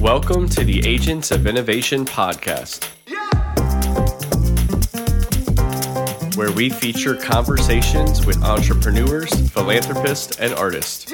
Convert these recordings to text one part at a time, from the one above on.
Welcome to the Agents of Innovation podcast, where we feature conversations with entrepreneurs, philanthropists, and artists.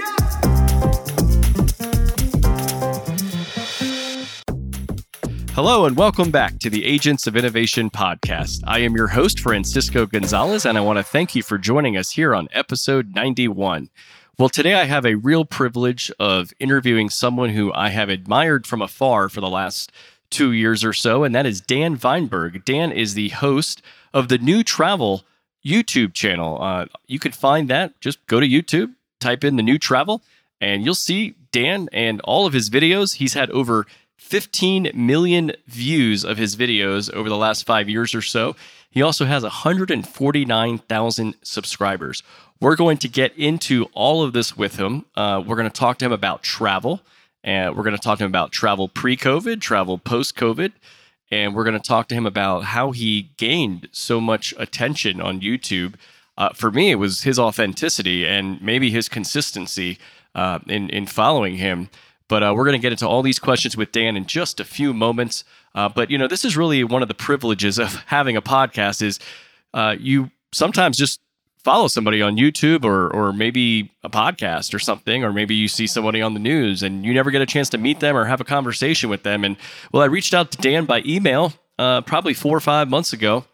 Hello, and welcome back to the Agents of Innovation podcast. I am your host, Francisco Gonzalez, and I want to thank you for joining us here on episode 91. Well, today I have a real privilege of interviewing someone who I have admired from afar for the last two years or so, and that is Dan Weinberg. Dan is the host of the New Travel YouTube channel. Uh, you can find that. Just go to YouTube, type in the New Travel, and you'll see Dan and all of his videos. He's had over 15 million views of his videos over the last five years or so. He also has 149,000 subscribers. We're going to get into all of this with him. Uh, we're going to talk to him about travel, and we're going to talk to him about travel pre COVID, travel post COVID, and we're going to talk to him about how he gained so much attention on YouTube. Uh, for me, it was his authenticity and maybe his consistency uh, in in following him. But uh, we're going to get into all these questions with Dan in just a few moments. Uh, but you know, this is really one of the privileges of having a podcast is uh, you sometimes just follow somebody on YouTube or or maybe a podcast or something, or maybe you see somebody on the news and you never get a chance to meet them or have a conversation with them. And well, I reached out to Dan by email uh, probably four or five months ago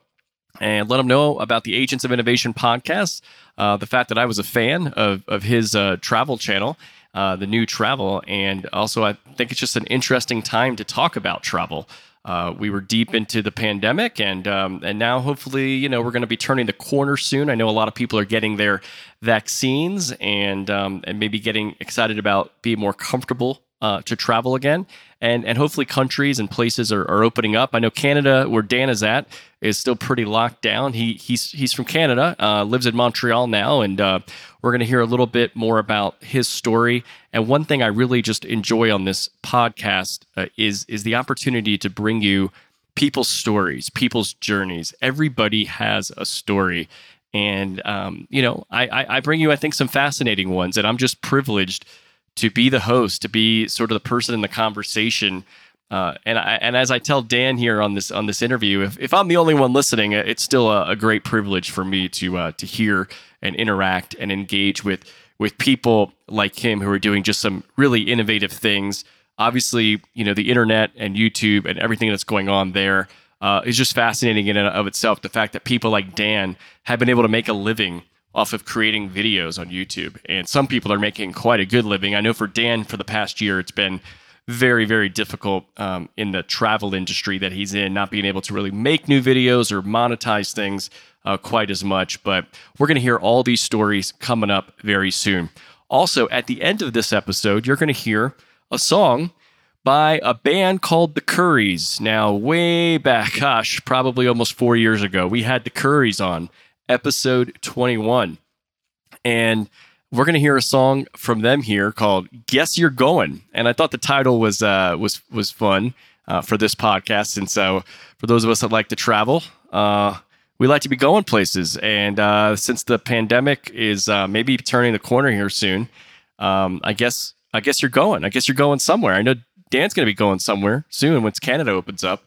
and let him know about the Agents of Innovation podcast, uh, the fact that I was a fan of of his uh, travel channel uh, the new travel. And also, I think it's just an interesting time to talk about travel. Uh, we were deep into the pandemic, and um, and now hopefully, you know, we're going to be turning the corner soon. I know a lot of people are getting their vaccines and um, and maybe getting excited about being more comfortable uh, to travel again and and hopefully countries and places are, are opening up. I know Canada, where Dan is at, is still pretty locked down. He he's he's from Canada, uh, lives in Montreal now, and uh, we're going to hear a little bit more about his story. And one thing I really just enjoy on this podcast uh, is is the opportunity to bring you people's stories, people's journeys. Everybody has a story. And um, you know, I, I, I bring you, I think, some fascinating ones, and I'm just privileged to be the host, to be sort of the person in the conversation. Uh, and I, and as I tell Dan here on this on this interview, if, if I'm the only one listening, it's still a, a great privilege for me to uh, to hear and interact and engage with with people like him who are doing just some really innovative things. Obviously, you know the internet and YouTube and everything that's going on there uh, is just fascinating in and of itself. The fact that people like Dan have been able to make a living off of creating videos on YouTube. And some people are making quite a good living. I know for Dan, for the past year, it's been very, very difficult um, in the travel industry that he's in, not being able to really make new videos or monetize things uh, quite as much. But we're going to hear all these stories coming up very soon. Also, at the end of this episode, you're going to hear a song by a band called the Curries. Now, way back, gosh, probably almost four years ago, we had the Curries on episode 21. And we're going to hear a song from them here called "Guess You're Going," and I thought the title was uh, was was fun uh, for this podcast. And so, for those of us that like to travel, uh, we like to be going places. And uh, since the pandemic is uh, maybe turning the corner here soon, um, I guess I guess you're going. I guess you're going somewhere. I know Dan's going to be going somewhere soon once Canada opens up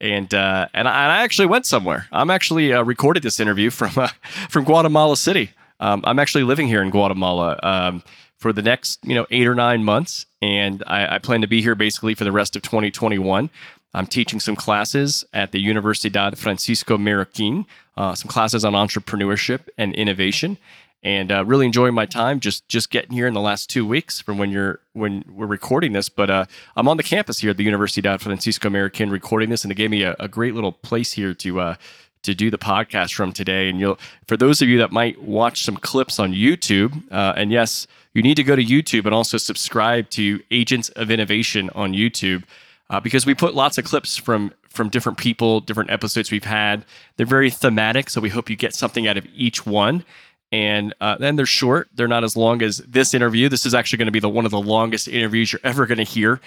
and uh, and, I, and, I, actually went somewhere. I'm actually uh, recorded this interview from uh, from Guatemala City. Um, I'm actually living here in Guatemala um, for the next you know eight or nine months, and I, I, plan to be here basically for the rest of 2021. I'm teaching some classes at the Universidad Francisco Marroquin, uh, some classes on entrepreneurship and innovation, and uh, really enjoying my time just just getting here in the last two weeks from when you're when we're recording this. But uh, i'm on the campus here at the universidad francisco marroquin recording this and they gave me a, a great little place here to uh, to do the podcast from today. And you'll for those of you that might watch some clips on youtube uh, and yes you need to go to youtube and also subscribe to agents of innovation on youtube uh, because we put lots of clips from from different people different episodes we've had. They're very thematic so we hope you get something out of each one and uh, then they're short. They're not as long as this interview. This is actually going to be the one of the longest interviews you're ever going to hear.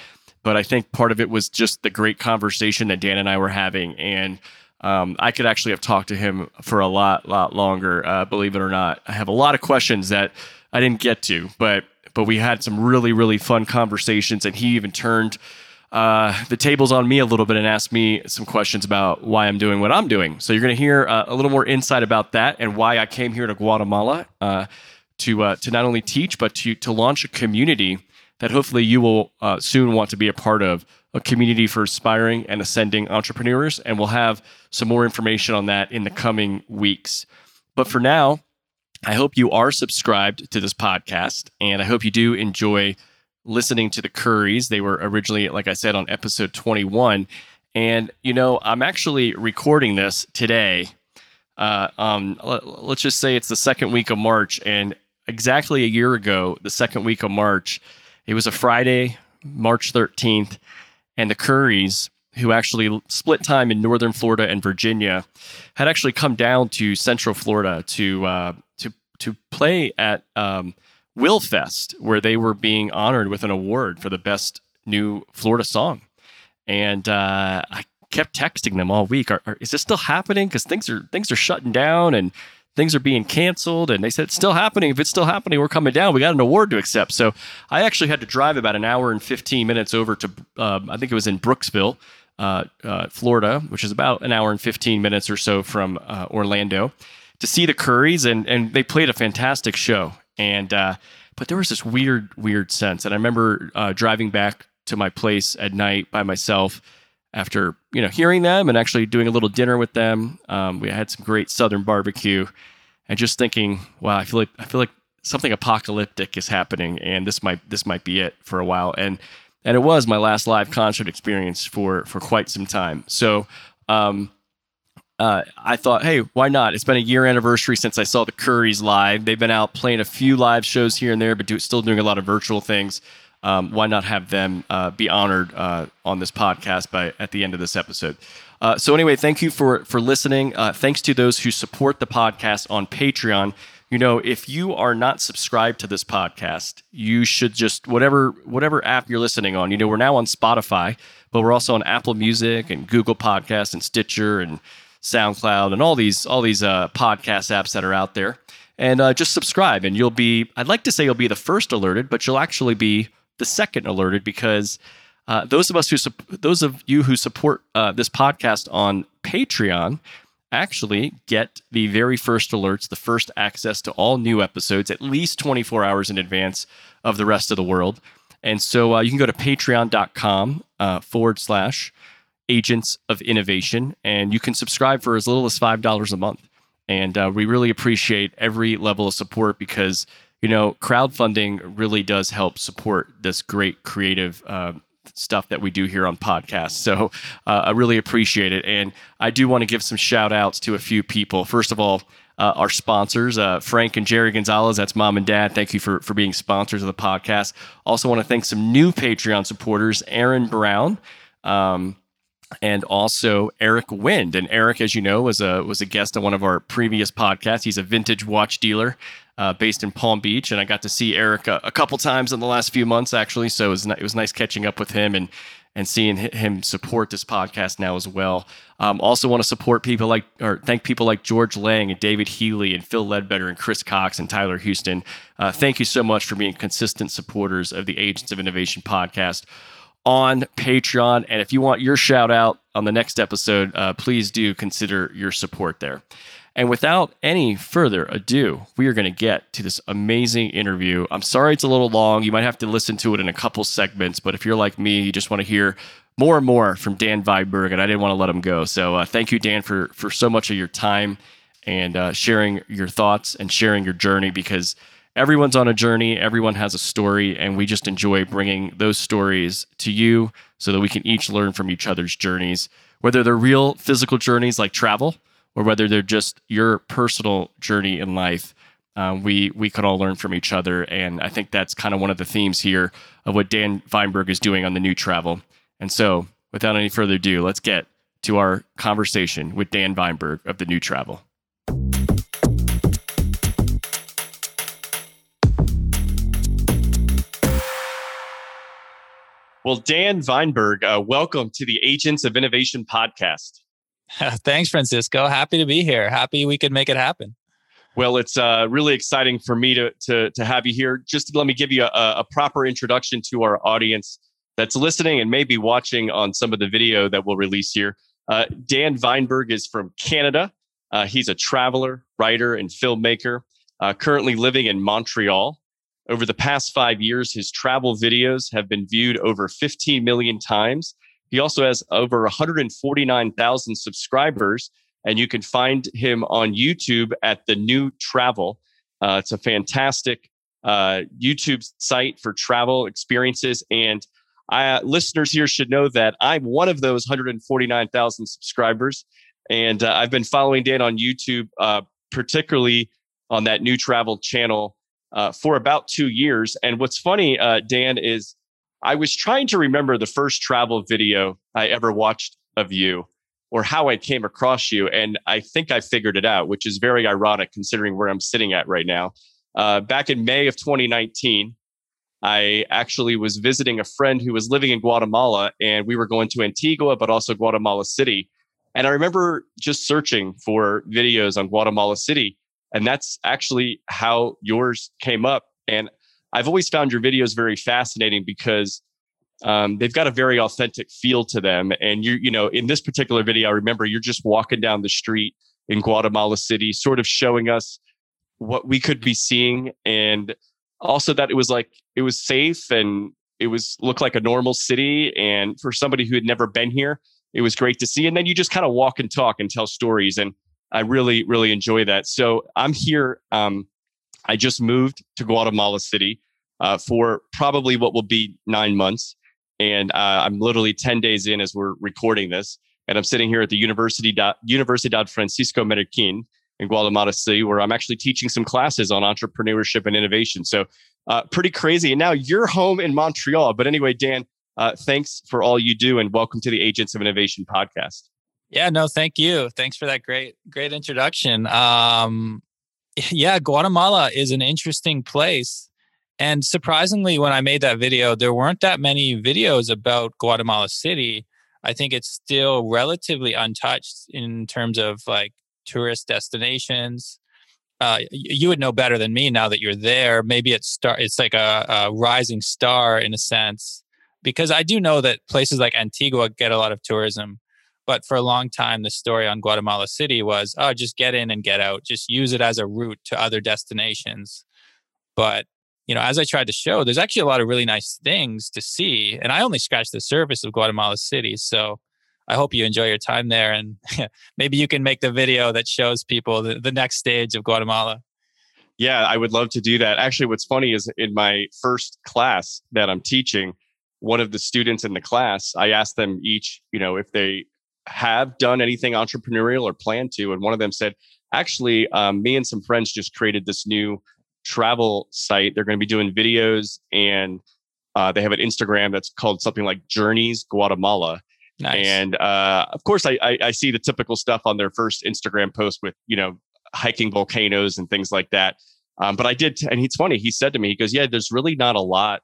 But I think part of it was just the great conversation that Dan and I were having, and um, I could actually have talked to him for a lot, lot longer. Uh, believe it or not, I have a lot of questions that I didn't get to, but but we had some really, really fun conversations, and he even turned uh, the table's on me a little bit and ask me some questions about why I'm doing what I'm doing. So you're going to hear uh, a little more insight about that and why I came here to Guatemala uh, to uh, to not only teach but to to launch a community that hopefully you will uh, soon want to be a part of. A community for aspiring and ascending entrepreneurs, and we'll have some more information on that in the coming weeks. But for now, I hope you are subscribed to this podcast, and I hope you do enjoy listening to the Curries. They were originally, like I said, on episode 21. And, you know, I'm actually recording this today. Uh, um, let's just say it's the second week of March. And exactly a year ago, the second week of March, it was a Friday, March 13th. And the Curries, who actually split time in Northern Florida and Virginia, had actually come down to Central Florida to, uh, to, to play at, um, Wilfest, where they were being honored with an award for the best new Florida song. And uh, I kept texting them all week. Are, are, is this still happening? Because things are things are shutting down and things are being canceled. And they said it's still happening. If it's still happening, we're coming down. We got an award to accept. So I actually had to drive about an hour and fifteen minutes over to um, I think it was in Brooksville. Uh, uh, Florida, which is about an hour and 15 minutes or so from uh, Orlando, to see the Curries, and and they played a fantastic show. And uh, but there was this weird, weird sense. And I remember uh, driving back to my place at night by myself after you know hearing them and actually doing a little dinner with them. Um, we had some great Southern barbecue, and just thinking, wow, I feel like I feel like something apocalyptic is happening, and this might this might be it for a while. And and it was my last live concert experience for for quite some time. So. Um, uh, I thought, hey, why not? It's been a year anniversary since I saw the Curries live. They've been out playing a few live shows here and there, but do, still doing a lot of virtual things. Um, why not have them uh, be honored uh, on this podcast by at the end of this episode? Uh, so anyway, thank you for for listening. Uh, thanks to those who support the podcast on Patreon. You know, if you are not subscribed to this podcast, you should just whatever whatever app you're listening on. You know, we're now on Spotify, but we're also on Apple Music and Google Podcasts and Stitcher and SoundCloud, and all these all these uh, podcast apps that are out there. And uh, just subscribe, and you'll be. I'd like to say you'll be the first alerted, but you'll actually be the second alerted because uh, those of us who those of you who support uh, this podcast on Patreon actually get the very first alerts, the first access to all new episodes at least 24 hours in advance of the rest of the world. And so uh, you can go to patreon.com uh, forward slash agents of innovation, and you can subscribe for as little as five dollars a month. And uh, we really appreciate every level of support because you know crowdfunding really does help support this great creative. Uh, stuff that we do here on podcasts. So uh, I really appreciate it. And I do want to give some shout outs to a few people. First of all, uh, our sponsors, uh, Frank and Jerry Gonzalez. That's mom and dad. Thank you for, for being sponsors of the podcast. Also, want to thank some new Patreon supporters, Aaron Brown. Um, and also Eric Wind. And Eric, as you know, was a was a guest on one of our previous podcasts. He's a vintage watch dealer uh, based in Palm Beach, and I got to see Eric a, a, couple times in the last few months, actually. So it was it was nice catching up with him and and seeing him support this podcast now as well. Um, also, want to support people like or thank people like George Lang and David Healy and Phil Ledbetter and Chris Cox and Tyler Houston. Uh, thank you so much for being consistent supporters of the Agents of Innovation podcast on Patreon. And if you want your shout out on the next episode, uh, please do consider your support there. And without any further ado, we are going to get to this amazing interview. I'm sorry it's a little long. You might have to listen to it in a couple segments, but if you're like me, you just want to hear more and more from Dan Weinberg, and I didn't want to let him go. So uh, thank you, Dan, for for so much of your time and uh, sharing your thoughts and sharing your journey because everyone's on a journey, everyone has a story, and we just enjoy bringing those stories to you so that we can each learn from each other's journeys, whether they're real physical journeys like travel or whether they're just your personal journey in life. Um, we we could all learn from each other, and I think that's kind of one of the themes here of what Dan Weinberg is doing on the new travel. And so, without any further ado, let's get to our conversation with Dan Weinberg of the New Travel. Well, Dan Weinberg, uh, welcome to the Agents of Innovation podcast. Thanks, Francisco. Happy to be here. Happy we could make it happen. Well, it's uh, really exciting for me to, to, to have you here. Just let me give you a, a proper introduction to our audience. that's listening and maybe watching on some of the video that we'll release here. Uh, Dan Weinberg is from Canada. Uh, he's a traveler, writer, and filmmaker, uh, currently living in Montreal. Over the past five years, his travel videos have been viewed over 15 million times. He also has over 149,000 subscribers, and you can find him on YouTube at The New Travel. Uh, it's a fantastic uh, YouTube site for travel experiences. And uh, listeners here should know that I'm one of those 149,000 subscribers. And uh, I've been following Dan on YouTube, uh, particularly on that new travel channel uh, for about two years. And what's funny, uh, Dan, is I was trying to remember the first travel video I ever watched of you or how I came across you. And I think I figured it out, which is very ironic considering where I'm sitting at right now. Uh, back in May of 2019, I actually was visiting a friend who was living in Guatemala, and we were going to Antigua, but also Guatemala City. And I remember just searching for videos on Guatemala City. And that's actually how yours came up. And I've always found your videos very fascinating because um, they've got a very authentic feel to them. And you, you know, in this particular video, I remember you're just walking down the street in Guatemala City, sort of showing us what we could be seeing and also that it was like it was safe and it was looked like a normal city and for somebody who had never been here it was great to see and then you just kind of walk and talk and tell stories and i really really enjoy that so i'm here um, i just moved to guatemala city uh, for probably what will be nine months and uh, i'm literally 10 days in as we're recording this and i'm sitting here at the university universidad francisco marroquin in Guatemala City, where I'm actually teaching some classes on entrepreneurship and innovation. So, uh, pretty crazy. And now you're home in Montreal. But anyway, Dan, uh, thanks for all you do, and welcome to the Agents of Innovation podcast. Yeah, no, thank you. Thanks for that great, great introduction. Um, yeah, Guatemala is an interesting place. And surprisingly, when I made that video, there weren't that many videos about Guatemala City. I think it's still relatively untouched in terms of like tourist destinations. Uh, you would know better than me now that you're there. Maybe it's star. It's like a, a, rising star in a sense, because I do know that places like Antigua get a lot of tourism. But for a long time, the story on Guatemala City was, oh, just get in and get out. Just use it as a route to other destinations. But you know, as I tried to show, there's actually a lot of really nice things to see, and I only scratched the surface of Guatemala City. So I hope you enjoy your time there, and maybe you can make the video that shows people the, the next stage of Guatemala. Yeah, I would love to do that. Actually, what's funny is in my first class that I'm teaching, one of the students in the class, I asked them each, you know, if they have done anything entrepreneurial or plan to, and one of them said, actually, um, me and some friends just created this new travel site. They're going to be doing videos and uh, they have an Instagram that's called something like Journeys Guatemala. Nice. And uh, of course, I, I, I see the typical stuff on their first Instagram post with you know hiking volcanoes and things like that. Um, but I did, and it's funny. He said to me, he goes, "Yeah, there's really not a lot.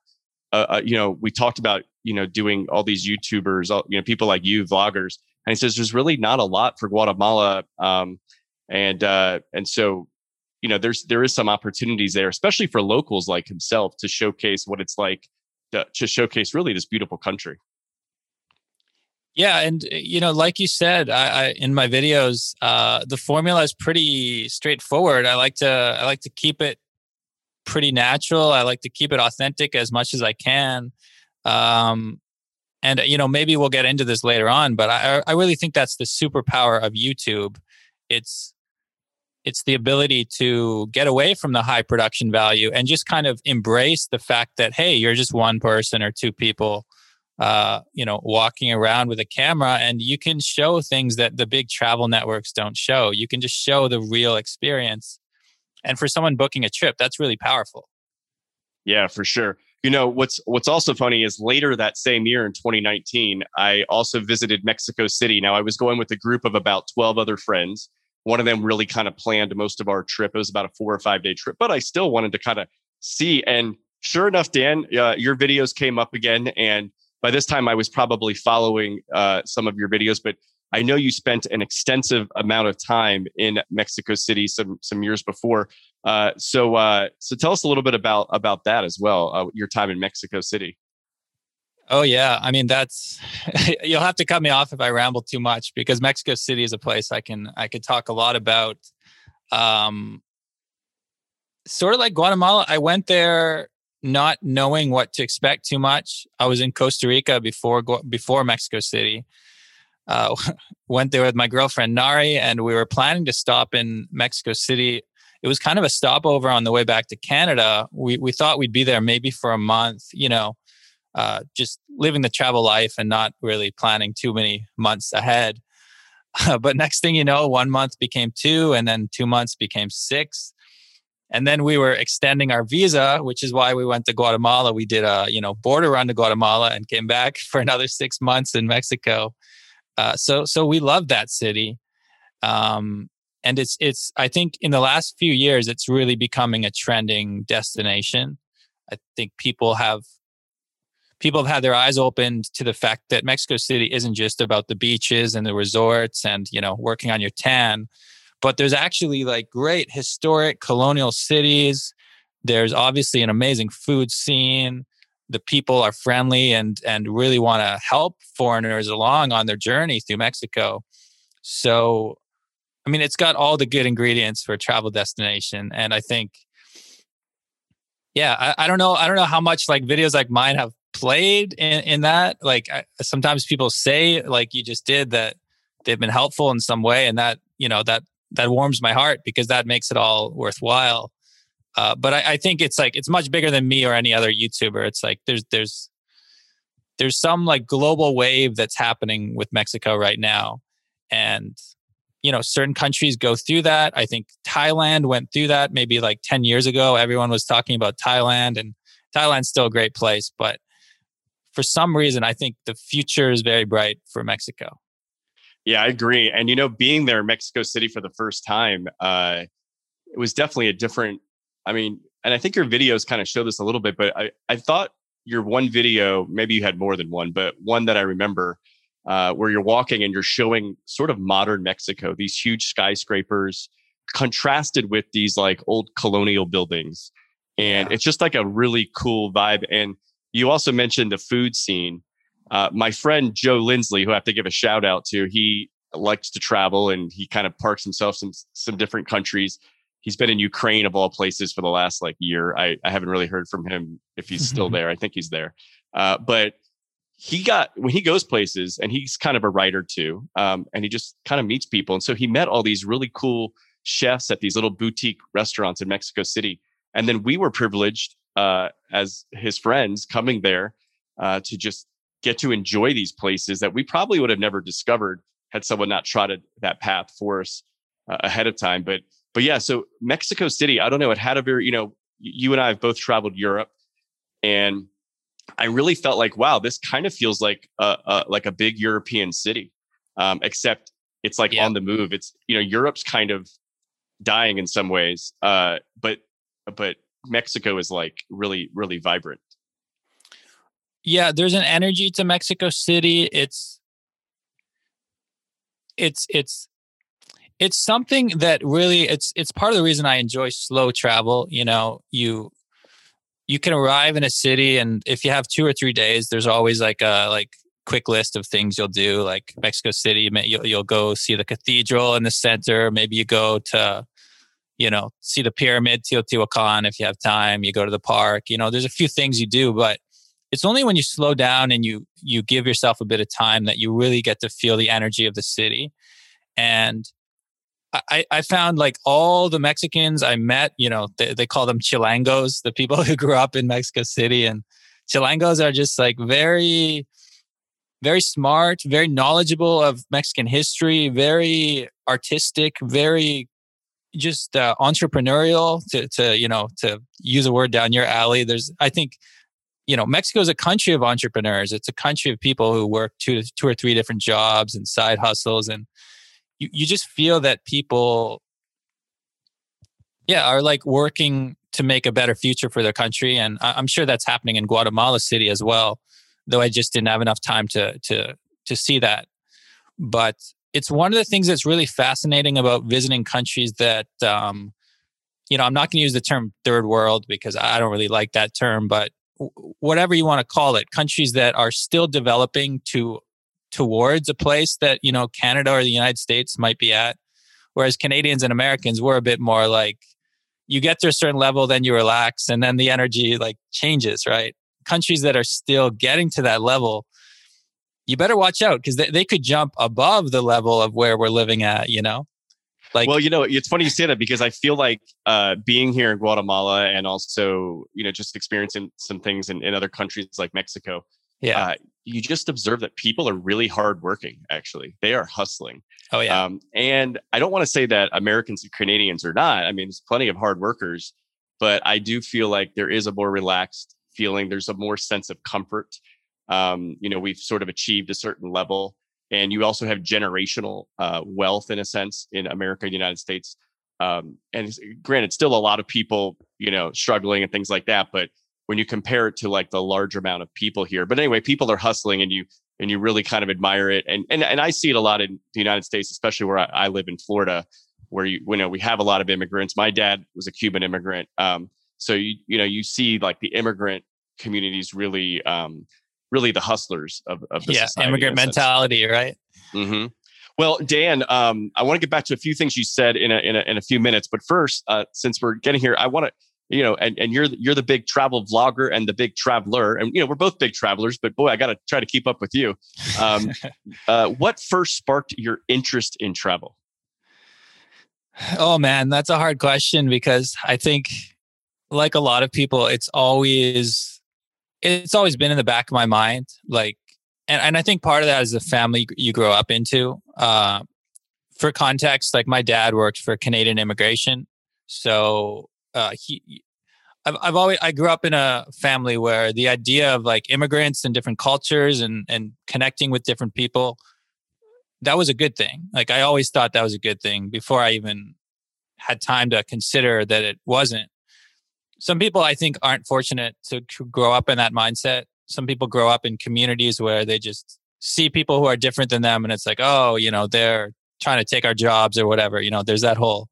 Uh, uh, you know, we talked about you know doing all these YouTubers, all, you know, people like you, vloggers, and he says there's really not a lot for Guatemala, um, and uh, and so you know there's there is some opportunities there, especially for locals like himself to showcase what it's like to, to showcase really this beautiful country." Yeah, and eh, you know, like you said, I, I in my videos, uh, the formula is pretty straightforward. I like to I like to keep it pretty natural. I like to keep it authentic as much as I can. Um, and you know, maybe we'll get into this later on, but I, I really think that's the superpower of YouTube. It's it's the ability to get away from the high production value and just kind of embrace the fact that hey, you're just one person or two people uh, you know, walking around with a camera and you can show things that the big travel networks don't show. You can just show the real experience. And for someone booking a trip, that's really powerful. Yeah, for sure. You know, what's what's also funny is later that same year in 2019, I also visited Mexico City. Now I was going with a group of about 12 other friends. One of them really kind of planned most of our trip. It was about a 4 or 5 day trip, but I still wanted to kind of see and sure enough, Dan, uh, your videos came up again and by this time I was probably following uh, some of your videos, but I know you spent an extensive amount of time in Mexico City some some years before. Uh, so uh, so tell us a little bit about about that as well. Uh, your time in Mexico City. Oh yeah, I mean that's you'll have to cut me off if I ramble too much because Mexico City is a place I can I could talk a lot about. Um, sort of like Guatemala, I went there not knowing what to expect too much. I was in Costa Rica before before Mexico City. Uh, went there with my girlfriend Nari, and we were planning to stop in Mexico City. It was kind of a stopover on the way back to Canada. We we thought we'd be there maybe for a month, you know, uh, just living the travel life and not really planning too many months ahead. but next thing you know, one month became two, and then two months became six and then we were extending our visa which is why we went to guatemala we did a you know border run to guatemala and came back for another six months in mexico uh, so so we love that city um, and it's it's i think in the last few years it's really becoming a trending destination i think people have people have had their eyes opened to the fact that mexico city isn't just about the beaches and the resorts and you know working on your tan but there's actually like great historic colonial cities. There's obviously an amazing food scene. The people are friendly and and really want to help foreigners along on their journey through Mexico. So, I mean, it's got all the good ingredients for a travel destination, and I think, yeah, I, I don't know, I don't know how much like videos like mine have played in in that. Like I, sometimes people say, like you just did, that they've been helpful in some way, and that you know that that warms my heart because that makes it all worthwhile. Uh, but I, I, think it's like it's much bigger than me or any other YouTuber. It's like there's there's there's some like global wave that's happening with Mexico right now, and you know certain countries go through that. I think Thailand went through that maybe like ten years ago. Everyone was talking about Thailand, and Thailand's still a great place, but for some reason, I think the future is very bright for Mexico. Yeah, I agree. And you know, being there in Mexico City for the first time, uh, it was definitely a different. I mean, and I think your videos kind of show this a little bit, but I, I thought your one video, maybe you had more than one, but one that I remember uh, where you're walking and you're showing sort of modern Mexico, these huge skyscrapers contrasted with these like old colonial buildings. And yeah. it's just like a really cool vibe. And you also mentioned the food scene. Uh, my friend Joe Lindsley, who I have to give a shout out to, he likes to travel and he kind of parks himself in some different countries. He's been in Ukraine of all places for the last like year. I, I haven't really heard from him if he's still there. I think he's there. Uh, but he got when he goes places and he's kind of a writer too. Um, and he just kind of meets people. And so he met all these really cool chefs at these little boutique restaurants in Mexico City. And then we were privileged uh, as his friends coming there uh, to just get to enjoy these places that we probably would have never discovered had someone not trotted that path for us uh, ahead of time. But but yeah, so Mexico City, I don't know, it had a very you know you and I have both traveled Europe, and I really felt like wow, this kind of feels like a, a like a big European city, um, except it's like yeah. on the move. It's you know Europe's kind of dying in some ways, uh, but but Mexico is like really really vibrant yeah, there's an energy to Mexico City. It's it's it's it's something that really it's it's part of the reason I enjoy slow travel. You know, you you can arrive in a city and if you have two or three days, there's always like a like quick list of things you'll do. Like Mexico City, you'll, you'll go see the cathedral in the center. Maybe you go to you know see the pyramid Teotihuacan if you have time. You go to the park. You know, there's a few things you do, but it's only when you slow down and you you give yourself a bit of time that you really get to feel the energy of the city and I, I found like all the Mexicans I met, you know, they, they call them chilangos, the people who grew up in Mexico City. And chilangos are just like very, very smart, very knowledgeable of Mexican history, very artistic, very just uh, entrepreneurial to, to, you know, to use a word down your alley. There's, I think you know, Mexico is a country of entrepreneurs. It's a country of people who work two, two or three different jobs and side hustles. And you, you just feel that people, yeah, are like working to make a better future for their country. And I'm sure that's happening in Guatemala City as well, though I just didn't have enough time to, to, to see that. But it's one of the things that's really fascinating about visiting countries that, um, you know, I'm not going to use the term third world because I don't really like that term, but whatever you want to call it, countries that are still developing to towards a place that you know Canada or the United States might be at. Whereas Canadians and Americans were a bit more like you get to a certain level, then you relax, and then the energy like changes, right? Countries that are still getting to that level, you better watch out because they, they could jump above the level of where we're living at, you know? Like, well, you know, it's funny you say that because I feel like uh, being here in Guatemala and also, you know, just experiencing some things in, in other countries like Mexico. Yeah. Uh, you just observe that people are really hardworking, actually. They are hustling. Oh, yeah. Um, and I don't want to say that Americans and Canadians are not. I mean, there's plenty of hard workers, but I do feel like there is a more relaxed feeling. There's a more sense of comfort. Um, you know, we've sort of achieved a certain level and you also have generational uh, wealth in a sense in America, United States. Um, and granted, still a lot of people, you know, struggling and things like that. But when you compare it to like the large amount of people here, but anyway, people are hustling, and you and you really kind of admire it. And and and I see it a lot in the United States, especially where I, I live in Florida, where you you know we have a lot of immigrants. My dad was a Cuban immigrant, um, so you you know you see like the immigrant communities really um, really the hustlers of, of the yeah immigrant mentality right mm-hmm. well dan um, i want to get back to a few things you said in a, in a, in a few minutes but first uh, since we're getting here i want to you know and, and you're you're the big travel vlogger and the big traveler and you know we're both big travelers but boy i got to try to keep up with you um, uh, what first sparked your interest in travel oh man that's a hard question because i think like a lot of people it's always it's always been in the back of my mind. Like, and, and I think part of that is the family you grow up into. Uh, for context, like my dad worked for Canadian immigration. So uh, he, I've, I've always, I grew up in a family where the idea of like immigrants and different cultures and, and connecting with different people, that was a good thing. Like I always thought that was a good thing before I even had time to consider that it wasn't some people I think aren't fortunate to, grow up in that mindset. Some people grow up in communities where they just see people who are different than them and it's like, oh, you know, they're trying to take our jobs or whatever. You know, there's that whole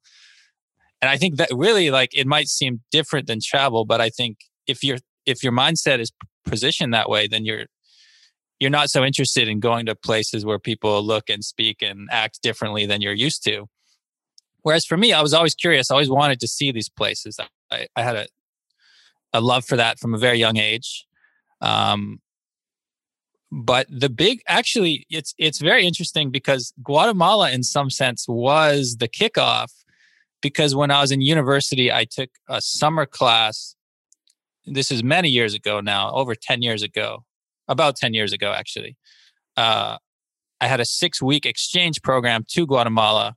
and I think that really like it might seem different than travel, but I think if your if your mindset is positioned that way, then you're you're not so interested in going to places where people look and speak and act differently than you're used to. Whereas for me, I was always curious. I always wanted to see these places. I, I had a, a love for that from a very young age. Um, but the big actually it's it's very interesting because Guatemala in some sense was the kickoff because when I was in university I took a summer class this is many years ago now over 10 years ago about 10 years ago actually. Uh, I had a 6 week exchange program to Guatemala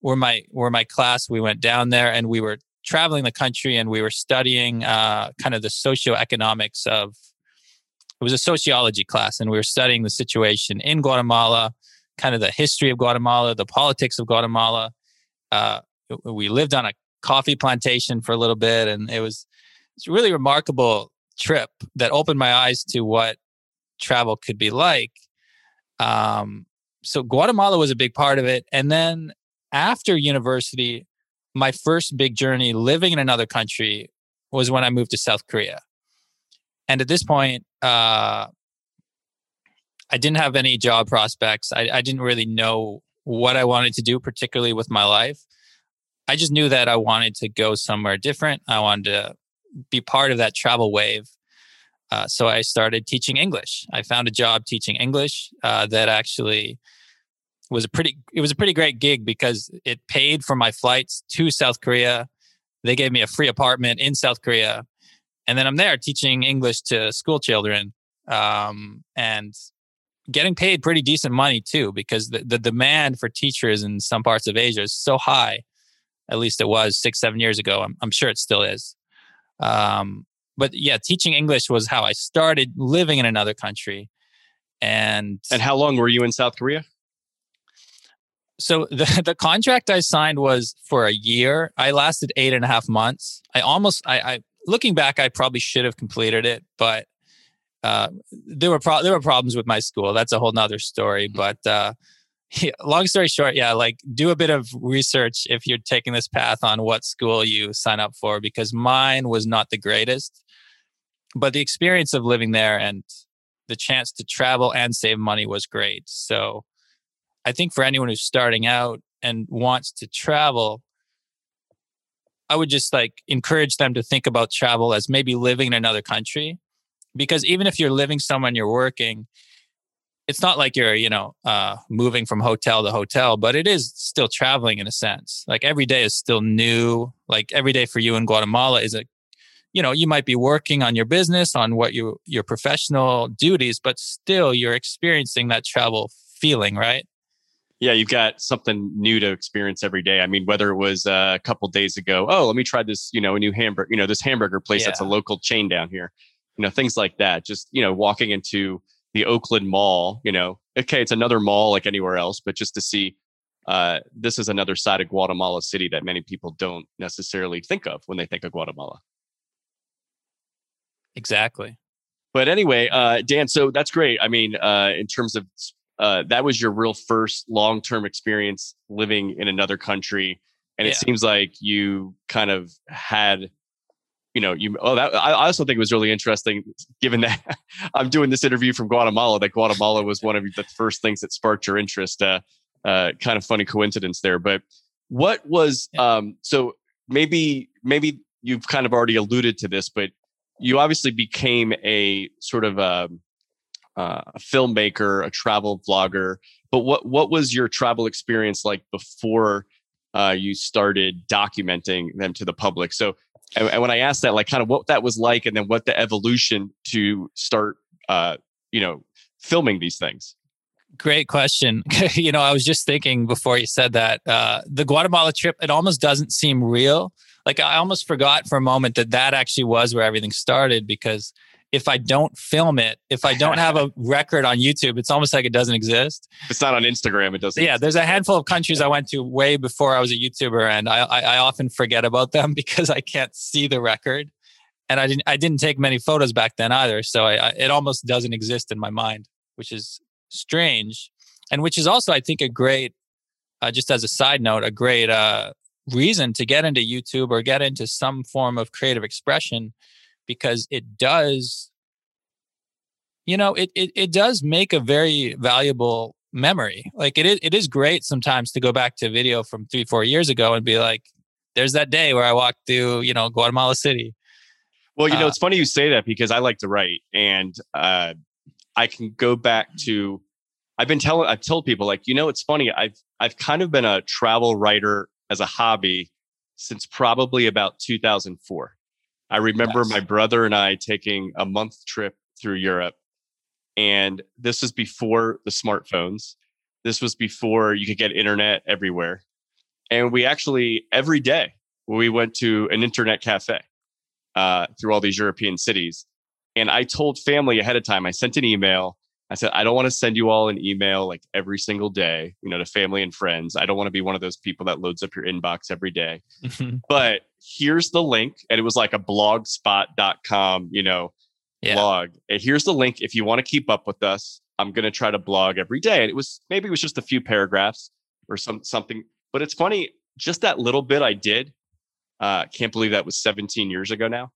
where my where my class we went down there and we were traveling the country and we were studying uh, kind of the socioeconomics of it was a sociology class and we were studying the situation in guatemala kind of the history of guatemala the politics of guatemala uh, we lived on a coffee plantation for a little bit and it was it's a really remarkable trip that opened my eyes to what travel could be like um, so guatemala was a big part of it and then after university my first big journey living in another country was when I moved to South Korea. And at this point, uh, I didn't have any job prospects. I, I didn't really know what I wanted to do, particularly with my life. I just knew that I wanted to go somewhere different. I wanted to be part of that travel wave. Uh, so I started teaching English. I found a job teaching English uh, that actually was a pretty it was a pretty great gig because it paid for my flights to South Korea. They gave me a free apartment in South Korea, and then I'm there teaching English to school children um, and getting paid pretty decent money too because the, the demand for teachers in some parts of Asia is so high. At least it was six seven years ago. I'm, I'm sure it still is. Um, but yeah, teaching English was how I started living in another country. And and how long were you in South Korea? so the, the contract I signed was for a year. I lasted eight and a half months. I almost, I, I looking back, I probably should have completed it, but uh, there were pro- there were problems with my school. That's a whole nother story. Mm-hmm. But uh, yeah, long story short, yeah, like do a bit of research if you're taking this path on what school you sign up for, because mine was not the greatest. but the experience of living there and the chance to travel and save money was great. So I think for anyone who's starting out and wants to travel, I would just like encourage them to think about travel as maybe living in another country. Because even if you're living somewhere and you're working, it's not like you're, you know, uh, moving from hotel to hotel, but it is still traveling in a sense. Like every day is still new. Like every day for you in Guatemala is a, you know, you might be working on your business, on what you your professional duties, but still you're experiencing that travel feeling, right? Yeah, you've got something new to experience every day. I mean, whether it was uh, a couple days ago, oh, let me try this, you know, a new hamburger, you know, this hamburger place yeah. that's a local chain down here, you know, things like that. Just you know, walking into the Oakland Mall, you know, okay, it's another mall like anywhere else, but just to see uh, this is another side of Guatemala City that many people don't necessarily think of when they think of Guatemala. Exactly. But anyway, uh, Dan, so that's great. I mean, uh, in terms of uh, that was your real first long term experience living in another country. And yeah. it seems like you kind of had, you know, you, oh, that, I also think it was really interesting given that I'm doing this interview from Guatemala, that Guatemala was one of the first things that sparked your interest. Uh, uh, kind of funny coincidence there. But what was, um, so maybe, maybe you've kind of already alluded to this, but you obviously became a sort of a, uh, a filmmaker, a travel vlogger. But what what was your travel experience like before uh, you started documenting them to the public? So, and, and, when I asked that, like, kind of what that was like, and then what the evolution to start, uh, you know, filming these things. Great question. you know, I was just thinking before you said that uh, the Guatemala trip. It almost doesn't seem real like I almost forgot for a moment that that actually was where everything started because if I don't film it, if I don't have a record on YouTube, it's almost like it doesn't exist. If it's not on Instagram, it doesn't. Yeah, exist. there's a handful of countries I went to way before I was a YouTuber, and I, I, I often forget about them because I can't see the record, and I didn't I didn't take many photos back then either, so I, I, it almost doesn't exist in my mind, which is strange, and which is also I think a great, uh, just as a side note, a great uh, reason to get into YouTube or get into some form of creative expression because it does you know it, it it does make a very valuable memory like it is it is great sometimes to go back to video from three four years ago and be like there's that day where i walked through you know guatemala city well you know uh, it's funny you say that because i like to write and uh, i can go back to i've been telling i've told people like you know it's funny i've i've kind of been a travel writer as a hobby since probably about 2004. I remember yes. my brother and I taking a month trip through Europe. And this was before the smartphones. This was before you could get internet everywhere. And we actually, every day, we went to an internet cafe uh, through all these European cities. And I told family ahead of time, I sent an email I said, I don't want to send you all an email like every single day, you know, to family and friends. I don't want to be one of those people that loads up your inbox every day. Mm-hmm. But here's the link. And it was like a blogspot.com, you know, yeah. blog. And here's the link. If you want to keep up with us, I'm going to try to blog every day. And it was maybe it was just a few paragraphs or some something. But it's funny, just that little bit I did. Uh, can't believe that was 17 years ago now.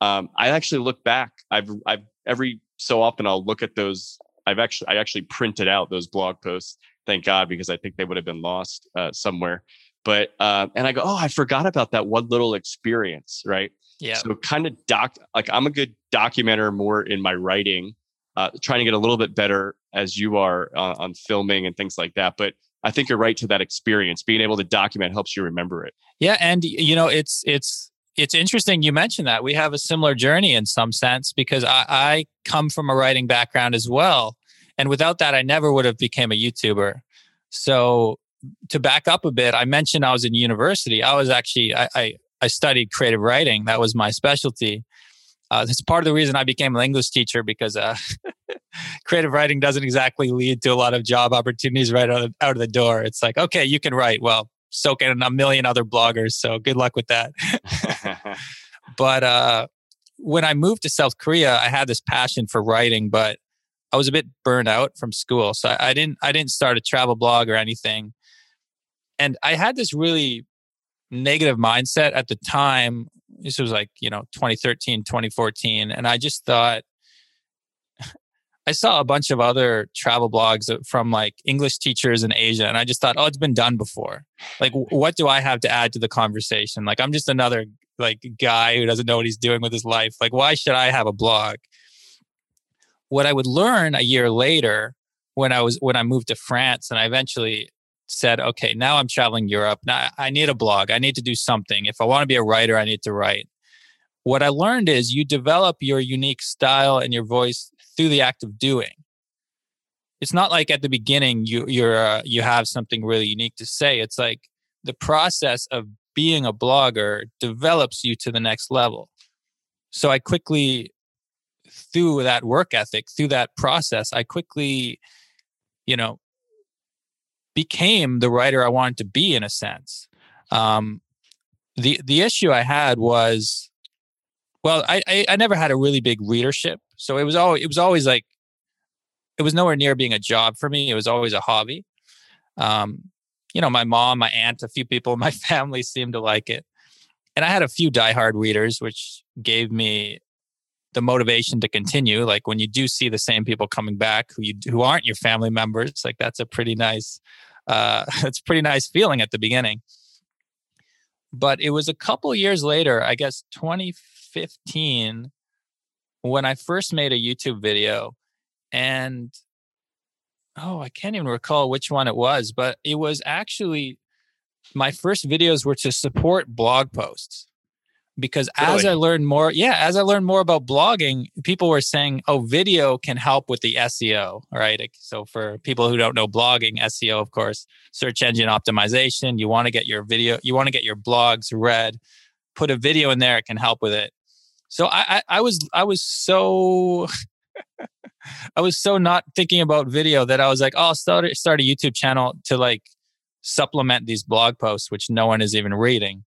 Um, I actually look back. I've I've every so often I'll look at those. I've actually I actually printed out those blog posts. Thank God because I think they would have been lost uh, somewhere. But uh, and I go, oh, I forgot about that one little experience, right? Yeah. So kind of doc like I'm a good documenter more in my writing, uh, trying to get a little bit better as you are uh, on filming and things like that. But I think you're right to that experience. Being able to document helps you remember it. Yeah, and you know, it's it's it's interesting you mentioned that. We have a similar journey in some sense because I, I come from a writing background as well. And without that i never would have became a youtuber. So to back up a bit i mentioned i was in university. I was actually i i, I studied creative writing. That was my specialty. Uh, that's part of the reason i became an english teacher because uh, creative writing doesn't exactly lead to a lot of job opportunities right out of, out of the door. It's like okay you can write. Well soak in a million other bloggers. So good luck with that. but uh, when I moved to South Korea, I had this passion for writing, but I was a bit burned out from school. So I, I didn't I didn't start a travel blog or anything. And I had this really negative mindset at the time this was like you know 2013 2014 and i just thought i saw a bunch of other travel blogs from like english teachers in asia and i just thought oh it's been done before like what do i have to add to the conversation like i'm just another like guy who doesn't know what he's doing with his life like why should i have a blog what i would learn a year later when i was when i moved to france and i eventually said, okay, now I'm traveling Europe. Now I need a blog. I need to do something. If I want to be a writer, I need to write. What I learned is you develop your unique style and your voice through the act of doing. It's not like at the beginning you you're uh, you have something really unique to say. It's like the process of being a blogger develops you to the next level. So I quickly through that work ethic, through that process, I quickly you know became the writer I wanted to be in a sense. Um, the the issue I had was, well, I, I, I never had a really big readership, so it was always it was always like, it was nowhere near being a job for me. It was always a hobby. Um, you know, my mom, my aunt, a few people in my family seemed to like it, and I had a few diehard readers, which gave me the motivation to continue. Like when you do see the same people coming back who you who aren't your family members, like that's a pretty nice uh, a pretty nice feeling at the beginning. But it was a couple years later, I guess 2015, when I first made a YouTube video. And oh, I can't even recall which one it was, but it was actually my first videos were to support blog posts because really? as I learned more, yeah, as I learned more about blogging, people were saying, "Oh, video can help with the SEO." All right, so for people who don't know blogging, SEO, of course, search engine optimization. You want to get your video, you want to get your blogs read. Put a video in there; it can help with it. So I, I, I was, I was so. I was so not thinking about video that I was like, oh, I'll start, start a YouTube channel to like supplement these blog posts, which no one is even reading.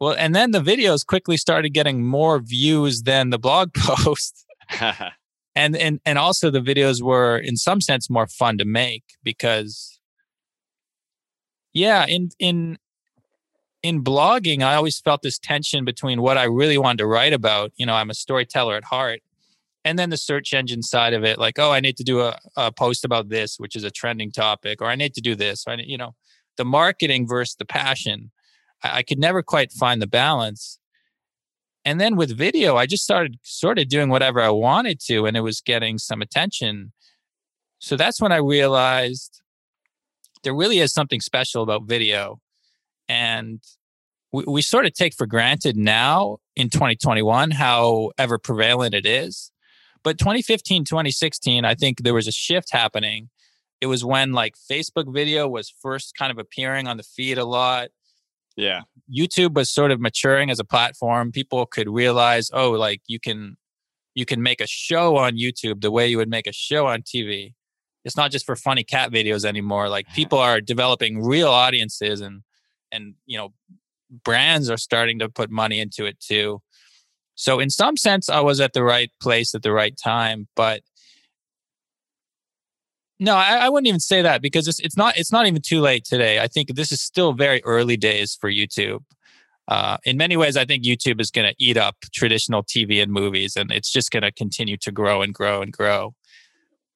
Well, and then the videos quickly started getting more views than the blog posts. and and and also the videos were in some sense more fun to make because yeah, in in in blogging, I always felt this tension between what I really wanted to write about. You know, I'm a storyteller at heart. And then the search engine side of it, like, oh, I need to do a, a post about this, which is a trending topic, or I need to do this. Or I, you know, the marketing versus the passion. I, I could never quite find the balance. And then with video, I just started sort of doing whatever I wanted to, and it was getting some attention. So that's when I realized there really is something special about video. And we, we sort of take for granted now in 2021 how ever prevalent it is. But 2015, 2016, I think there was a shift happening. It was when like Facebook video was first kind of appearing on the feed a lot. Yeah. YouTube was sort of maturing as a platform. People could realize, oh, like you can you can make a show on YouTube the way you would make a show on TV. It's not just for funny cat videos anymore. Like people are developing real audiences and and you know brands are starting to put money into it too. So in some sense I was at the right place at the right time, but no, I, I, wouldn't even say that because it's it's not it's not even too late today. I think this is still very early days for YouTube. Uh, in many ways, I think YouTube is going to eat up traditional TV and movies, and it's just going to continue to grow and grow and grow.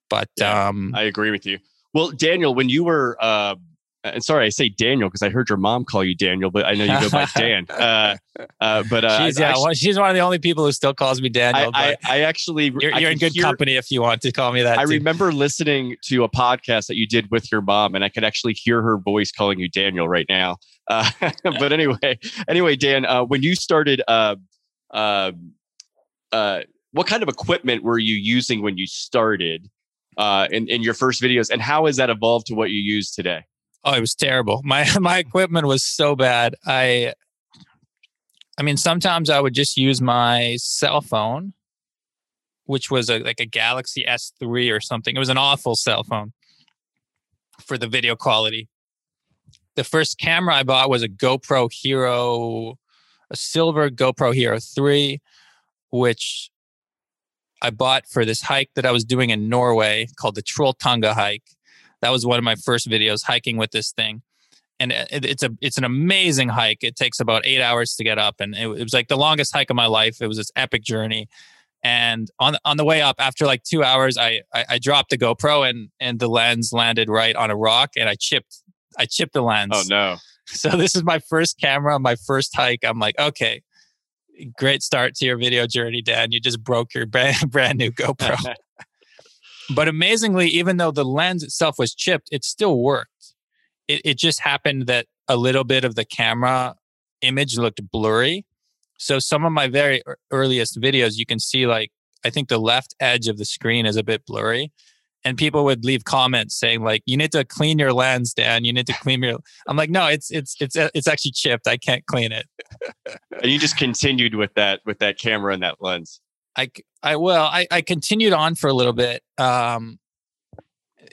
But yeah, um, I agree with you. Well, Daniel, when you were uh, and sorry, I say Daniel because I heard your mom call you Daniel, but I know you go by Dan. Uh, uh, but uh, she's, yeah, actually, well, she's one of the only people who still calls me Daniel. I, I, I actually, you're, you're in good hear, company if you want to call me that. I too. remember listening to a podcast that you did with your mom, and I could actually hear her voice calling you Daniel right now. Uh, but anyway, anyway, Dan, uh, when you started, uh, uh, uh, what kind of equipment were you using when you started uh, in, in your first videos, and how has that evolved to what you use today? Oh, it was terrible. My my equipment was so bad. I I mean, sometimes I would just use my cell phone, which was a, like a Galaxy S3 or something. It was an awful cell phone for the video quality. The first camera I bought was a GoPro Hero, a silver GoPro Hero 3, which I bought for this hike that I was doing in Norway called the Trolltunga hike. That was one of my first videos hiking with this thing. and it, it's a it's an amazing hike. It takes about eight hours to get up, and it, it was like the longest hike of my life. It was this epic journey. And on on the way up, after like two hours, I, I I dropped the GoPro and and the lens landed right on a rock, and I chipped I chipped the lens. Oh no! So this is my first camera, my first hike. I'm like, okay, great start to your video journey, Dan. You just broke your brand, brand new GoPro. But amazingly, even though the lens itself was chipped, it still worked. It, it just happened that a little bit of the camera image looked blurry. So some of my very earliest videos, you can see like, I think the left edge of the screen is a bit blurry and people would leave comments saying like you need to clean your lens dan you need to clean your i'm like no it's it's it's uh, it's actually chipped i can't clean it and you just continued with that with that camera and that lens i i well i i continued on for a little bit um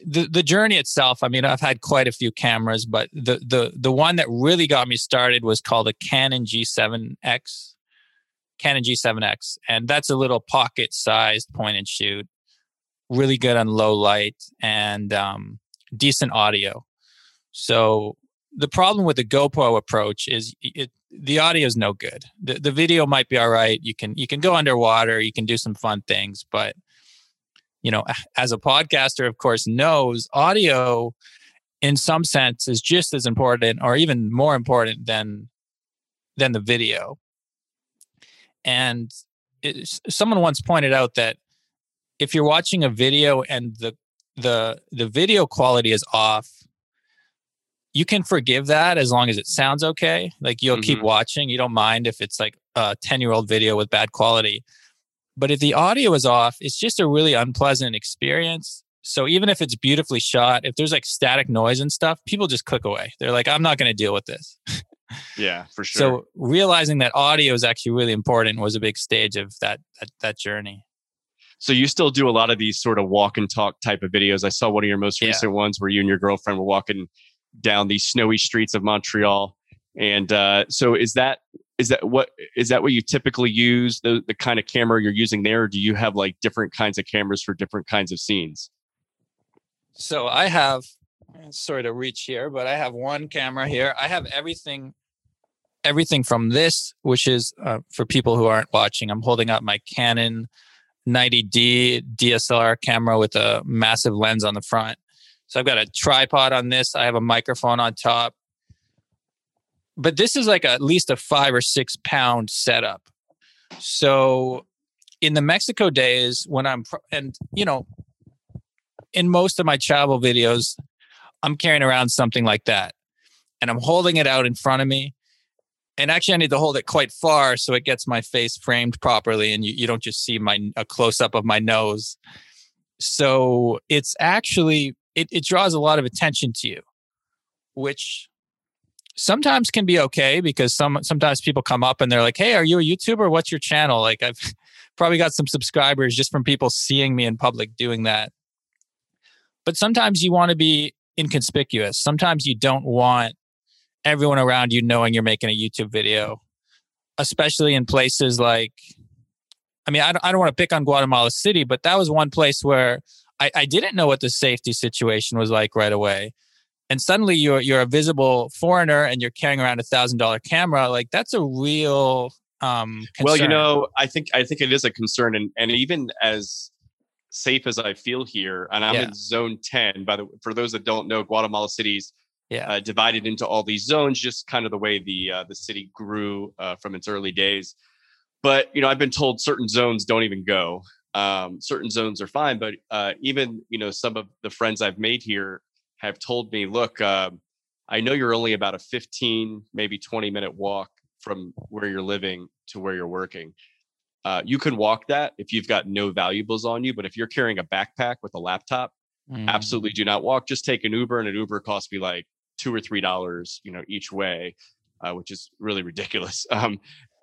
the the journey itself i mean i've had quite a few cameras but the the the one that really got me started was called a canon g7x canon g7x and that's a little pocket sized point and shoot really good on low light and um, decent audio. So the problem with the GoPro approach is it, the audio is no good. The, the video might be all right. You can you can go underwater, you can do some fun things, but you know, as a podcaster, of course, knows audio in some sense is just as important or even more important than than the video. And it, someone once pointed out that if you're watching a video and the the the video quality is off you can forgive that as long as it sounds okay. Like you'll mm-hmm. keep watching. You don't mind if it's like a 10 year old video with bad quality. But if the audio is off it's just a really unpleasant experience. So even if it's beautifully shot if there's like static noise and stuff people just click away. They're like i'm not going to deal with this. Yeah for sure. so realizing that audio is actually really important was a big stage of that that, that journey. So you still do a lot of these sort of walk and talk type of videos. I saw one of your most recent yeah. ones where you and your girlfriend were walking down these snowy streets of Montreal. And uh, so is that is that what is that what you typically use the the kind of camera you're using there? Do you have like different kinds of cameras for different kinds of scenes? So I have sorry to reach here, but I have one camera here. I have everything everything from this, which is uh, for people who aren't watching. I'm holding up my Canon 90D DSLR camera with a massive lens on the front. So I've got a tripod on this. I have a microphone on top. But this is like a, at least a five or six pound setup. So in the Mexico days, when I'm, and you know, in most of my travel videos, I'm carrying around something like that and I'm holding it out in front of me and actually I need to hold it quite far so it gets my face framed properly and you, you don't just see my a close up of my nose. So it's actually it, it draws a lot of attention to you, which sometimes can be okay because some sometimes people come up and they're like, Hey, are you a YouTuber? What's your channel? Like I've probably got some subscribers just from people seeing me in public doing that. But sometimes you want to be inconspicuous. Sometimes you don't want everyone around you knowing you're making a YouTube video, especially in places like, I mean, I don't, I don't want to pick on Guatemala City, but that was one place where I, I didn't know what the safety situation was like right away. And suddenly you're you're a visible foreigner and you're carrying around a thousand dollar camera. Like that's a real um concern. well you know i think i think it is a concern and and even as safe as i feel here and i'm yeah. in zone 10 by the for those that don't know guatemala city's yeah. Uh, divided into all these zones, just kind of the way the uh, the city grew uh, from its early days. But you know, I've been told certain zones don't even go. Um, certain zones are fine, but uh, even you know, some of the friends I've made here have told me, look, um, I know you're only about a 15, maybe 20 minute walk from where you're living to where you're working. Uh, you can walk that if you've got no valuables on you, but if you're carrying a backpack with a laptop, mm. absolutely do not walk. Just take an Uber, and an Uber costs me like two or three dollars, you know, each way, uh, which is really ridiculous. Um,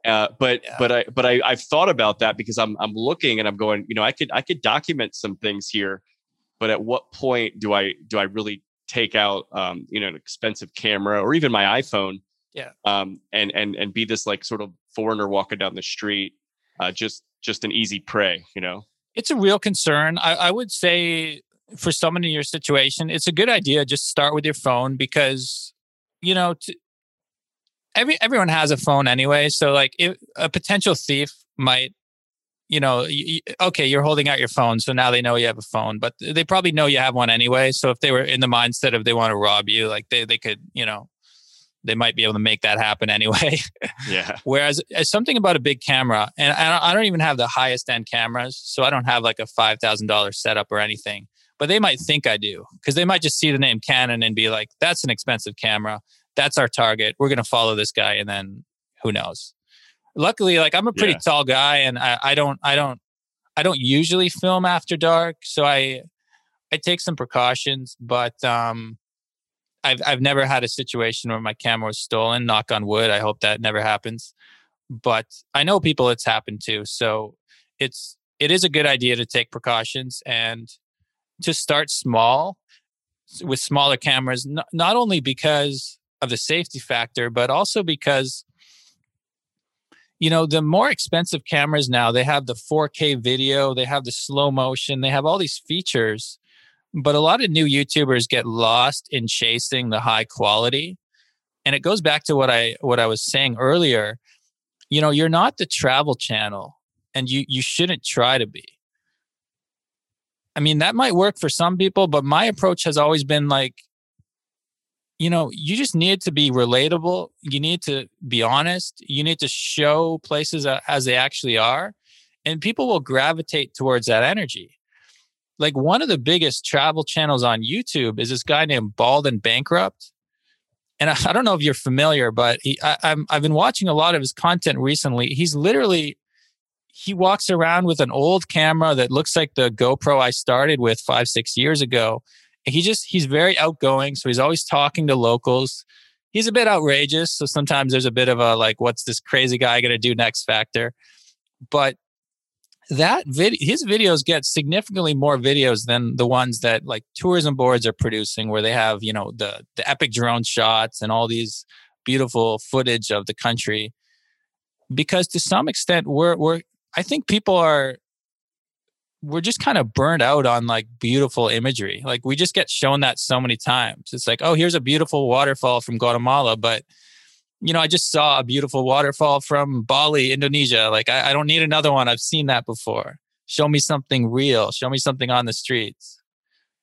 uh, but yeah. but I but I I've thought about that because I'm I'm looking and I'm going, you know, I could I could document some things here, but at what point do I do I really take out um, you know an expensive camera or even my iPhone, yeah, um, and and and be this like sort of foreigner walking down the street, uh, just just an easy prey, you know. It's a real concern. I, I would say for someone in your situation, it's a good idea just start with your phone because you know, to, every everyone has a phone anyway. So like, if a potential thief might, you know, you, okay, you're holding out your phone, so now they know you have a phone, but they probably know you have one anyway. So if they were in the mindset of they want to rob you, like they they could, you know, they might be able to make that happen anyway. Yeah. Whereas uh, something about a big camera, and I don't even have the highest end cameras, so I don't have like a five thousand dollar setup or anything. But they might think I do because they might just see the name Canon and be like, "That's an expensive camera. That's our target. We're going to follow this guy." And then who knows? Luckily, like I'm a pretty yeah. tall guy, and I, I don't, I don't, I don't usually film after dark, so I, I take some precautions. But um, I've I've never had a situation where my camera was stolen. Knock on wood. I hope that never happens. But I know people it's happened to. So it's it is a good idea to take precautions and to start small with smaller cameras. Not, not only because of the safety factor, but also because you know the more expensive cameras now they have the 4k video they have the slow motion they have all these features but a lot of new YouTubers get lost in chasing the high quality. And it goes back to what I what I was saying earlier. You know, you're not the travel channel and you you shouldn't try to be. I mean, that might work for some people, but my approach has always been like you know, you just need to be relatable. You need to be honest. You need to show places as they actually are, and people will gravitate towards that energy like one of the biggest travel channels on YouTube is this guy named Bald and Bankrupt. And I, don't know if you're familiar, but he, I, I'm, I've been watching a lot of his content recently. He's literally, he walks around with an old camera that looks like the GoPro I started with five, six years ago. He just, he's very outgoing. So he's always talking to locals. He's a bit outrageous. So sometimes there's a bit of a like, what's this crazy guy to do next factor? But that video his videos get significantly more videos than the ones that like tourism boards are producing where they have you know the the epic drone shots and all these beautiful footage of the country because to some extent we're we're i think people are we're just kind of burned out on like beautiful imagery like we just get shown that so many times it's like oh here's a beautiful waterfall from guatemala but you know, I just saw a beautiful waterfall from Bali, Indonesia. Like, I, I, don't need another one. I've seen that before. Show me something real. Show me something on the streets.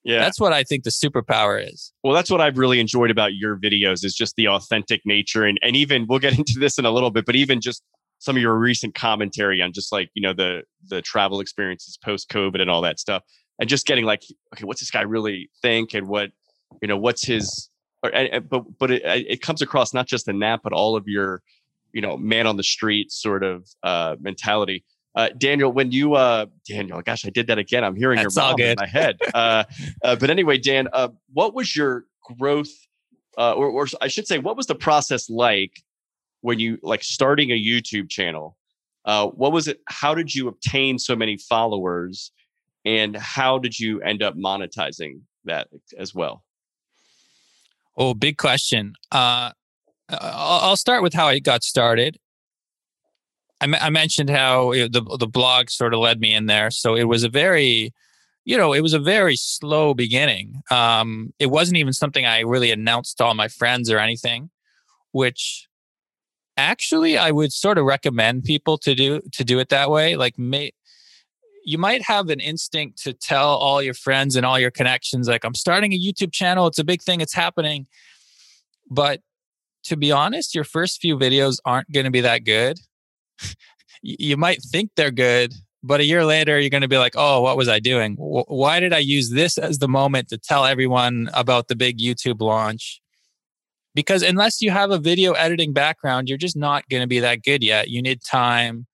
Yeah. That's what I think the superpower is. Well, that's what I've really enjoyed about your videos is just the authentic nature. And, and even we'll get into this in a little bit, but even just some of your recent commentary on just like, you know, the, the travel experiences post COVID and all that stuff. And just getting like, okay, what's this guy really think? And what, you know, what's his, or, but but it, it comes across not just in that, but all of your, you know, man on the street sort of uh, mentality. Uh, Daniel, when you uh, Daniel, gosh, I did that again. I'm hearing That's your mom in my head. Uh, uh, but anyway, Dan, uh, what was your growth, uh, or, or I should say, what was the process like when you like starting a YouTube channel? Uh, what was it? How did you obtain so many followers, and how did you end up monetizing that as well? Oh, big question. Uh, I'll start with how I got started. I, mentioned how the the blog sort of led me in there, so it was a very, you know, it was a very slow beginning. Um, it wasn't even something I really announced to all my friends or anything, which actually I would sort of recommend people to do to do it that way. Like, may, you might have an instinct to tell all your friends and all your connections, like, I'm starting a YouTube channel. It's a big thing. It's happening. But to be honest, your first few videos aren't going to be that good. you might think they're good, but a year later, you're going to be like, oh, what was I doing? Why did I use this as the moment to tell everyone about the big YouTube launch? Because unless you have a video editing background, you're just not going to be that good yet. You need time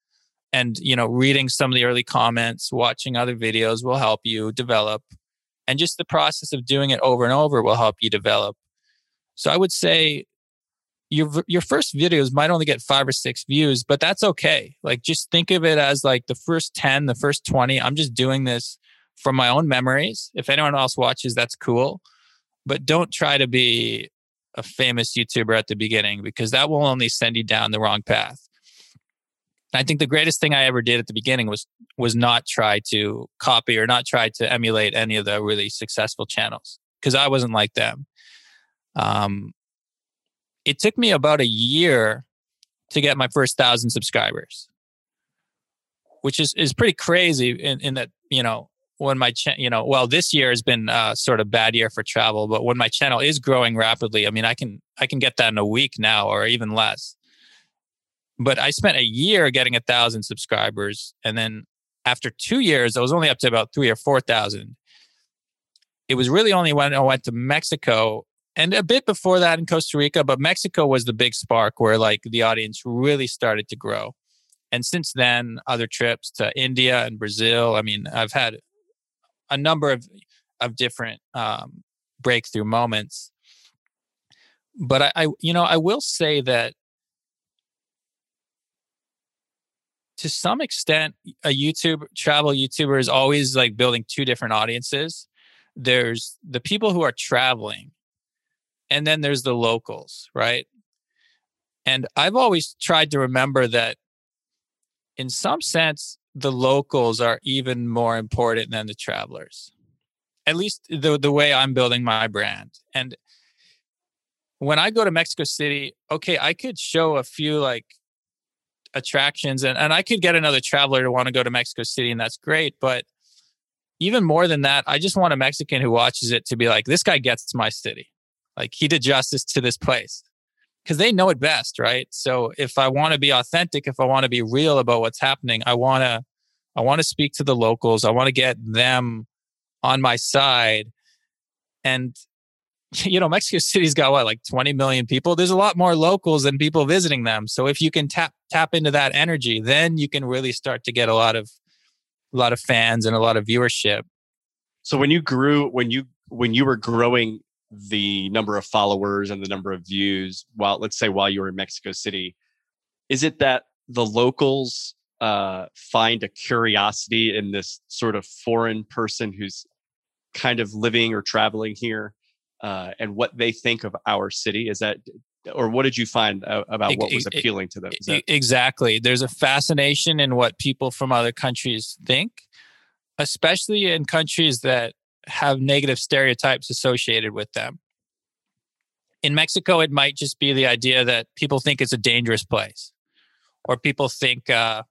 and you know reading some of the early comments watching other videos will help you develop and just the process of doing it over and over will help you develop. So i would say your your first videos might only get 5 or 6 views but that's okay. Like just think of it as like the first 10 the first 20 i'm just doing this from my own memories. If anyone else watches that's cool. But don't try to be a famous youtuber at the beginning because that will only send you down the wrong path I think the greatest thing I ever did at the beginning was was not try to copy or not try to emulate any of the really successful channels because I wasn't like them. Um, it took me about a year to get my first thousand subscribers, which is is pretty crazy. In, in that you know when my cha- you know well this year has been uh, sort of bad year for travel, but when my channel is growing rapidly, I mean I can I can get that in a week now or even less. But I spent a year getting a thousand subscribers, and then after two years, I was only up to about three or four thousand. It was really only when I went to Mexico and a bit before that in Costa Rica, but Mexico was the big spark where like the audience really started to grow. And since then, other trips to India and Brazil. I mean, I've had a number of of different um, breakthrough moments. But I, I, you know, I will say that to some extent, a YouTube travel YouTuber is always like building two different audiences. There's the people who are traveling and then there's the locals, right? And I've always tried to remember that in some sense, the locals are even more important than the travelers. At least the the way I'm building my brand. And when I go to Mexico City, okay, I could show a few like attractions and, and I could get another traveler to want to go to Mexico City, and that's great. But even more than that, I just want a Mexican who watches it to be like, this guy gets my city. Like he did justice to this place because they know it best, right? So if I want to be authentic, if I want to be real about what's happening, I want to I want to speak to the locals. I want to get them on my side. And you know, Mexico City's got what like 20 million people. There's a lot more locals than people visiting them. So if you can tap tap into that energy, then you can really start to get a lot of a lot of fans and a lot of viewership. So when you grew when you when you were growing the number of followers and the number of views while let's say while you were in Mexico City is it that the locals uh, find a curiosity in this sort of foreign person who's kind of living or traveling here uh, and what they think of our city? Is that or what did you find uh, about what was appealing to them? That- exactly. There's a fascination in what people from other countries think especially in countries that have negative stereotypes associated with them. In Mexico, it might just be the idea that people think it's a dangerous place, or people think, uh,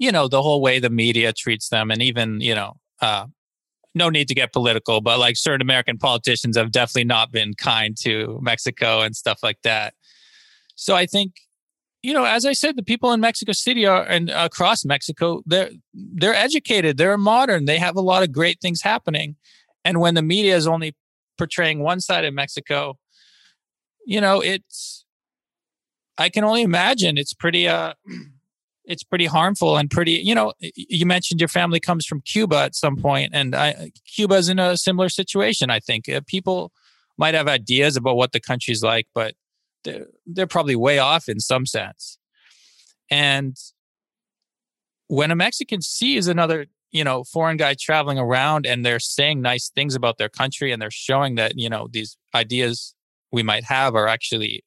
you know, the whole way the media treats them, and even, you know, uh, no need to get political, but like certain American politicians have definitely not been kind to Mexico and stuff like that. So I think you know, as I said, the people in Mexico City are and across Mexico, they're they're educated, they're modern, they have a lot of great things happening. And when the media is only portraying one side of Mexico, you know, it's I can only imagine it's pretty uh it's pretty harmful and pretty, you know, you mentioned your family comes from Cuba at some point and I Cuba's in a similar situation, I think. Uh, people might have ideas about what the country's like, but they're, they're probably way off in some sense. And when a Mexican sees another, you know, foreign guy traveling around and they're saying nice things about their country and they're showing that, you know, these ideas we might have are actually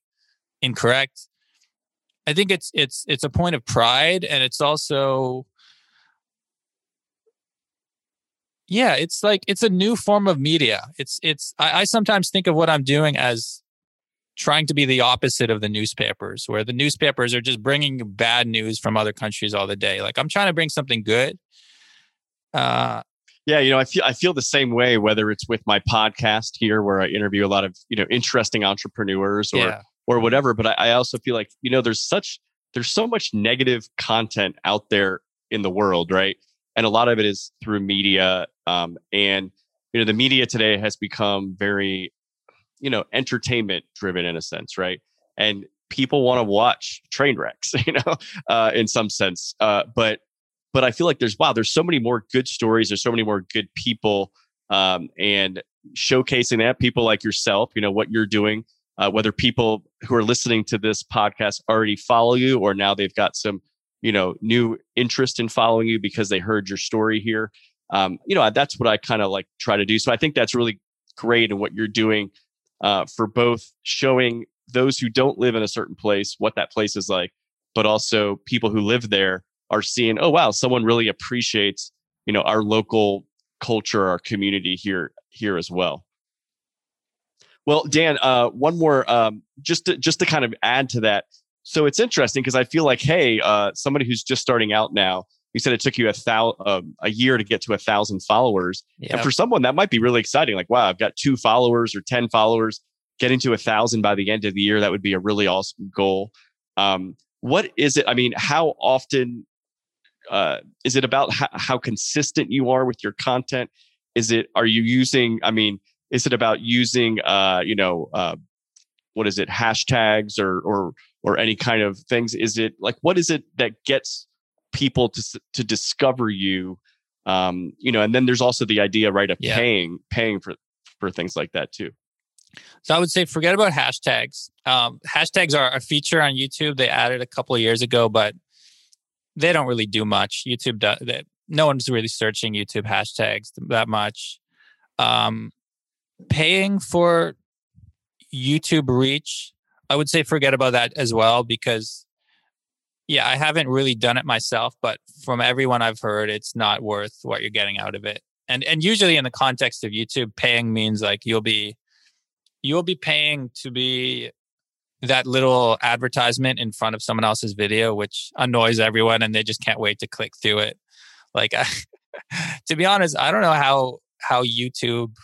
incorrect. I think it's it's it's a point of pride and it's also yeah, it's like it's a new form of media. It's it's I, I sometimes think of what I'm doing as trying to be the opposite of the newspapers, where the newspapers are just bringing bad news from other countries all the day. Like I'm trying to bring something good. Uh, yeah, you know, I feel I feel the same way. Whether it's with my podcast here, where I interview a lot of you know interesting entrepreneurs, or yeah. Or whatever. But I, I also feel like you know, there's such there's so much negative content out there in the world, right? And a lot of it is through media. Um, and you know, the media today has become very you know entertainment driven in a sense right and people want to watch train wrecks you know uh, in some sense uh, but but i feel like there's wow there's so many more good stories there's so many more good people um, and showcasing that people like yourself you know what you're doing uh, whether people who are listening to this podcast already follow you or now they've got some you know new interest in following you because they heard your story here um, you know that's what i kind of like try to do so i think that's really great in what you're doing uh, for both showing those who don't live in a certain place what that place is like, but also people who live there are seeing, oh wow, someone really appreciates you know our local culture, our community here here as well. Well, Dan, uh, one more, um, just to, just to kind of add to that. So it's interesting because I feel like, hey, uh, somebody who's just starting out now, you said it took you a thou- um, a year to get to a thousand followers, yep. and for someone that might be really exciting. Like, wow, I've got two followers or ten followers. Getting to a thousand by the end of the year, that would be a really awesome goal. Um, what is it? I mean, how often uh, is it about how, how consistent you are with your content? Is it are you using? I mean, is it about using uh, you know uh, what is it hashtags or or or any kind of things? Is it like what is it that gets people to to discover you? Um, you know, and then there's also the idea, right, of yeah. paying paying for for things like that too. So I would say forget about hashtags. Um, hashtags are a feature on YouTube. They added a couple of years ago, but they don't really do much. YouTube does. They, no one's really searching YouTube hashtags that much. Um, paying for YouTube reach, I would say forget about that as well because, yeah, I haven't really done it myself, but from everyone I've heard, it's not worth what you're getting out of it. And and usually in the context of YouTube, paying means like you'll be you'll be paying to be that little advertisement in front of someone else's video, which annoys everyone and they just can't wait to click through it. Like, I, to be honest, I don't know how how YouTube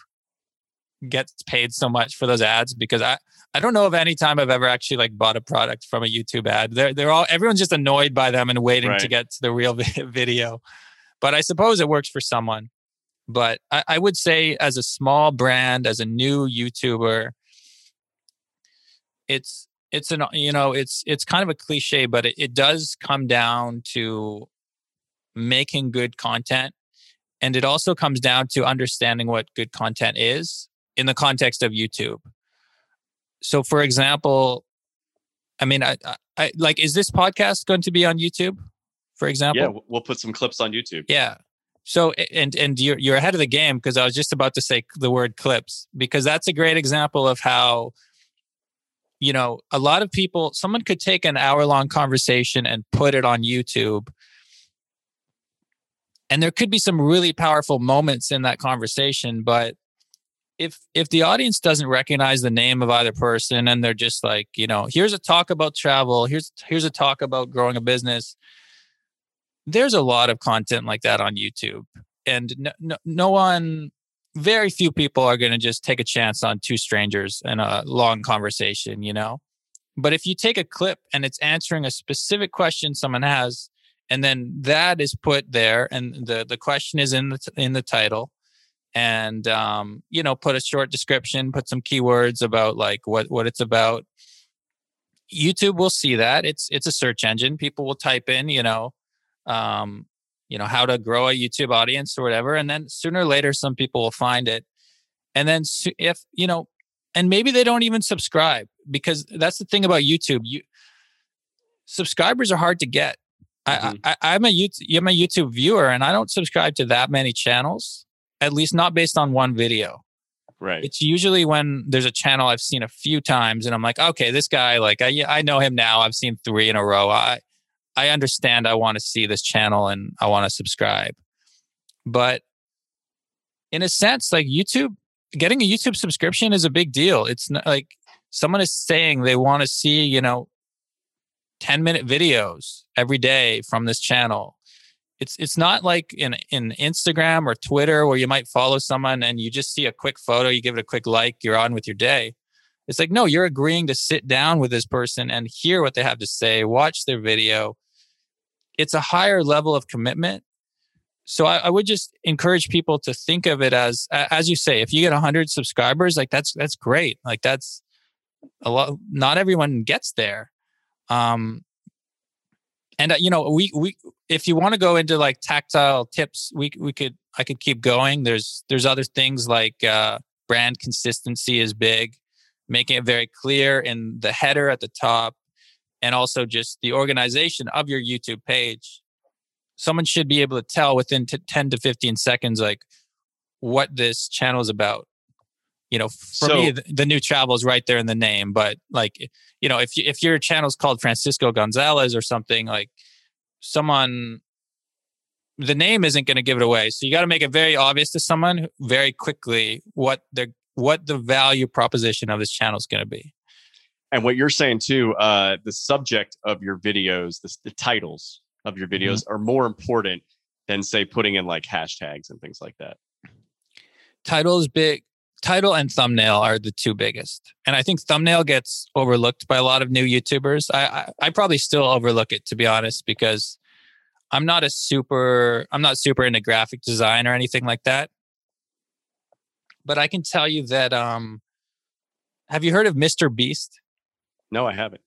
gets paid so much for those ads because I I don't know of any time I've ever actually like bought a product from a YouTube ad. They're they're all everyone's just annoyed by them and waiting right. to get to the real video. But I suppose it works for someone. But I, I would say as a small brand, as a new YouTuber, it's it's an you know it's it's kind of a cliche but it, it does come down to making good content and it also comes down to understanding what good content is in the context of youtube. So for example i mean i, I like is this podcast going to be on youtube for example? yeah we'll put some clips on youtube. Yeah. So and and you're you're ahead of the game because i was just about to say the word clips because that's a great example of how you know, a lot of people, someone could take an hour long conversation and put it on YouTube. And there could be some really powerful moments in that conversation, but if if the audience doesn't recognize the name of either person and they're just like, you know, here's a talk about travel, here's here's a talk about growing a business, there's a lot of content like that on YouTube. And no, no, no one very few people are going to just take a chance on two strangers in a long conversation, you know? But if you take a clip and it's answering a specific question someone has, and then that is put there, and the, the question is in the, in the title, and um, you know, put a short description, put some keywords about like what, what it's about. YouTube will see that. It's it's a search engine. People will type in, you know, um, you know how to grow a youtube audience or whatever and then sooner or later some people will find it and then if you know and maybe they don't even subscribe because that's the thing about youtube you subscribers are hard to get mm-hmm. I, I i'm a youtube i'm a youtube viewer and i don't subscribe to that many channels at least not based on one video right it's usually when there's a channel i've seen a few times and i'm like okay this guy like i, I know him now i've seen three in a row i I understand I want to see this channel and I want to subscribe. But in a sense, like YouTube, getting a YouTube subscription is a big deal. It's not like someone is saying they want to see, you know, 10 minute videos every day from this channel. It's it's not like in in Instagram or Twitter where you might follow someone and you just see a quick photo, you give it a quick like, you're on with your day. It's like no, you're agreeing to sit down with this person and hear what they have to say, watch their video, it's a higher level of commitment. So I, I, would just encourage people to think of it as, as you say, if you get 100 subscribers, like that's that's great. Like that's a lot. Not everyone gets there. Um, and uh, you know, we we if you want to go into like tactile tips, we we could I could keep going. There's there's other things like uh, brand consistency is big, making it very clear in the header at the top and also just the organization of your YouTube page. Someone should be able to tell within t- 10 to 15 seconds, like what this channel is about. You know, for so, me, the, the, new travel is right there in the name. But like, you know, if you, if your channel is called Francisco Gonzalez or something, like someone, the name isn't going to give it away. So you got to make it very obvious to someone very quickly what they're what the value proposition of this channel is going to be. And what you're saying too, uh, the subject of your videos, the, the titles of your videos mm-hmm. are more important than say putting in like hashtags and things like that. Title is big. Title and thumbnail are the two biggest, and I think thumbnail gets overlooked by a lot of new YouTubers. I, I, I probably still overlook it to be honest because I'm not a super I'm not super into graphic design or anything like that. But I can tell you that um have you heard of Mr. Beast? No, I haven't.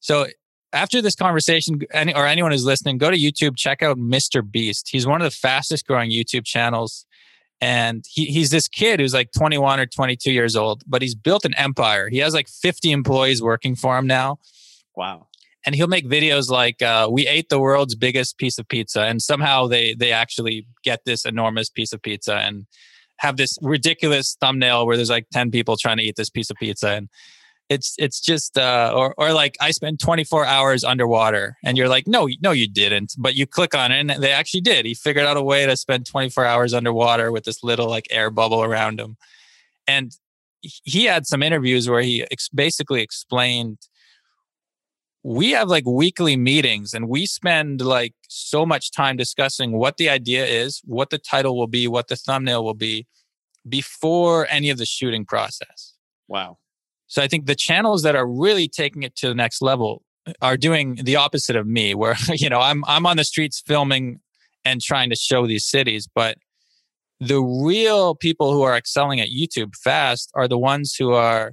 So after this conversation, any, or anyone who's listening, go to YouTube, check out Mr. Beast. He's one of the fastest growing YouTube channels. And he, he's this kid who's like 21 or 22 years old, but he's built an empire. He has like 50 employees working for him now. Wow. And he'll make videos like, uh, we ate the world's biggest piece of pizza. And somehow they, they actually get this enormous piece of pizza and have this ridiculous thumbnail where there's like 10 people trying to eat this piece of pizza. And it's it's just uh, or or like I spent 24 hours underwater, and you're like, no, no, you didn't. But you click on it, and they actually did. He figured out a way to spend 24 hours underwater with this little like air bubble around him, and he had some interviews where he ex- basically explained we have like weekly meetings and we spend like so much time discussing what the idea is, what the title will be, what the thumbnail will be before any of the shooting process. Wow. So I think the channels that are really taking it to the next level are doing the opposite of me, where you know I'm I'm on the streets filming and trying to show these cities, but the real people who are excelling at YouTube fast are the ones who are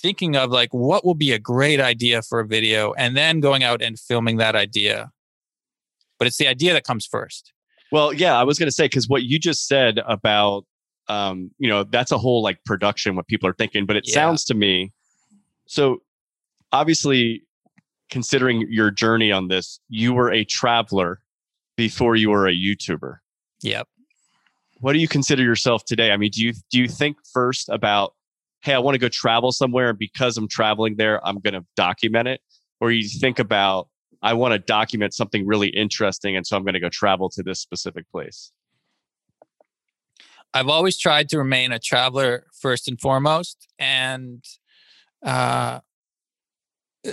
thinking of like what will be a great idea for a video and then going out and filming that idea. But it's the idea that comes first. Well, yeah, I was going to say because what you just said about um, you know, that's a whole like production what people are thinking. But it yeah. sounds to me so obviously considering your journey on this, you were a traveler before you were a YouTuber. Yep. What do you consider yourself today? I mean, do you do you think first about, hey, I want to go travel somewhere, and because I'm traveling there, I'm going to document it, or you think about, I want to document something really interesting, and so I'm going to go travel to this specific place. I've always tried to remain a traveler first and foremost, and uh,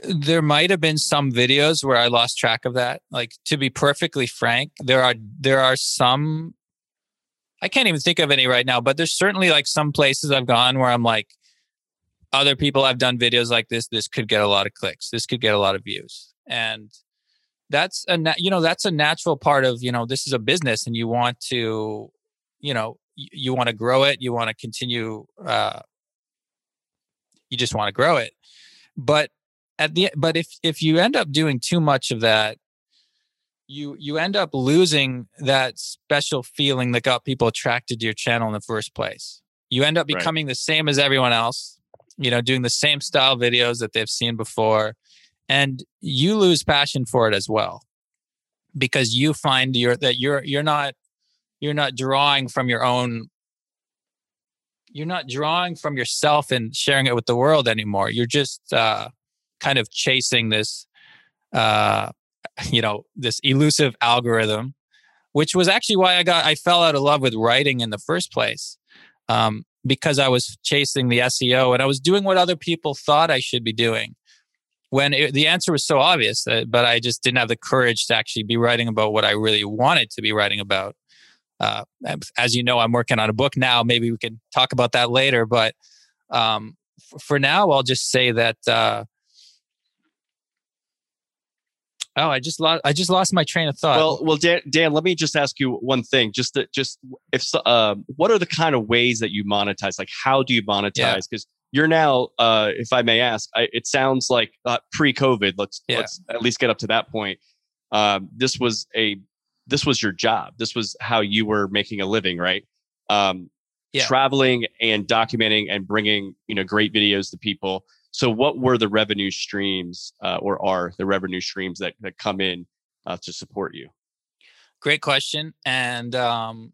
there might have been some videos where I lost track of that. Like to be perfectly frank, there are there are some. I can't even think of any right now, but there's certainly like some places I've gone where I'm like, other people have done videos like this. This could get a lot of clicks. This could get a lot of views, and that's a you know that's a natural part of you know this is a business, and you want to you know you, want to grow it you want to continue uh, you just want to grow it but at the but if if you end up doing too much of that you you end up losing that special feeling that got people attracted to your channel in the first place you end up becoming right. the same as everyone else you know doing the same style videos that they've seen before and you lose passion for it as well because you find you're that you're you're not you're not drawing from your own you're not drawing from yourself and sharing it with the world anymore. You're just uh, kind of chasing this uh, you know this elusive algorithm which was actually why i got i fell out of love with writing in the first place um, because i was chasing the seo and i was doing what other people thought i should be doing when it, the answer was so obvious uh, but i just didn't have the courage to actually be writing about what i really wanted to be writing about uh, as you know, I'm working on a book now. Maybe we can talk about that later. But um, f- for now, I'll just say that. Uh, oh, I just lost. I just lost my train of thought. Well, well, Dan, Dan let me just ask you one thing. Just that, just if uh, what are the kind of ways that you monetize? Like, how do you monetize? Because yeah. you're now, uh, if I may ask, I, it sounds like uh, pre-COVID. Let's yeah. let's at least get up to that point. Um, this was a this was your job. This was how you were making a living, right? Um, yeah. Traveling and documenting and bringing you know great videos to people. So, what were the revenue streams, uh, or are the revenue streams that that come in uh, to support you? Great question, and um,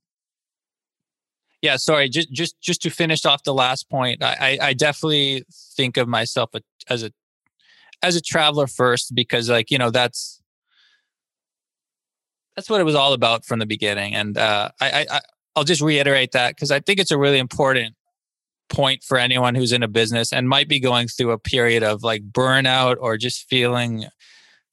yeah, sorry. Just just just to finish off the last point, I, I definitely think of myself as a as a traveler first because, like you know, that's that's what it was all about from the beginning. And uh, I, I, I'll just reiterate that because I think it's a really important point for anyone who's in a business and might be going through a period of like burnout or just feeling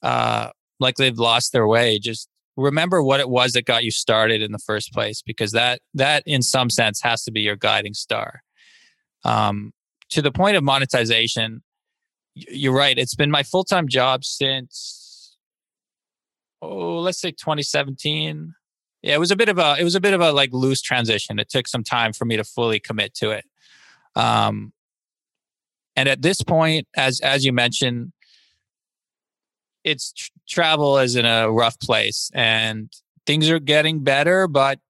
uh, like they've lost their way. Just remember what it was that got you started in the first place, because that that in some sense has to be your guiding star. Um, to the point of monetization, you're right. It's been my full time job since oh, let's say 2017. Yeah, it was a bit of a it was a bit of a like loose transition. It took some time for me to fully commit to it. Um, and at this point, as as you mentioned, it's tr- travel is in a rough place, and things are getting better. But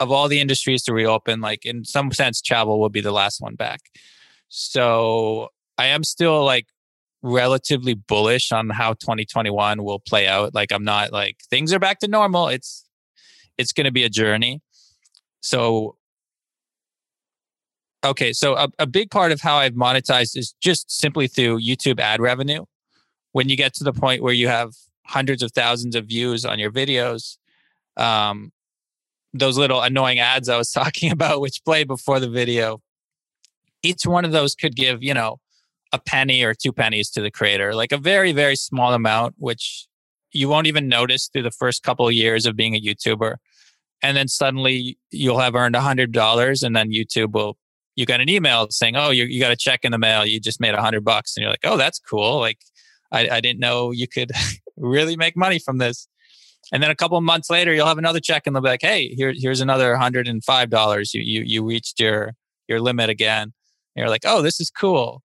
of all the industries to reopen, like in some sense, travel will be the last one back. So I am still like relatively bullish on how 2021 will play out. Like I'm not like things are back to normal. It's it's going to be a journey. So Okay, so a, a big part of how I've monetized is just simply through YouTube ad revenue. When you get to the point where you have hundreds of thousands of views on your videos, um, those little annoying ads I was talking about, which play before the video, each one of those could give, you know, a penny or two pennies to the creator, like a very, very small amount, which you won't even notice through the first couple of years of being a YouTuber. And then suddenly you'll have earned a hundred dollars and then YouTube will you got an email saying, "Oh, you, you got a check in the mail. You just made a hundred bucks," and you're like, "Oh, that's cool. Like, I, I didn't know you could really make money from this." And then a couple months later, you'll have another check, and they'll be like, "Hey, here, here's another hundred and five dollars. You, you, you reached your your limit again." And you're like, "Oh, this is cool."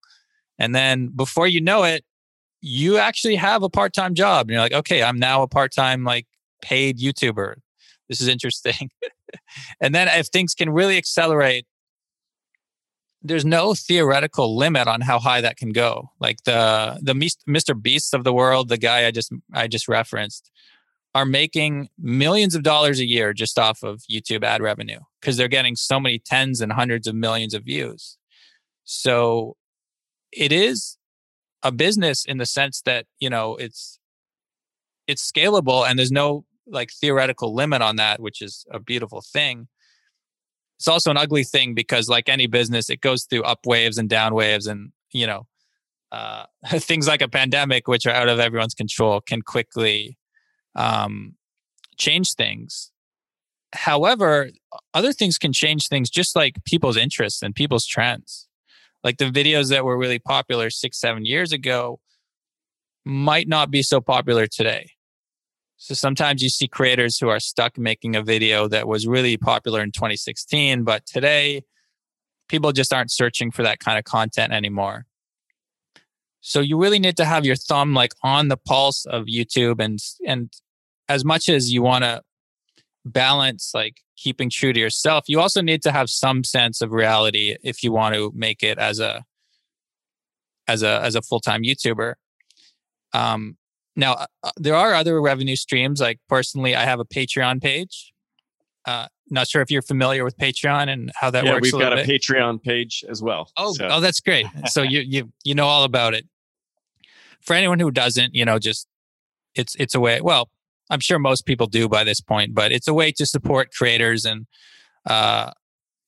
And then before you know it, you actually have a part time job, and you're like, "Okay, I'm now a part time like paid YouTuber. This is interesting." and then if things can really accelerate there's no theoretical limit on how high that can go. Like the the Mr. Beasts of the world, the guy I just I just referenced, are making millions of dollars a year just off of YouTube ad revenue because they're getting so many tens and hundreds of millions of views. So it is a business in the sense that, you know, it's it's scalable and there's no like theoretical limit on that, which is a beautiful thing. It's also an ugly thing because like any business it goes through up waves and down waves and you know uh, things like a pandemic which are out of everyone's control can quickly um, change things. However other things can change things just like people's interests and people's trends like the videos that were really popular six seven years ago might not be so popular today so sometimes you see creators who are stuck making a video that was really popular in 2016, but today people just aren't searching for that kind of content anymore. So you really need to have your thumb like on the pulse of YouTube and and as much as you want to balance like keeping true to yourself, you also need to have some sense of reality if you want to make it as a as a as a full-time YouTuber. Um, now, uh, uh, there are other revenue streams. Like personally, I have a Patreon page. Uh, not sure if you're familiar with Patreon and how that yeah, works. Yeah, we've got a bit. Patreon page as well. Oh, so. oh, that's great. so you you you know all about it. For anyone who doesn't, you know, just it's it's a way. Well, I'm sure most people do by this point, but it's a way to support creators and uh,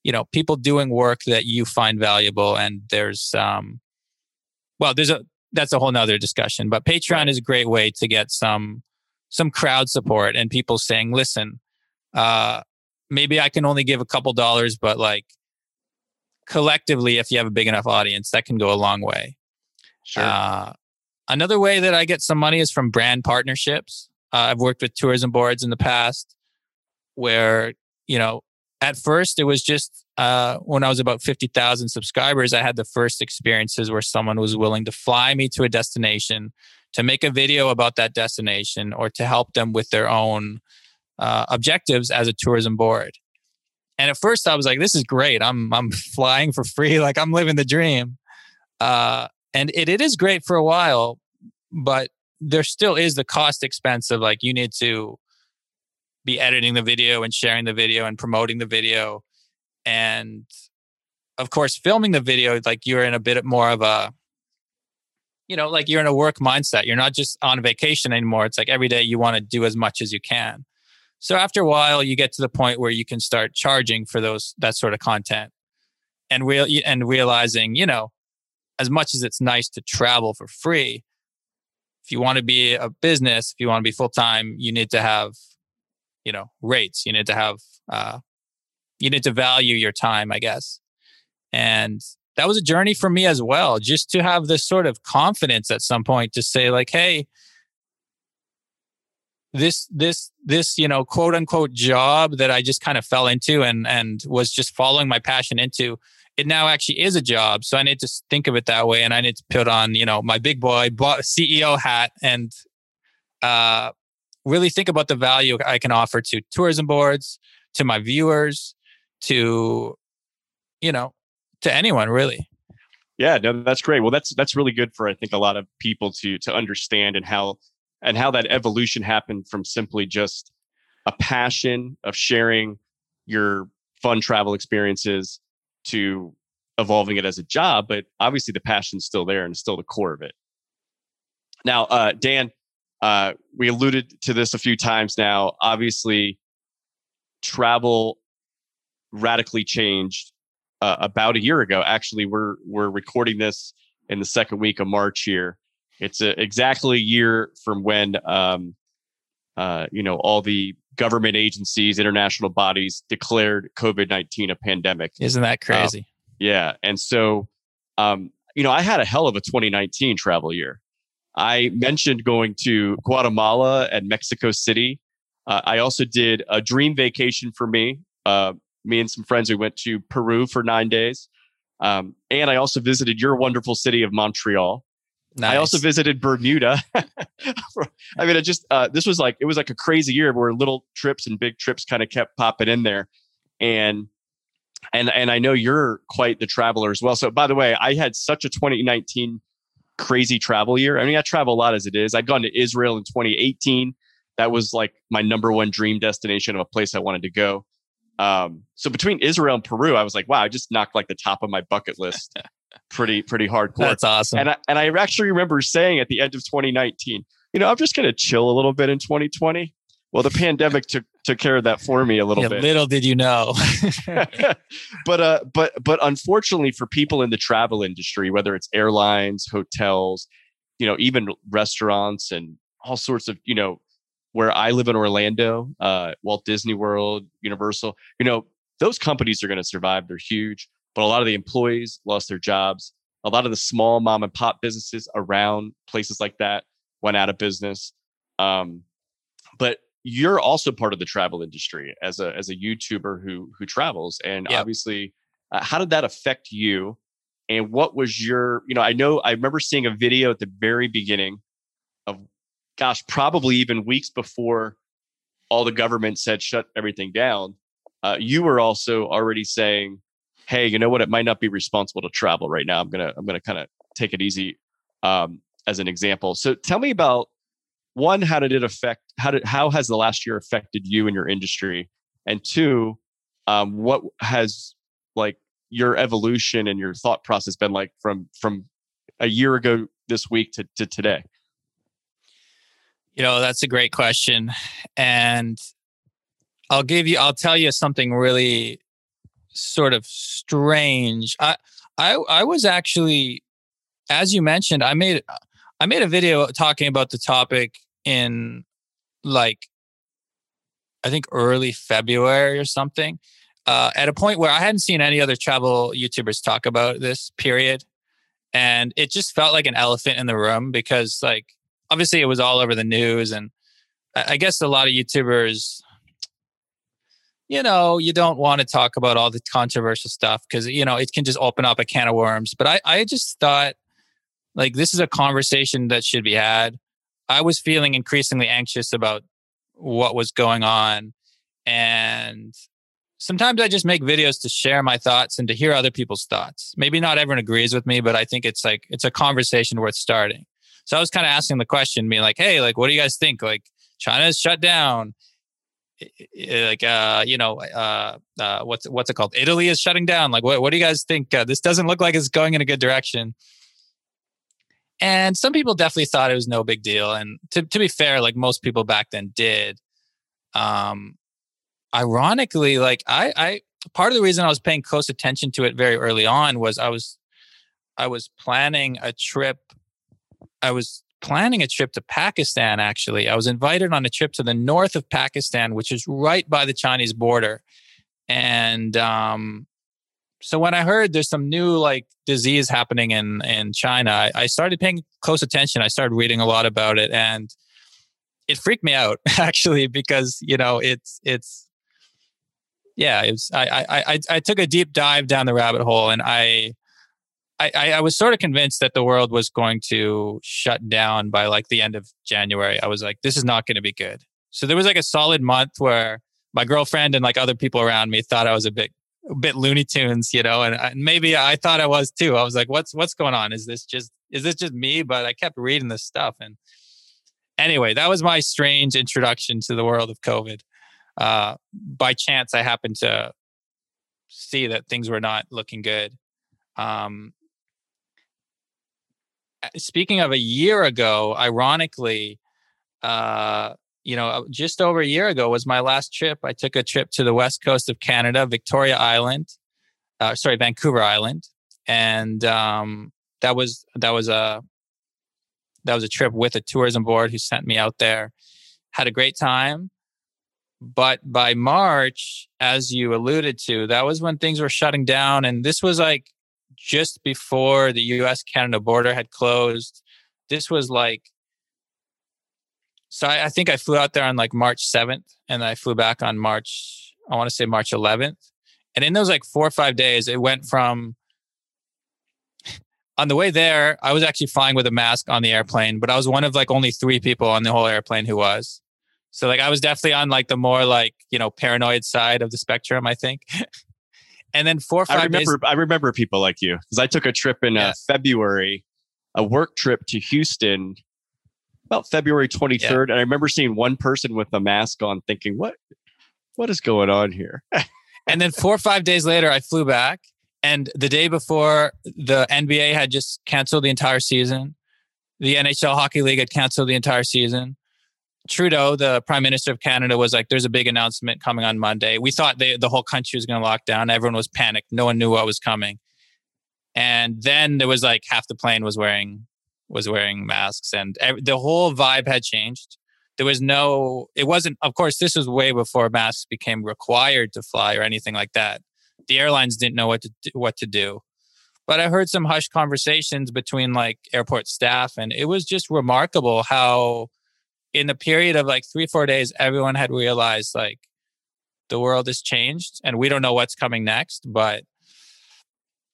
you know people doing work that you find valuable. And there's um, well, there's a that's a whole nother discussion. But Patreon is a great way to get some some crowd support and people saying, listen, uh, maybe I can only give a couple dollars, but like collectively, if you have a big enough audience, that can go a long way. Sure. Uh, another way that I get some money is from brand partnerships. Uh, I've worked with tourism boards in the past where, you know, at first it was just uh, when I was about 50,000 subscribers, I had the first experiences where someone was willing to fly me to a destination to make a video about that destination or to help them with their own uh, objectives as a tourism board. And at first I was like, this is great. I'm, I'm flying for free. Like I'm living the dream. Uh, and it, it is great for a while, but there still is the cost expense of like, you need to be editing the video and sharing the video and promoting the video. And of course filming the video like you're in a bit more of a you know like you're in a work mindset. You're not just on vacation anymore. It's like every day you want to do as much as you can. So after a while you get to the point where you can start charging for those that sort of content and real and realizing, you know, as much as it's nice to travel for free, if you want to be a business, if you want to be full time, you need to have, you know, rates. You need to have, uh, you need to value your time, I guess. And that was a journey for me as well, just to have this sort of confidence at some point to say, like, hey, this this this you know quote unquote job that i just kind of fell into and and was just following my passion into it now actually is a job so i need to think of it that way and i need to put on you know my big boy ceo hat and uh really think about the value i can offer to tourism boards to my viewers to you know to anyone really. Yeah no that's great. Well that's that's really good for i think a lot of people to to understand and how and how that evolution happened from simply just a passion of sharing your fun travel experiences to evolving it as a job but obviously the passion's still there and still the core of it. Now uh, dan uh, we alluded to this a few times now. Obviously travel radically changed uh, about a year ago. Actually we're we're recording this in the second week of march here. It's a, exactly a year from when, um, uh, you know, all the government agencies, international bodies declared COVID 19 a pandemic. Isn't that um, crazy? yeah. And so, um, you know, I had a hell of a 2019 travel year. I mentioned going to Guatemala and Mexico City. Uh, I also did a dream vacation for me. Uh, me and some friends, we went to Peru for nine days. Um, and I also visited your wonderful city of Montreal. Nice. I also visited Bermuda. I mean, it just uh, this was like it was like a crazy year where little trips and big trips kind of kept popping in there, and and and I know you're quite the traveler as well. So by the way, I had such a 2019 crazy travel year. I mean, I travel a lot as it is. I'd gone to Israel in 2018. That was like my number one dream destination of a place I wanted to go. Um, so between Israel and Peru, I was like, wow, I just knocked like the top of my bucket list pretty pretty hardcore. That's awesome. And I, and I actually remember saying at the end of 2019, you know, I'm just going to chill a little bit in 2020. Well, the pandemic took took care of that for me a little yeah, bit. Little did you know. but uh, but but unfortunately for people in the travel industry, whether it's airlines, hotels, you know, even restaurants and all sorts of, you know, where I live in Orlando, uh, Walt Disney World, Universal, you know, those companies are going to survive. They're huge but a lot of the employees lost their jobs. A lot of the small mom and pop businesses around places like that went out of business. Um, but you're also part of the travel industry as a as a YouTuber who who travels, and yep. obviously, uh, how did that affect you? And what was your, you know, I know I remember seeing a video at the very beginning of, gosh, probably even weeks before all the government said shut everything down. Uh, you were also already saying, hey, you know what? It might not be responsible to travel right now. I'm gonna I'm gonna kind of take it easy um, as an example. So tell me about one, how did it affect? How did how has the last year affected you and your industry? And two, um, what has like your evolution and your thought process been like from from a year ago this week to, to today? You know, that's a great question. And I'll give you, I'll tell you something really sort of strange. I I I was actually, as you mentioned, I made I made a video talking about the topic in like I think early February or something. Uh, at a point where I hadn't seen any other travel YouTubers talk about this period, and it just felt like an elephant in the room because, like, obviously it was all over the news, and I guess a lot of YouTubers you know, you don't want to talk about all the controversial stuff because, you know, it can just open up a can of worms. But I, I just thought like this is a conversation that should be had. I was feeling increasingly anxious about what was going on. And sometimes I just make videos to share my thoughts and to hear other people's thoughts. Maybe not everyone agrees with me, but I think it's like, it's a conversation worth starting. So I was kind of asking the question, being like, hey, like, what do you guys think? Like, China's shut down like uh you know uh, uh what's what's it called? Italy is shutting down. Like what, what do you guys think uh, this doesn't look like it's going in a good direction. And some people definitely thought it was no big deal. And to, to be fair like most people back then did. Um ironically like i i part of the reason I was paying close attention to it very early on was I was I was planning a trip. I was planning a trip to Pakistan actually. I was invited on a trip to the north of Pakistan, which is right by the Chinese border. And um, so when I heard there's some new like disease happening in in China, I, I started paying close attention. I started reading a lot about it and it freaked me out actually because you know it's it's yeah. I, I I I took a deep dive down the rabbit hole, and I, I I was sort of convinced that the world was going to shut down by like the end of January. I was like, this is not going to be good. So there was like a solid month where my girlfriend and like other people around me thought I was a bit a bit Looney Tunes, you know, and I, maybe I thought I was too. I was like, what's what's going on? Is this just is this just me? But I kept reading this stuff, and anyway, that was my strange introduction to the world of COVID uh, by chance, I happened to see that things were not looking good. Um, speaking of a year ago, ironically, uh, you know, uh, just over a year ago was my last trip. I took a trip to the west coast of Canada, Victoria Island, uh, sorry, Vancouver Island, and um, that was that was a that was a trip with a tourism board who sent me out there. Had a great time. But by March, as you alluded to, that was when things were shutting down. And this was like just before the US Canada border had closed. This was like, so I, I, think I flew out there on like March 7th and I flew back on March, I want to say March 11th. And in those like four or five days, it went from on the way there, I was actually flying with a mask on the airplane, but I was one of like only three people on the whole airplane who was. So like I was definitely on like the more like, you know, paranoid side of the spectrum, I think. and then four or five I remember days- I remember people like you because I took a trip in uh, February, a work trip to Houston about February 23rd. Yeah. And I remember seeing one person with a mask on thinking, what what is going on here? and then four or five days later I flew back. And the day before the NBA had just canceled the entire season. The NHL Hockey League had canceled the entire season. Trudeau, the Prime Minister of Canada, was like, "There's a big announcement coming on Monday." We thought they, the whole country was going to lock down. Everyone was panicked. No one knew what was coming. And then there was like half the plane was wearing was wearing masks, and every, the whole vibe had changed. There was no. It wasn't. Of course, this was way before masks became required to fly or anything like that. The airlines didn't know what to do, what to do. But I heard some hushed conversations between like airport staff, and it was just remarkable how in a period of like three, four days, everyone had realized like the world has changed and we don't know what's coming next. But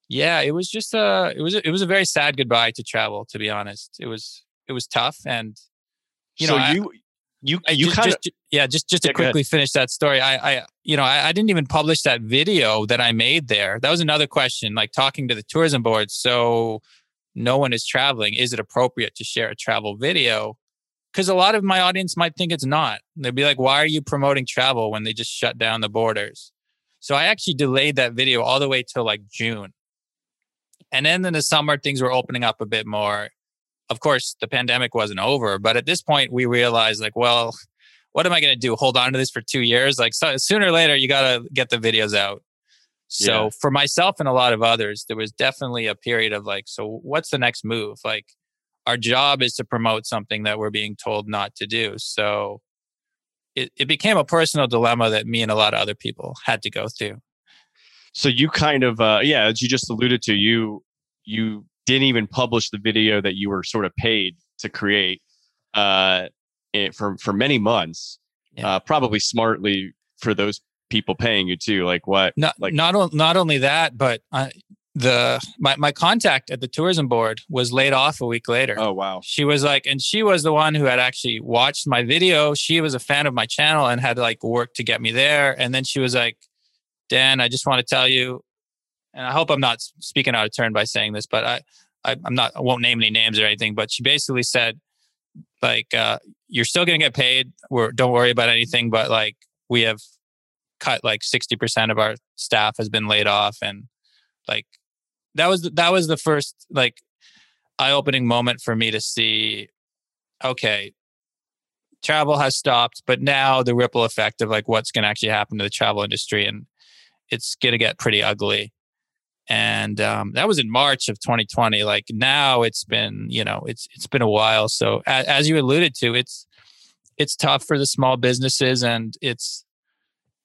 yeah, it was just a it was a, it was a very sad goodbye to travel. To be honest, it was it was tough, and you so know, you I, you you kind of yeah, just just to yeah, quickly finish that story. I I you know I, I didn't even publish that video that I made there. That was another question, like talking to the tourism board. So no one is traveling. Is it appropriate to share a travel video? Because a lot of my audience might think it's not. They'd be like, why are you promoting travel when they just shut down the borders? So I actually delayed that video all the way till like June. And then in the summer, things were opening up a bit more. Of course, the pandemic wasn't over, but at this point, we realized like, well, what am I going to do? Hold on to this for two years? Like, so, sooner or later, you got to get the videos out. So yeah. for myself and a lot of others, there was definitely a period of like, so what's the next move? Like, our job is to promote something that we're being told not to do. So it, it became a personal dilemma that me and a lot of other people had to go through. So you kind of, uh, yeah, as you just alluded to, you you didn't even publish the video that you were sort of paid to create uh, for for many months. Yeah. Uh, probably smartly for those people paying you too. Like what? Not like not not only that, but uh, the my, my contact at the tourism board was laid off a week later. Oh wow. She was like and she was the one who had actually watched my video. She was a fan of my channel and had like worked to get me there and then she was like Dan, I just want to tell you and I hope I'm not speaking out of turn by saying this, but I, I am not I won't name any names or anything, but she basically said like uh, you're still going to get paid. We're don't worry about anything, but like we have cut like 60% of our staff has been laid off and like that was that was the first like eye-opening moment for me to see okay travel has stopped but now the ripple effect of like what's going to actually happen to the travel industry and it's going to get pretty ugly. And um, that was in March of 2020. Like now, it's been you know it's it's been a while. So as, as you alluded to, it's it's tough for the small businesses, and it's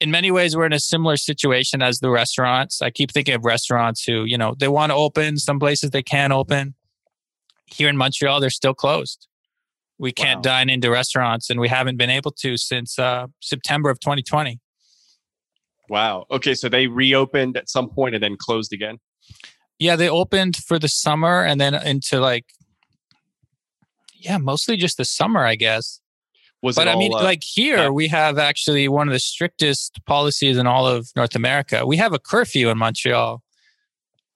in many ways we're in a similar situation as the restaurants. I keep thinking of restaurants who you know they want to open. Some places they can't open. Here in Montreal, they're still closed. We can't wow. dine into restaurants, and we haven't been able to since uh, September of 2020. Wow. Okay. So they reopened at some point and then closed again? Yeah, they opened for the summer and then into like, yeah, mostly just the summer, I guess. Was but I mean, uh, like here, yeah. we have actually one of the strictest policies in all of North America. We have a curfew in Montreal.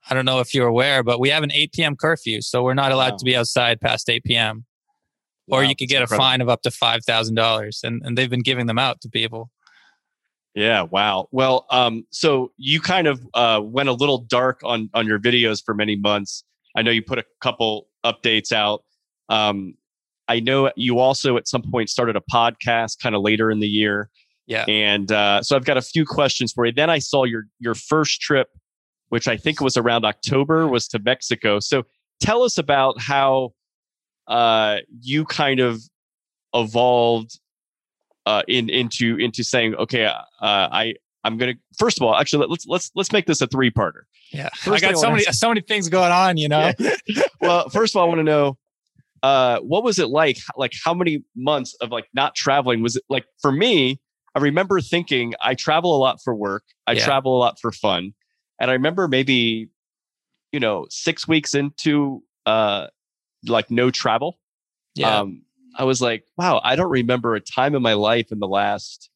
I don't know if you're aware, but we have an 8 p.m. curfew. So we're not allowed wow. to be outside past 8 p.m. Or wow, you could get a fine of up to $5,000. And, and they've been giving them out to people. Yeah, wow. Well, um, so you kind of uh, went a little dark on on your videos for many months. I know you put a couple updates out. Um, I know you also at some point started a podcast kind of later in the year. Yeah. And uh, so I've got a few questions for you. Then I saw your your first trip, which I think was around October, was to Mexico. So tell us about how uh, you kind of evolved uh, in into into saying, okay, uh, I I'm gonna first of all, actually let's let's let's make this a three parter. Yeah, first I got so many so many things going on, you know. Yeah. well, first of all, I want to know uh, what was it like? Like how many months of like not traveling was it like for me? I remember thinking I travel a lot for work. I yeah. travel a lot for fun, and I remember maybe you know six weeks into uh like no travel. Yeah. Um, I was like, wow, I don't remember a time in my life in the last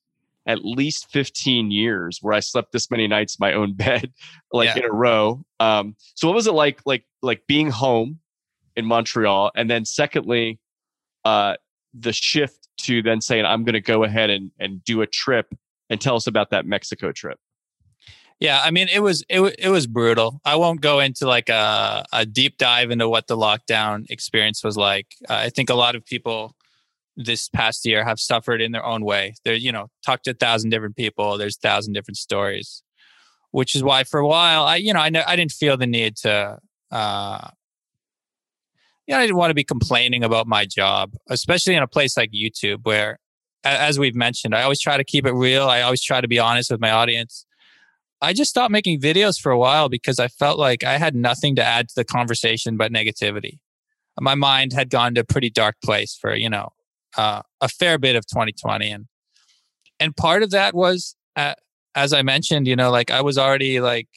at least 15 years where I slept this many nights in my own bed, like yeah. in a row. Um, so what was it like, like, like being home in Montreal? And then secondly, uh, the shift to then saying, I'm going to go ahead and, and do a trip and tell us about that Mexico trip. Yeah, I mean it was it it was brutal. I won't go into like a a deep dive into what the lockdown experience was like. Uh, I think a lot of people this past year have suffered in their own way. They're you know talked to a thousand different people. There's a thousand different stories, which is why for a while I you know I I didn't feel the need to. Uh, yeah, I didn't want to be complaining about my job, especially in a place like YouTube, where, as we've mentioned, I always try to keep it real. I always try to be honest with my audience I just stopped making videos for a while because I felt like I had nothing to add to the conversation but negativity. My mind had gone to a pretty dark place for, you know, uh, a fair bit of 2020. And, and part of that was, uh, as I mentioned, you know, like I was already like,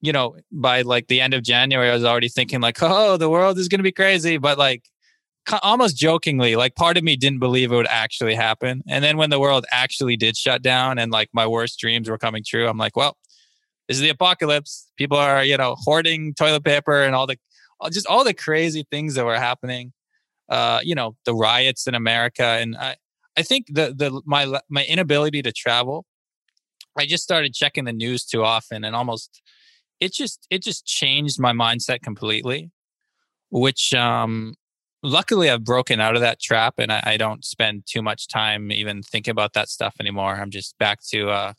you know, by like the end of January, I was already thinking like, oh, the world is going to be crazy. But like, almost jokingly, like part of me didn't believe it would actually happen. And then when the world actually did shut down and like my worst dreams were coming true, I'm like, well, this is the apocalypse. People are, you know, hoarding toilet paper and all the just all the crazy things that were happening. Uh, you know, the riots in America. And I, I think the the my my inability to travel, I just started checking the news too often and almost it just it just changed my mindset completely which um luckily I've broken out of that trap and I, I, don't spend too much time even thinking about that stuff anymore. I'm just back to uh,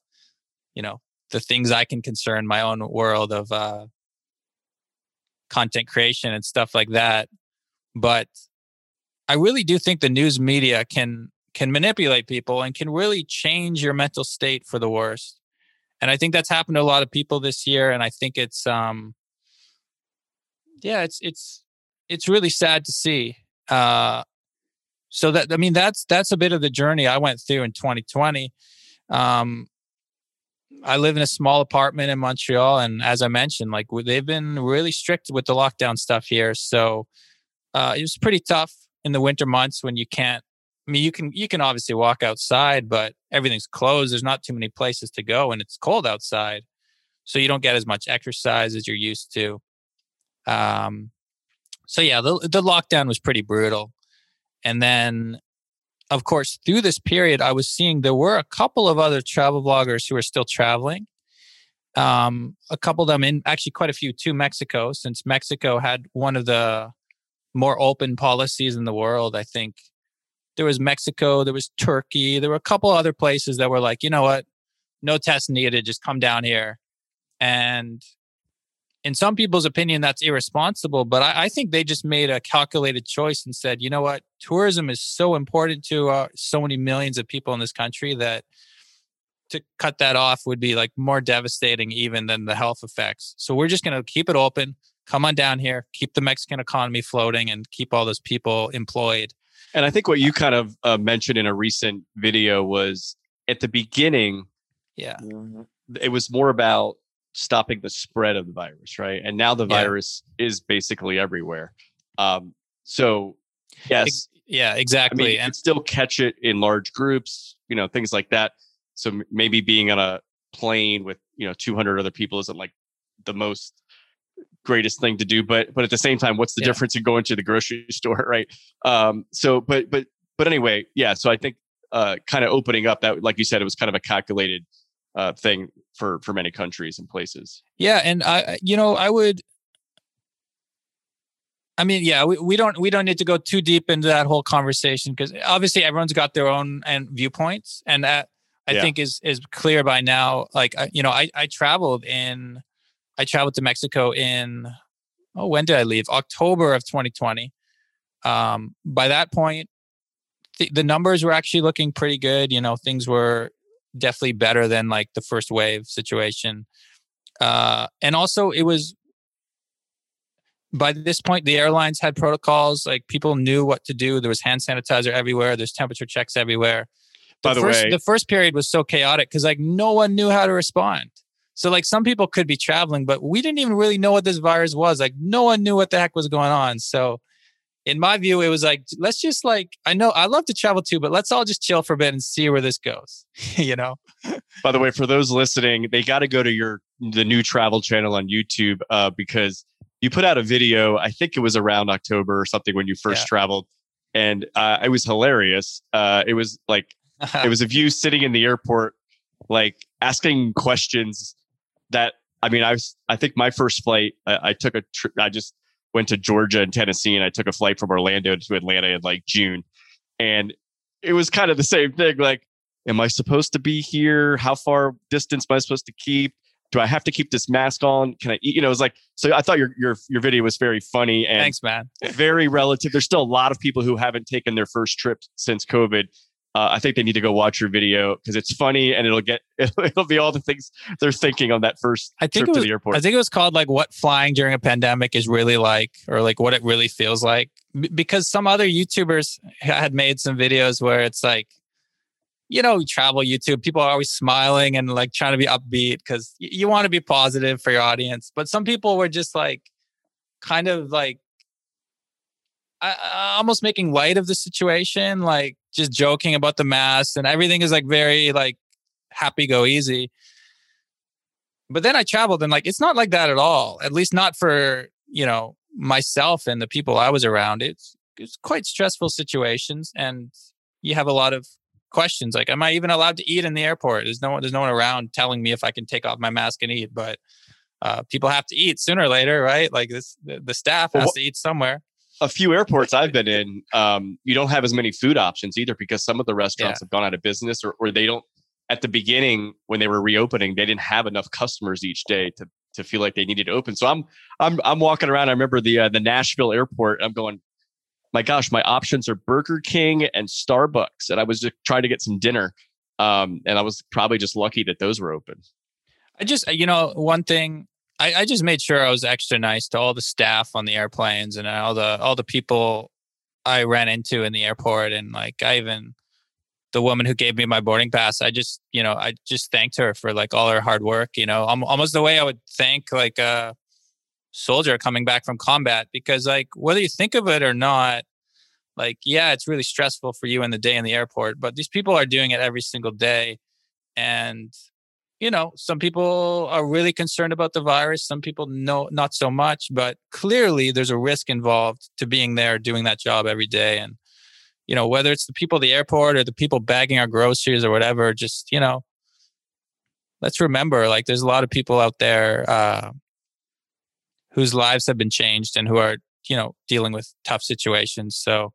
you know, the things I can concern my own world of uh content creation and stuff like that. But I really do think the news media can can manipulate people and can really change your mental state for the worst. And I think that's happened to a lot of people this year and I think it's um yeah, it's it's it's really sad to see. Uh, so that I mean that's that's a bit of the journey I went through in 2020. Um, I live in a small apartment in Montreal, and as I mentioned, like they've been really strict with the lockdown stuff here. So uh, it was pretty tough in the winter months when you can't. I mean, you can you can obviously walk outside, but everything's closed. There's not too many places to go, and it's cold outside, so you don't get as much exercise as you're used to. Um, so yeah, the the lockdown was pretty brutal. And then of course, through this period, I was seeing there were a couple of other travel bloggers who were still traveling. Um, a couple of them in actually quite a few to Mexico, since Mexico had one of the more open policies in the world. I think there was Mexico, there was Turkey, there were a couple other places that were like, you know what, no test needed, just come down here. And in some people's opinion, that's irresponsible. But I, I, think they just made a calculated choice and said, you know what, tourism is so important to uh, so many millions of people in this country that to cut that off would be like more devastating even than the health effects. So we're just going to keep it open. Come on down here, keep the Mexican economy floating, and keep all those people employed. And I think what you kind of uh, mentioned in a recent video was at the beginning. Yeah, it was more about stopping the spread of the virus, right? And now the yeah. virus is basically everywhere. Um, so yes, yeah, exactly. I mean, and still catch it in large groups, you know, things like that. So maybe being on a plane with you know 200 other people isn't like the most greatest thing to do but but at the same time what's the yeah. difference in going to the grocery store right um so but but but anyway yeah so i think uh kind of opening up that like you said it was kind of a calculated uh thing for for many countries and places yeah and i you know i would I mean, yeah, we, we don't we don't need to go too deep into that whole conversation because obviously everyone's got their own and viewpoints, and that I yeah. think is is clear by now. Like you know, I I traveled in, I traveled to Mexico in, oh, when did I leave? October of 2020. Um, by that point, th- the numbers were actually looking pretty good. You know, things were definitely better than like the first wave situation. Uh, and also, it was by this point the airlines had protocols like people knew what to do there was hand sanitizer everywhere there's temperature checks everywhere by the, first, way, the first period was so chaotic because like no one knew how to respond. So like some people could be traveling, but we didn't even really know what this virus was. Like no one knew what the heck was going on. So in my view, it was like, let's just like, I know I love to travel too, but let's all just chill for a bit and see where this goes, you know? By the way, for those listening, they got to go to your, the new travel channel on YouTube uh, because you put out a video, I think it was around October or something when you first yeah. traveled. And uh, it was hilarious. Uh, it was like it was of you sitting in the airport, like asking questions that I mean, I was I think my first flight, I, I took a trip. I just went to Georgia and Tennessee, and I took a flight from Orlando to Atlanta in like June, and it was kind of the same thing. Like, am I supposed to be here? How far distance am I supposed to keep? Do I have to keep this mask on? Can I eat? You know, it was like so. I thought your your your video was very funny and thanks, man. Very relative. There's still a lot of people who haven't taken their first trip since COVID, uh, I think they need to go watch your video because it's funny and it'll get it'll be all the things they're thinking on that first I think trip was, to the airport. I think it was called like what flying during a pandemic is really like, or like what it really feels like. B- because some other YouTubers had made some videos where it's like, you know, travel YouTube, people are always smiling and like trying to be upbeat because y- you want to be positive for your audience. But some people were just like, kind of like I, almost making light of the situation, like just joking about the mask and everything is like very like happy go easy. But then I traveled and like it's not like that at all. At least not for, you know, myself and the people I was around. It's it's quite stressful situations and you have a lot of questions like am I even allowed to eat in the airport? There's no one there's no one around telling me if I can take off my mask and eat, but uh, people have to eat sooner or later, right? Like this, the, the staff has well, to eat somewhere a few airports I've been in, um, you don't have as many food options either because some of the restaurants yeah. have gone out of business or, or they don't. At the beginning, when they were reopening, they didn't have enough customers each day to to feel like they needed to open. So I'm I'm I'm walking around. I remember the uh, the Nashville airport. I'm going, my gosh, my options are Burger King and Starbucks, and I was just trying to get some dinner. Um, and I was probably just lucky that those were open. I just, you know, one thing I, I just made sure I was extra nice to all the staff on the airplanes and all the all the people I ran into in the airport and like I even the woman who gave me my boarding pass I just you know I just thanked her for like all her hard work you know almost the way I would thank like a soldier coming back from combat because like whether you think of it or not like yeah it's really stressful for you in the day in the airport but these people are doing it every single day and you know, some people are really concerned about the virus. Some people know not so much, but clearly there's a risk involved to being there doing that job every day. And, you know, whether it's the people at the airport or the people bagging our groceries or whatever, just, you know, let's remember like there's a lot of people out there uh, whose lives have been changed and who are, you know, dealing with tough situations. So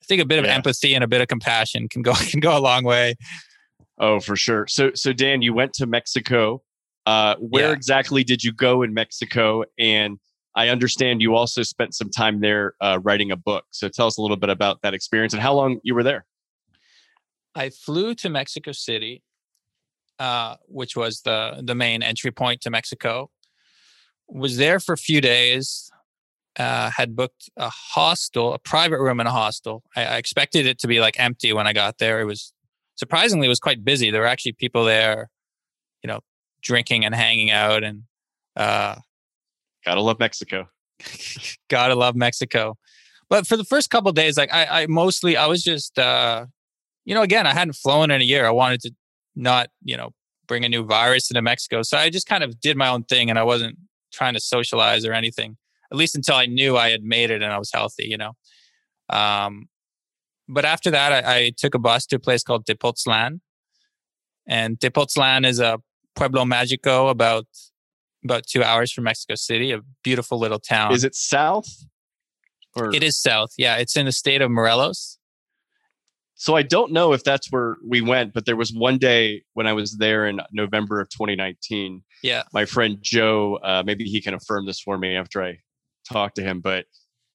I think a bit of yeah. empathy and a bit of compassion can go can go a long way. Oh, for sure. So, so Dan, you went to Mexico. Uh, where Yeah. exactly did you go in Mexico? And I understand you also spent some time there uh, writing a book. So, tell us a little bit about that experience and how long you were there. I flew to Mexico City, uh, which was the the main entry point to Mexico. Was there for a few days. Uh, had booked a hostel, a private room in a hostel. I, I expected it to be like empty when I got there. It was surprisingly it was quite busy. There were actually people there, you know, drinking and hanging out, and uh, Gotta love Mexico. gotta love Mexico. But for the first couple of days, like I, I mostly I was just uh you know, again, I hadn't flown in a year. I wanted to not, you know, bring a new virus into Mexico. So I just kind of did my own thing and I wasn't trying to socialize or anything, at least until I knew I had made it and I was healthy, you know. Um but after that I, I took a bus to a place called Tepoztlan. And Tepoztlan is a pueblo magico about about two hours from Mexico City, a beautiful little town. Is it south? Or It is south. Yeah, it's in the state of Morelos. So I don't know if that's where we went, but there was one day when I was there in November of 2019. Yeah. My friend Joe, uh, maybe he can affirm this for me after I talk to him, but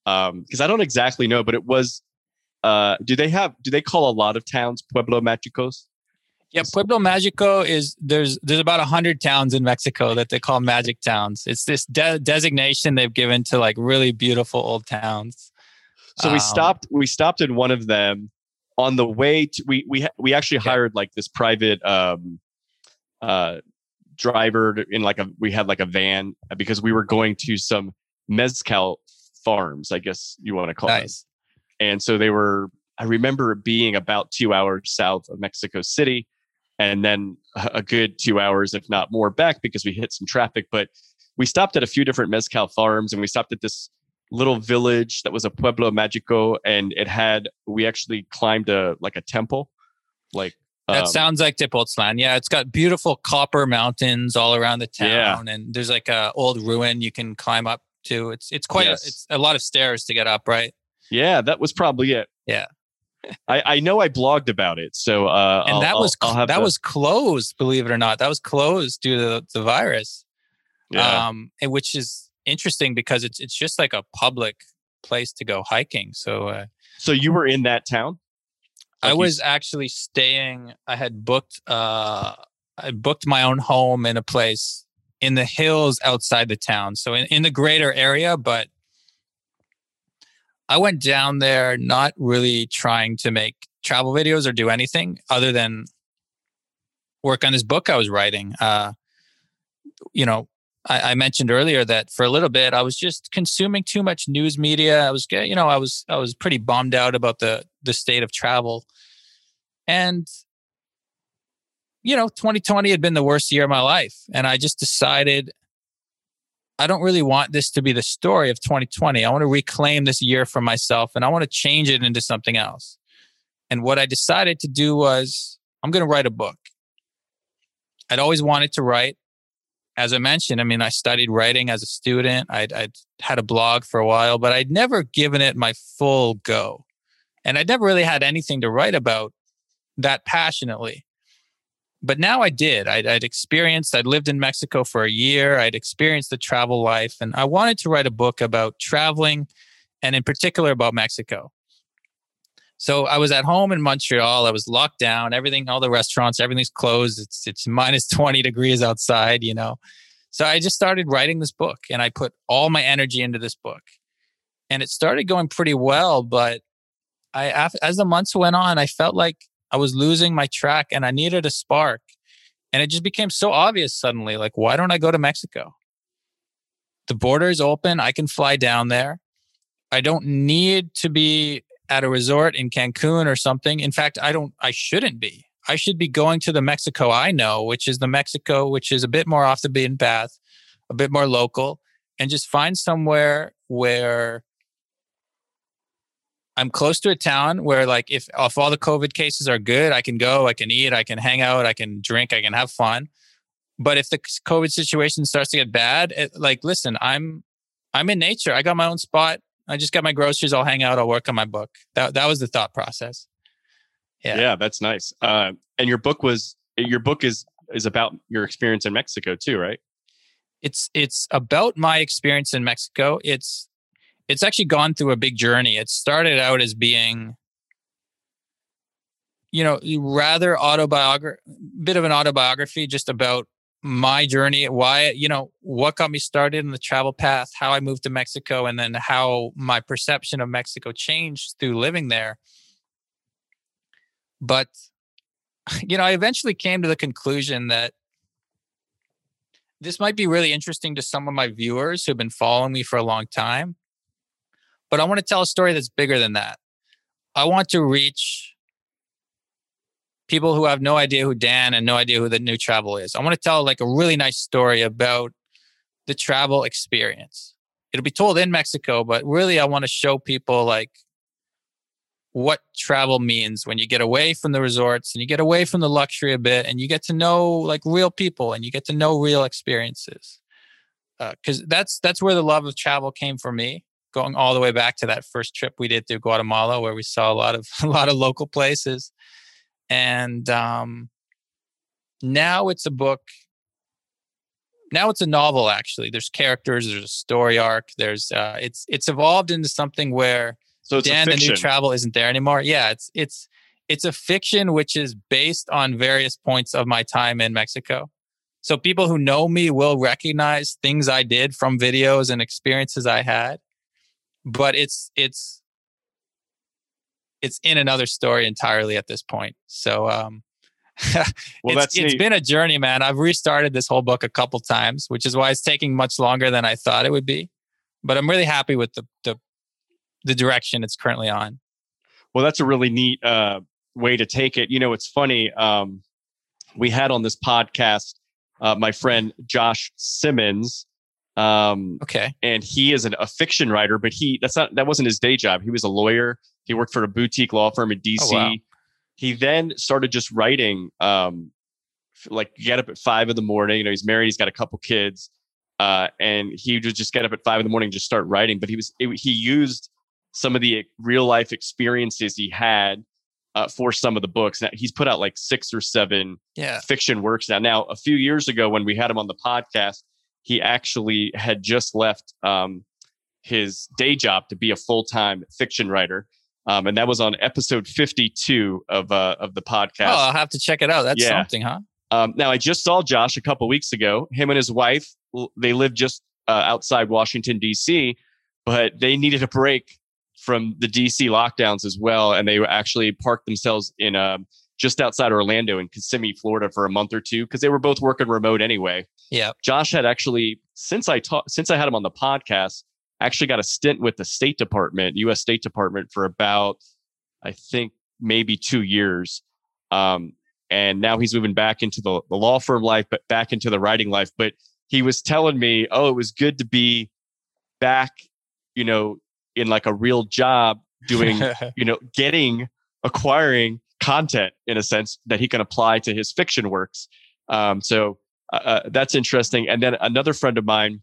because I don't exactly know, but it was. Uh, do they have? Do they call a lot of towns Pueblo Magicos? Yeah, Pueblo Magico is there's there's about a hundred towns in Mexico that they call magic towns. It's this de- designation they've given to like really beautiful old towns. So we Um, stopped. We stopped in one of them on the way to. We we we actually Yeah. hired like this private um, uh, driver in like a. We had like a van because we were going to some mezcal farms. I guess you want to call. Nice. And so they were. I remember it being about two hours south of Mexico City, and then a good two hours, if not more, back because we hit some traffic. But we stopped at a few different mezcal farms, and we stopped at this little village that was a pueblo magico, and it had. We actually climbed a like a temple, like That um, sounds like Tepoztlan. Yeah, it's got beautiful copper mountains all around the Yeah. town, and there's like a old ruin you can climb up to. It's it's quite Yes. a, it's a lot of stairs to get up, right? Yeah, that was probably it. Yeah. I, I know I blogged about it, so uh, And I'll- that was I'll that to- was closed, believe it or not. That was closed due to the, the virus. yeah. um, and which is interesting because it's it's just like a public place to go hiking. So uh, so you were in that town? I Like you was s- actually staying. I had booked. Uh, I booked my own home in a place in the hills outside the town, so in, in the greater area. But I went down there not really trying to make travel videos or do anything other than work on this book I was writing. Uh, you know, I, I mentioned earlier that for a little bit I was just consuming too much news media. I was, you know, I was I was pretty bummed out about the the state of travel, and you know, 2020 had been the worst year of my life, and I just decided I don't really want this to be the story of 2020. I want to reclaim this year for myself, and I want to change it into something else. And what I decided to do was I'm going to write a book. I'd always wanted to write as I mentioned, I mean, I studied writing as a student. I'd, I'd had a blog for a while, but I'd never given it my full go. And I'd never really had anything to write about that passionately. But now I did. I'd, I'd experienced, I'd lived in Mexico for a year. I'd experienced the travel life, and I wanted to write a book about traveling and, in particular, about Mexico. So I was at home in Montreal. I was locked down. Everything, all the restaurants, everything's closed. It's it's minus 20 degrees outside, you know. So I just started writing this book and I put all my energy into this book. And it started going pretty well, but I as the months went on, I felt like I was losing my track and I needed a spark. And it just became so obvious suddenly like why don't I go to Mexico? The border is open. I can fly down there. I don't need to be at a resort in Cancun or something. In fact, I don't I shouldn't be. I should be going to the Mexico I know, which is the Mexico which is a bit more off the beaten path, a bit more local, and just find somewhere where I'm close to a town where like if if all the COVID cases are good, I can go, I can eat, I can hang out, I can drink, I can have fun. But if the COVID situation starts to get bad, it, like listen, I'm I'm in nature. I got my own spot. I just got my groceries. I'll hang out. I'll work on my book. That that was the thought process. Yeah. yeah, that's nice. Uh, and your book was your book is is about your experience in Mexico too, right? It's it's about my experience in Mexico. It's it's actually gone through a big journey. It started out as being you know, rather autobiography, bit of an autobiography just about my journey, why, you know, what got me started in the travel path, how I moved to Mexico, and then how my perception of Mexico changed through living there. But, you know, I eventually came to the conclusion that this might be really interesting to some of my viewers who've been following me for a long time. But I want to tell a story that's bigger than that. I want to reach people who have no idea who Dan and no idea who the new travel is. I want to tell like a really nice story about the travel experience. It'll be told in Mexico, but really I want to show people like what travel means when you get away from the resorts and you get away from the luxury a bit and you get to know like real people and you get to know real experiences. Because uh, that's that's where the love of travel came for me. Going all the way back to that first trip we did through Guatemala, where we saw a lot of a lot of local places, and um, now it's a book now it's a novel actually. There's characters there's a story arc there's uh, it's it's evolved into something where so it's dan the new travel isn't there anymore. Yeah it's it's it's a fiction which is based on various points of my time in mexico. So people who know me will recognize things i did from videos and experiences i had but it's it's it's in another story entirely at this point. So um well, it's, it's been a journey, man. I've restarted this whole book a couple times, which is why it's taking much longer than I thought it would be. But I'm really happy with the the, the direction it's currently on. Well, that's a really neat uh, way to take it. You know, it's funny. Um, we had on this podcast uh, my friend Josh Simmons. Um, okay, and he is an, a fiction writer, but he that's not that wasn't his day job. He was a lawyer he worked for a boutique law firm in DC. Oh, wow. He then started just writing, um, like get up at five in the morning. You know, he's married, he's got a couple kids, uh, and he would just get up at five in the morning and just start writing. But he was it, he used some of the real life experiences he had uh, for some of the books. Now he's put out like six or seven yeah. fiction works now. Now, a few years ago when we had him on the podcast, he actually had just left um, his day job to be a full time fiction writer. Um, and that was on episode 52 of uh, of the podcast. Oh, I'll have to check it out. That's yeah. something, huh? Um, now, I just saw Josh a couple weeks ago. Him and his wife, they live just uh, outside Washington D.C., but they needed a break from the D.C. lockdowns as well, and they actually parked themselves in um, just outside Orlando in Kissimmee, Florida, for a month or two because they were both working remote anyway. Yeah, Josh had actually since I taught since I had him on the podcast actually got a stint with the State Department, U.S. State Department, for about I think maybe two years. Um, and now he's moving back into the, the law firm life, but back into the writing life. But he was telling me, oh, it was good to be back, you know, in like a real job doing, you know, getting, acquiring content in a sense that he can apply to his fiction works. Um, so uh, uh that's interesting. And then another friend of mine,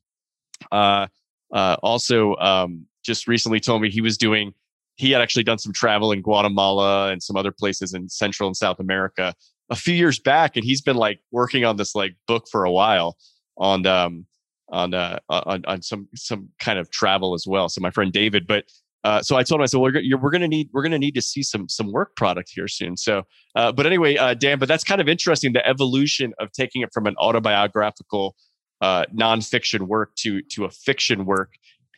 uh, uh, also um, just recently told me he was doing he had actually done some travel in guatemala and some other places in central and south america a few years back and he's been like working on this like book for a while on um on uh on, on some some kind of travel as well so my friend david but uh, so I told him, I said, well, we're, we're going to need, we're going to need to see some, some work product here soon. So, uh, but anyway, uh, Dan, but that's kind of interesting. The evolution of taking it from an autobiographical uh, nonfiction work to to a fiction work,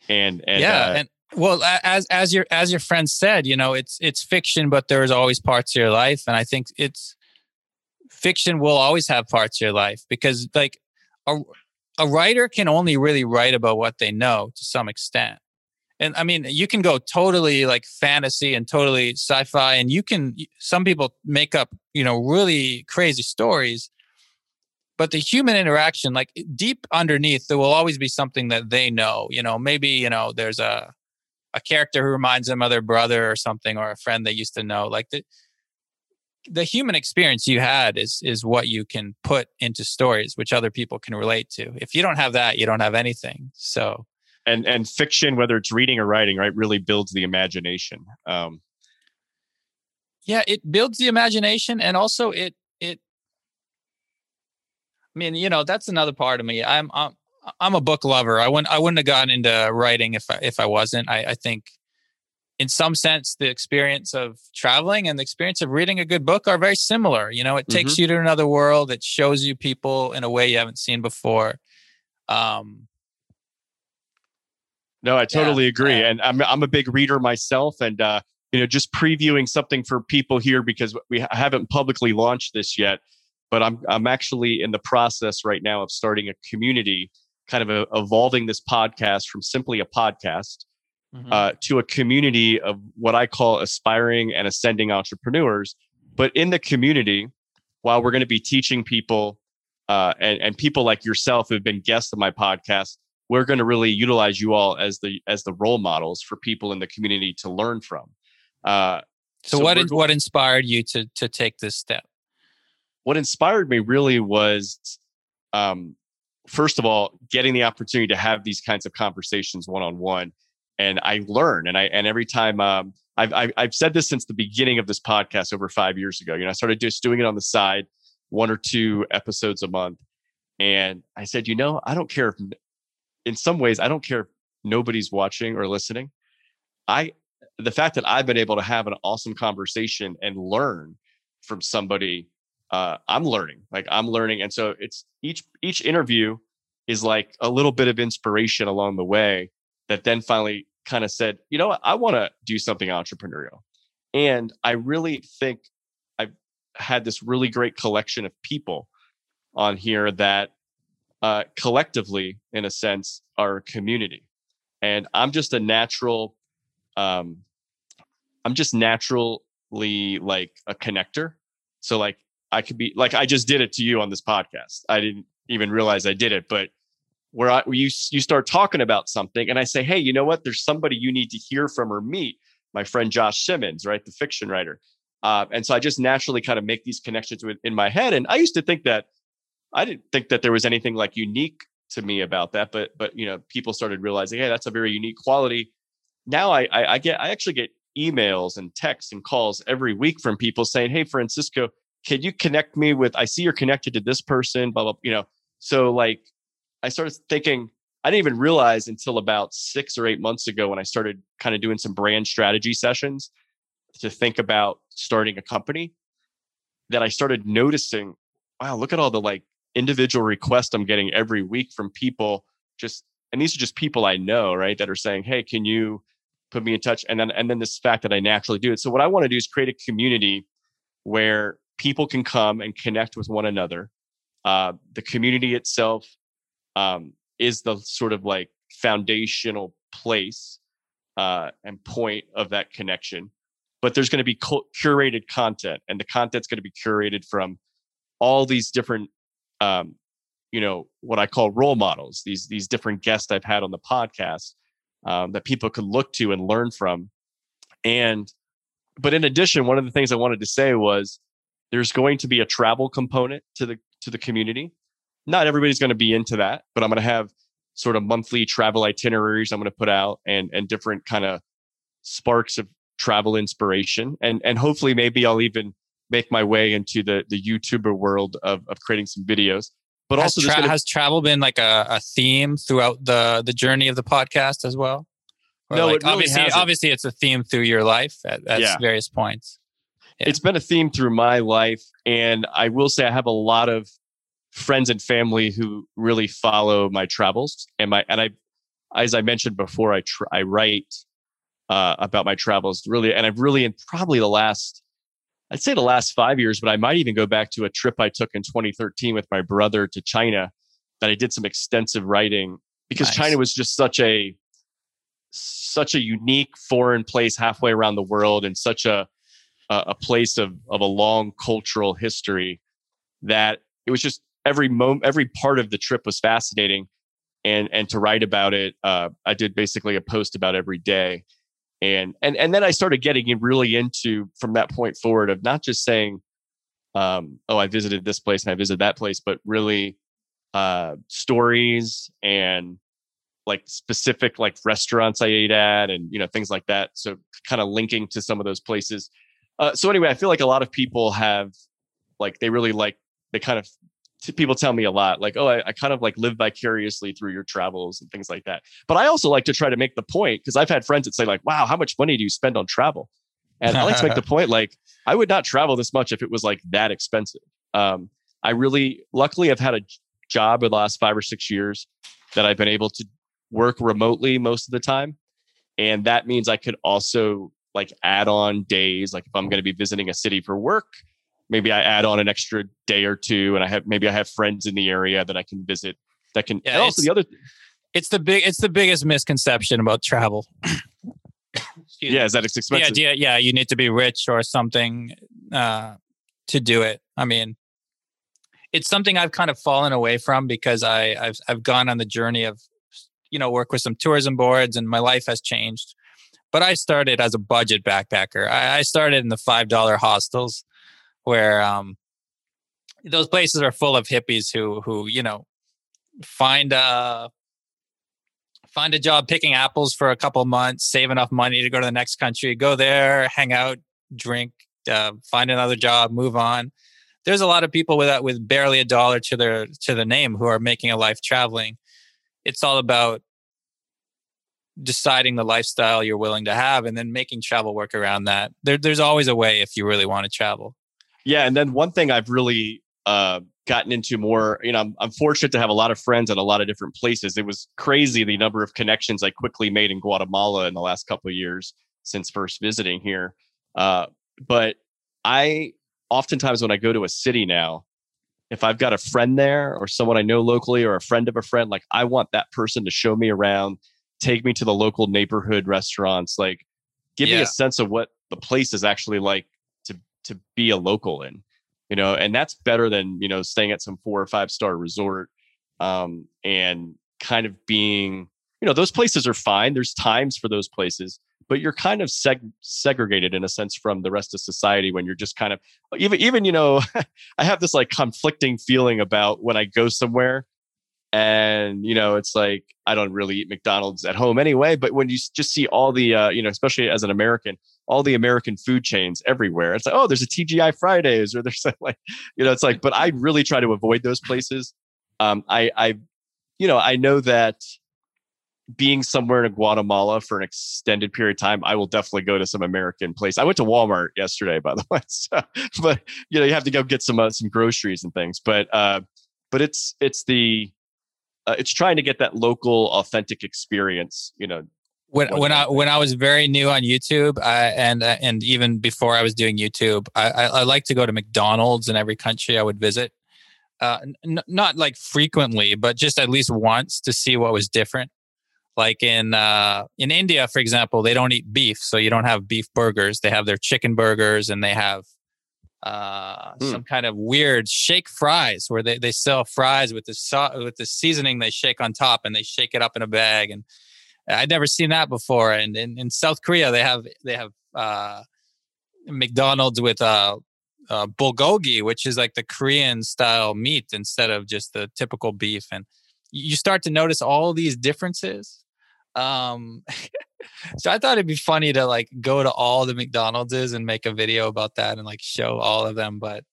and and yeah, uh, and well, as as your as your friend said, you know, it's it's fiction, but there's always parts of your life, and I think it's fiction will always have parts of your life because like a a writer can only really write about what they know to some extent. And I mean, you can go totally like fantasy and totally sci-fi, and you can. Some people make up, you know, really crazy stories, but the human interaction like deep underneath there will always be something that they know you know maybe you know there's a a character who reminds them of their brother or something or a friend they used to know like the the human experience you had is is what you can put into stories which other people can relate to if you don't have that you don't have anything so and and fiction whether it's reading or writing right really builds the imagination um yeah, it builds the imagination and also it it I mean, you know, that's another part of me. I'm I'm I'm a book lover. I wouldn't I wouldn't have gotten into writing if I if I wasn't. I, I think in some sense the experience of traveling and the experience of reading a good book are very similar. You know, it mm-hmm. takes you to another world, it shows you people in a way you haven't seen before. Um no, I totally yeah, agree. Yeah. And I'm I'm a big reader myself and uh you know just previewing something for people here because we haven't publicly launched this yet but i'm i'm actually in the process right now of starting a community kind of a, evolving this podcast from simply a podcast mm-hmm. uh, to a community of what i call aspiring and ascending entrepreneurs but in the community while we're going to be teaching people uh, and, and people like yourself who've been guests of my podcast we're going to really utilize you all as the as the role models for people in the community to learn from uh, so, so what in, what inspired you to to take this step? What inspired me really was, um, first of all, getting the opportunity to have these kinds of conversations one on one, and I learn. And I and every time um, I've, I've I've said this since the beginning of this podcast over five years ago. You know, I started just doing it on the side, one or two episodes a month, and I said, you know, I don't care if, in some ways, I don't care if nobody's watching or listening. I the fact that I've been able to have an awesome conversation and learn from somebody, uh, I'm learning. Like I'm learning, and so it's each each interview is like a little bit of inspiration along the way that then finally kind of said, you know what, I want to do something entrepreneurial, and I really think I've had this really great collection of people on here that uh, collectively, in a sense, are a community, and I'm just a natural um i'm just naturally like a connector so like i could be like i just did it to you on this podcast i didn't even realize i did it but where I you you start talking about something and I say, hey, you know what? There's somebody you need to hear from or meet. My friend Josh Simmons, right, the fiction writer. Uh, and so I just naturally kind of make these connections with, in my head. And I used to think that I didn't think that there was anything like unique to me about that, but but you know, people started realizing, hey, that's a very unique quality now I, I, I get I actually get emails and texts and calls every week from people saying, "Hey, Francisco, can you connect me with? I see you're connected to this person." Blah blah. You know, so like I started thinking. I didn't even realize until about six or eight months ago when I started kind of doing some brand strategy sessions to think about starting a company that I started noticing, wow, look at all the like individual requests I'm getting every week from people just and these are just people I know, right, that are saying, "Hey, can you put me in touch? And then and then this fact that i naturally do it. So what i want to do is create a community where people can come and connect with one another. Uh, the community itself um, is the sort of like foundational place uh, and point of that connection. But there's going to be curated content and the content's going to be curated from all these different um, you know what i call role models these these different guests i've had on the podcast um, that people could look to and learn from. And, but in addition, one of the things I wanted to say was there's going to be a travel component to the to the community. Not everybody's going to be into that, but I'm going to have sort of monthly travel itineraries I'm going to put out and and different kind of sparks of travel inspiration and and hopefully maybe I'll even make my way into the the YouTuber world of of creating some videos. But has also, tra- gonna... has travel been like a, a theme throughout the the journey of the podcast as well? Or no, like, it really obviously, hasn't. obviously, it's a theme through your life at, at yeah. various points. Yeah. It's been a theme through my life, and I will say I have a lot of friends and family who really follow my travels and my and I, as I mentioned before, I tr- I write uh, about my travels really, and I've really in probably the last I'd say the last five years, but I might even go back to a trip I took in 2013 with my brother to China that I did some extensive writing because nice. China was just such a such a unique foreign place halfway around the world and such a a place of of a long cultural history that it was just every moment every part of the trip was fascinating and and to write about it uh, i did basically a post about every day and and and then I started getting really into from that point forward of not just saying, um, "Oh, I visited this place and I visited that place," but really uh, stories and like specific like restaurants I ate at and you know things like that. So kind of linking to some of those places. Uh, so anyway, I feel like a lot of people have, like, they really like they kind of people tell me a lot like oh I, I, kind of like live vicariously through your travels and things like that. But i also like to try to make the point because i've had friends that say like wow how much money do you spend on travel? And i like to make the point like i would not travel this much if it was like that expensive. Um, i really luckily i've had a job in the last five or six years that i've been able to work remotely most of the time and that means i could also like add on days like if i'm going to be visiting a city for work maybe I add on an extra day or two, and I have maybe I have friends in the area that I can visit. That can. Yeah, also the other. It's the big. It's the biggest misconception about travel. yeah, is that it's expensive? Yeah, yeah, you need to be rich or something uh, to do it. I mean, it's something I've kind of fallen away from because I I've I've gone on the journey of you know work with some tourism boards and my life has changed. But I started as a budget backpacker. I, I started in the five dollar hostels where um, those places are full of hippies who who you know find a find a job picking apples for a couple months, save enough money to go to the next country, go there, hang out, drink, uh, find another job, move on. There's a lot of people with with barely a dollar to their to their name who are making a life traveling. It's all about deciding the lifestyle you're willing to have and then making travel work around that. There, there's always a way if you really want to travel. Yeah, and then one thing I've really uh, gotten into more, you know, I'm, I'm fortunate to have a lot of friends at a lot of different places. It was crazy the number of connections I quickly made in Guatemala in the last couple of years since first visiting here. Uh, but I oftentimes when I go to a city now, if I've got a friend there or someone I know locally or a friend of a friend, like I want that person to show me around, take me to the local neighborhood restaurants, like give yeah. me a sense of what the place is actually like to be a local in you know and that's better than you know staying at some four or five star resort um, and kind of being you know those places are fine there's times for those places but you're kind of seg- segregated in a sense from the rest of society when you're just kind of even even you know i have this like conflicting feeling about when i go somewhere and you know it's like i don't really eat mcdonald's at home anyway but when you just see all the uh, you know especially as an american all the American food chains everywhere. It's like, oh, there's a TGI Fridays, or there's like, you know, it's like, but I really try to avoid those places. Um, I, I, you know, I know that being somewhere in Guatemala for an extended period of time, I will definitely go to some American place. I went to Walmart yesterday, by the way, so, but you know, you have to go get some uh, some groceries and things. But uh, but it's it's the uh, it's trying to get that local authentic experience, you know, when when I when I was very new on YouTube, I, and uh, and even before I was doing YouTube, I, I, I like to go to McDonald's in every country I would visit. Uh, n- not like frequently, but just at least once to see what was different. Like in uh, in India, for example, they don't eat beef, so you don't have beef burgers. They have their chicken burgers, and they have uh, hmm. some kind of weird shake fries where they, they sell fries with the so- with the seasoning they shake on top, and they shake it up in a bag and I'd never seen that before. And in, in South Korea, they have they have uh, McDonald's with uh, uh, bulgogi, which is like the Korean style meat instead of just the typical beef. And you start to notice all these differences. Um, so I thought it'd be funny to like go to all the McDonald's and make a video about that and like show all of them. But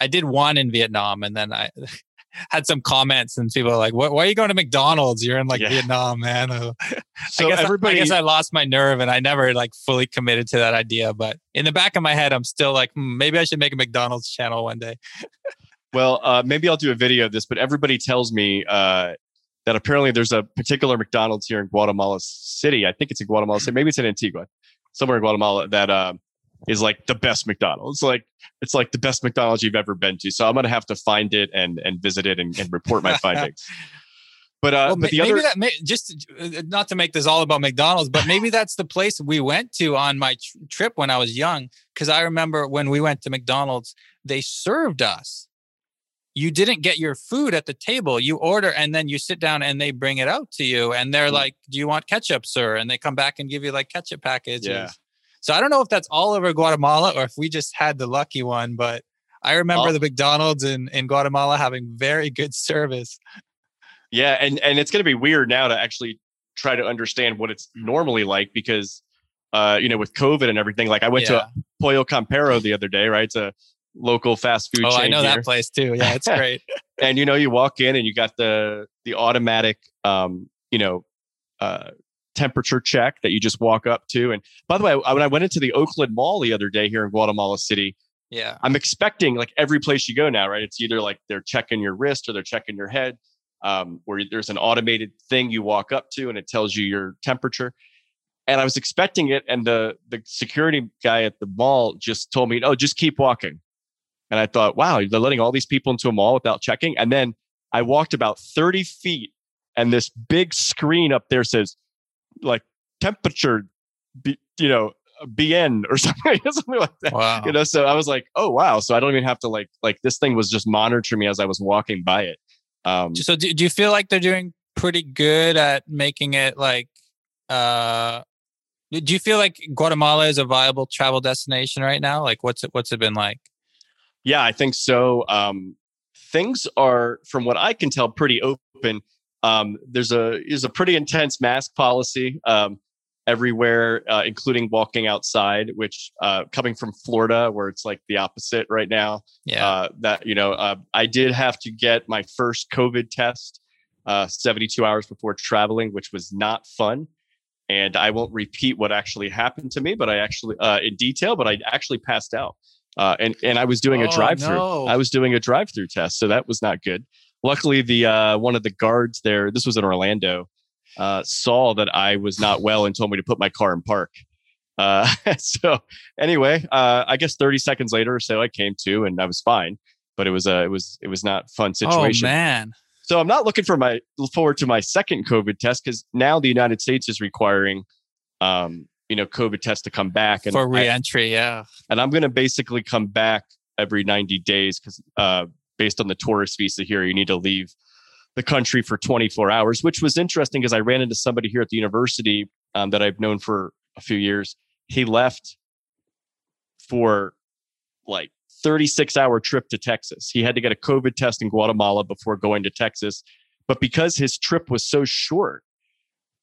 I did one in Vietnam, and then I had some comments and people are like, "Why are you going to McDonald's? You're in like yeah. Vietnam, man." so I guess everybody, I, I guess I lost my nerve and I never like fully committed to that idea. But in the back of my head, I'm still like, hmm, maybe I should make a McDonald's channel one day. well, uh, maybe I'll do a video of this. But everybody tells me uh, that apparently there's a particular McDonald's here in Guatemala City. I think it's in Guatemala City. Maybe it's in Antigua, somewhere in Guatemala. That uh, is like the best McDonald's. Like it's like the best McDonald's you've ever been to. So I'm gonna have to find it and and visit it and, and report my findings. But uh, well, but the maybe other that may, just uh, not to make this all about McDonald's, but maybe that's the place we went to on my tr- trip when I was young. Because I remember when we went to McDonald's, they served us. You didn't get your food at the table. You order and then you sit down and they bring it out to you. And they're mm. like, "Do you want ketchup, sir?" And they come back and give you like ketchup packages. Yeah. So I don't know if that's all over Guatemala or if we just had the lucky one, but I remember oh. the McDonald's in, in Guatemala having very good service. Yeah, and and it's going to be weird now to actually try to understand what it's normally like because uh, you know, with COVID and everything, like I went yeah. to Pollo Campero the other day, right? It's a local fast food chain. oh. I know here. that place too. Yeah, it's great. and you know, you walk in and you got the the automatic, um, you know, uh, temperature check that you just walk up to. And by the way, when I went into the Oakland Mall the other day here in Guatemala City, yeah, I'm expecting like every place you go now, right? It's either like they're checking your wrist or they're checking your head, um, where there's an automated thing you walk up to and it tells you your temperature. And I was expecting it, and the the security guy at the mall just told me, "Oh, just keep walking." And I thought, wow, they're letting all these people into a mall without checking. And then I walked about 30 feet, and this big screen up there says, like temperature, B, you know, BN or something, something like that. wow. You know, so I was like, oh wow. So I don't even have to like like this thing was just monitoring me as I was walking by it. Um, So do, do you feel like they're doing pretty good at making it like uh do you feel like Guatemala is a viable travel destination right now? Like what's it what's it been like? Yeah, I think so. Um, things are, from what I can tell, pretty open. Um, there's a there's a pretty intense mask policy um, everywhere, uh, including walking outside. Which uh, coming from Florida, where it's like the opposite right now. Yeah. Uh, that you know, uh, I did have to get my first COVID test uh, 72 hours before traveling, which was not fun. And I won't repeat what actually happened to me, but I actually uh, in detail. But I actually passed out, uh, and and I was doing a Oh, drive-through. no. I was doing a drive-through test, so that was not good. Luckily, the uh, one of the guards there, this was in Orlando, uh, saw that I was not well and told me to put my car in park. Uh, so anyway, uh, I guess 30 seconds later or so, I came to and I was fine. But it was a it was it was not fun situation. Oh man. So I'm not looking for my forward to my second COVID test because now the United States is requiring, um, you know, COVID tests to come back and For I- reentry, yeah. and I'm going to basically come back every 90 days because uh, based on the tourist visa here, you need to leave the country for 24 hours, which was interesting because I ran into somebody here at the university um, that I've known for a few years. He left for like 36 hour trip to Texas. He had to get a COVID test in Guatemala before going to Texas. But because his trip was so short,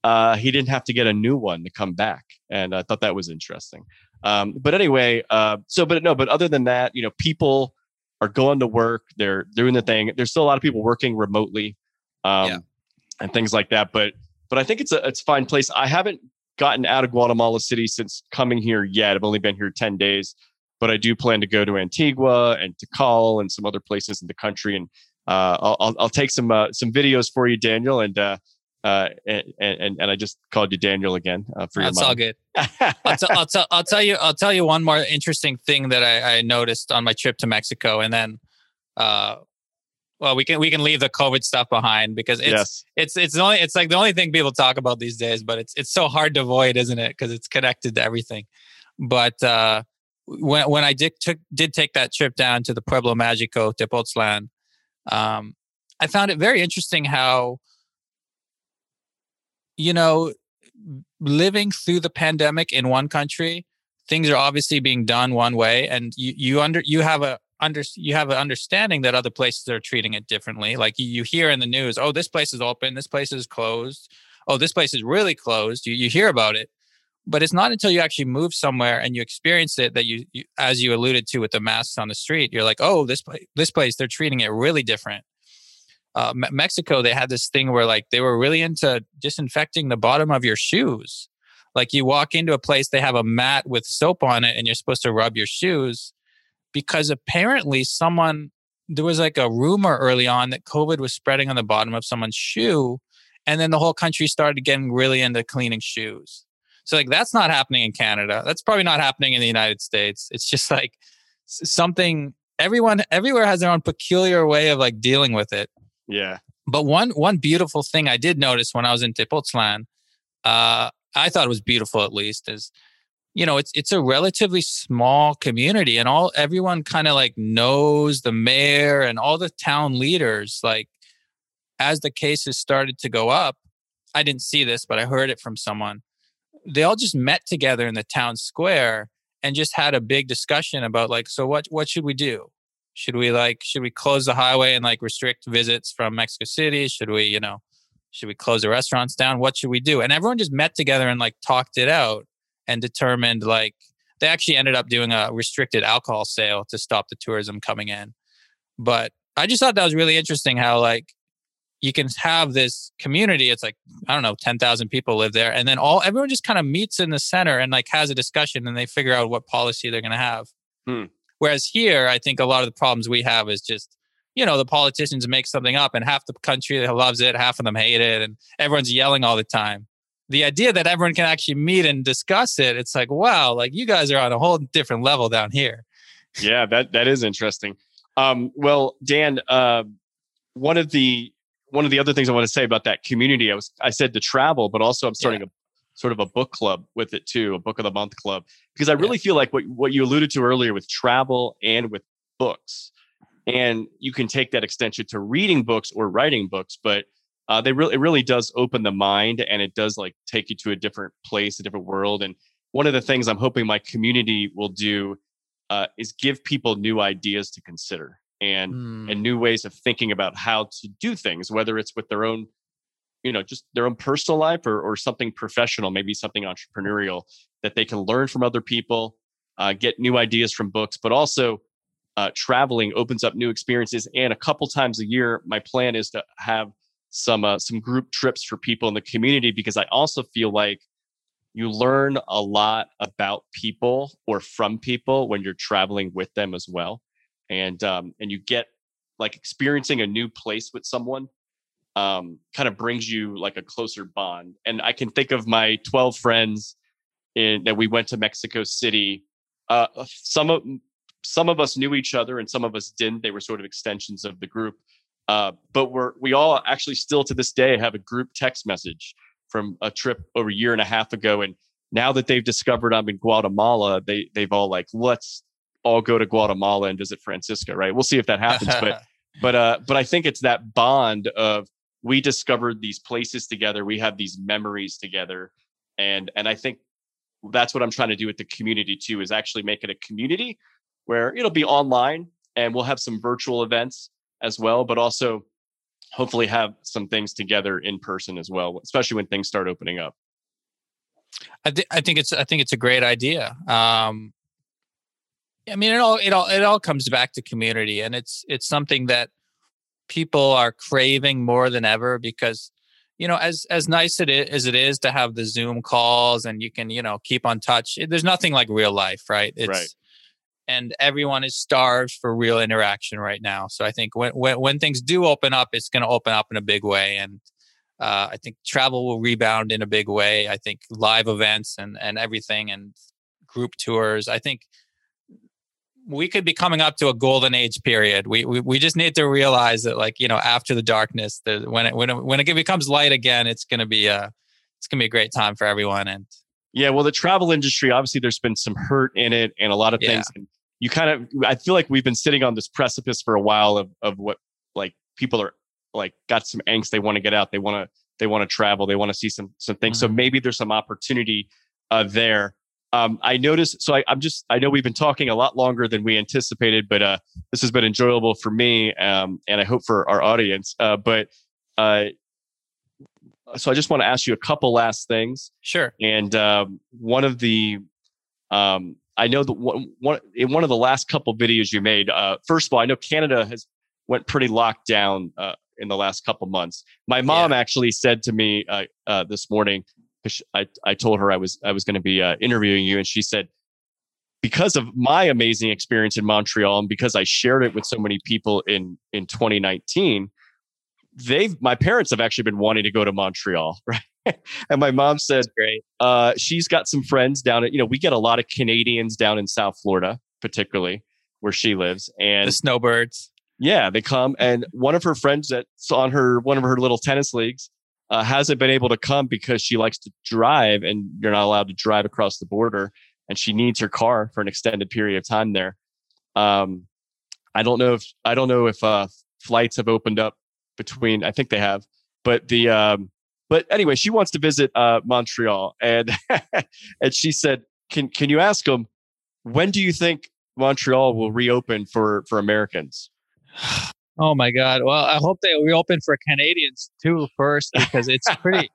uh, he didn't have to get a new one to come back. And I thought that was interesting. Um, but anyway, uh, so, but no, but other than that, you know, people are going to work, they're doing the thing. There's still a lot of people working remotely um, Yeah. and things like that. But, but I think it's a, it's a fine place. I haven't gotten out of Guatemala City since coming here yet. I've only been here 10 days, but I do plan to go to Antigua and Tikal and some other places in the country. And uh, I'll, I'll, I'll take some, uh, some videos for you, Daniel. And, uh, uh, and, and, and I just called you Daniel again uh, for That's your all good. I'll, t- I'll, tell I'll tell you I'll tell you one more interesting thing that I, I noticed on my trip to Mexico, and then, uh, well, we can we can leave the COVID stuff behind because it's yes. it's it's the only it's like the only thing people talk about these days, but it's it's so hard to avoid, isn't it? Because it's connected to everything. But uh, when when I did took did take that trip down to the Pueblo Magico Tepoztlan, um, I found it very interesting how you know living through the pandemic in one country things are obviously being done one way and you you under you have a under you have an understanding that other places are treating it differently. Like you, you hear in the news oh this place is open this place is closed. Oh this place is really closed. You, you hear about it but it's not until you actually move somewhere and you experience it that you, you as you alluded to with the masks on the street you're like oh this place this place they're treating it really different uh, Me- Mexico, they had this thing where like they were really into disinfecting the bottom of your shoes. Like you walk into a place, they have a mat with soap on it, and you're supposed to rub your shoes because apparently someone there was like a rumor early on that COVID was spreading on the bottom of someone's shoe, and then the whole country started getting really into cleaning shoes. So like that's not happening in Canada. That's probably not happening in the United States. It's just like something everyone everywhere has their own peculiar way of like dealing with it. Yeah. But one one beautiful thing I did notice when I was in Tepoztlan, uh, I thought it was beautiful at least, is you know it's it's a relatively small community, and all everyone kind of like knows the mayor and all the town leaders. Like as the cases started to go up, I didn't see this, but I heard it from someone. They all just met together in the town square and just had a big discussion about like, so what what should we do? Should we like should we close the highway and like restrict visits from Mexico City? Should we, you know, should we close the restaurants down? What should we do? And everyone just met together and like talked it out and determined like they actually ended up doing a restricted alcohol sale to stop the tourism coming in. But I just thought that was really interesting how like you can have this community. It's like I don't know, ten thousand people live there, and then all everyone just kind of meets in the center and like has a discussion, and they figure out what policy they're going to have. Hmm. Whereas here, I think a lot of the problems we have is just you know the politicians make something up, and half the country loves it, half of them hate it, and everyone's yelling all the time. The idea that everyone can actually meet and discuss it, it's like wow, like you guys are on a whole different level down here. Yeah, that that is interesting. Um, well, Dan, uh, one of the one of the other things I want to say about that community, I was I said to travel, but also I'm starting yeah. Sort of a book club with it too, a book of the month club, because I really yeah. feel like what what you alluded to earlier with travel and with books, and you can take that extension to reading books or writing books, but uh, they really it really does open the mind and it does like take you to a different place, a different world. And one of the things I'm hoping my community will do uh, is give people new ideas to consider and mm. and new ways of thinking about how to do things whether it's with their own you know just their own personal life or, or something professional maybe something entrepreneurial that they can learn from other people uh, get new ideas from books but also uh, traveling opens up new experiences and a couple times a year my plan is to have some uh, some group trips for people in the community because i also feel like you learn a lot about people or from people when you're traveling with them as well. And um, and you get like experiencing a new place with someone um, kind of brings you like a closer bond and i can think of my 12 friends in that we went to mexico city uh, some of some of us knew each other and some of us didn't they were sort of extensions of the group uh, but we're we all actually still to this day have a group text message from a trip over a year and a half ago. And now that they've discovered I'm in Guatemala, they they've all like, let's all go to Guatemala and visit Francisco, right? We'll see if that happens. but but uh but I think it's that bond of we discovered these places together, we have these memories together. And and I think that's what I'm trying to do with the community too, is actually make it a community where it'll be online and we'll have some virtual events as well, but also hopefully have some things together in person as well, especially when things start opening up. I, th- I think it's I think it's a great idea. Um, I mean, it all it all it all comes back to community, and it's it's something that people are craving more than ever because you know as as nice it is, as it is to have the zoom calls and you can you know keep on touch there's nothing like real life right it's right and everyone is starved for real interaction right now. So I think when when, when things do open up, it's going to open up in a big way, and uh, I think travel will rebound in a big way. I think live events and and everything and group tours. I think we could be coming up to a golden age period. We we, we just need to realize that like you know after the darkness, the, when it when it, when it becomes light again, it's going to be a it's going to be a great time for everyone and. Yeah, well, the travel industry, obviously, there's been some hurt in it and a lot of yeah. things. And you kind of I feel like we've been sitting on this precipice for a while of of what like people are like got some angst they want to get out they want to they want to travel they want to see some some things mm-hmm. so maybe there's some opportunity uh, there um, I noticed so I, am just I know we've been talking a lot longer than we anticipated but uh, this has been enjoyable for me um, and I hope for our audience uh, but uh, so I just want to ask you a couple last things sure and um, one of the um, I know that one, one in one of the last couple videos you made. Uh, first of all, I know Canada has went pretty locked down uh, in the last couple months. My mom yeah. actually said to me uh, uh this morning, I I told her I was I was going to be uh, interviewing you, and she said because of my amazing experience in Montreal and because I shared it with so many people in in 2019, they've my parents have actually been wanting to go to Montreal, right? and my mom said, "Great." Uh, she's got some friends down at you know we get a lot of Canadians down in South Florida, particularly where she lives, and the snowbirds. Yeah, they come, and one of her friends that's on her one of her little tennis leagues uh, hasn't been able to come because she likes to drive, and you're not allowed to drive across the border, and she needs her car for an extended period of time there. Um, I don't know if I don't know if uh, flights have opened up between. I think they have, but the um, but anyway, she wants to visit uh, Montreal, and and she said, "Can can you ask them when do you think Montreal will reopen for for Americans?" Oh my God! Well, I hope they reopen for Canadians too first because it's pretty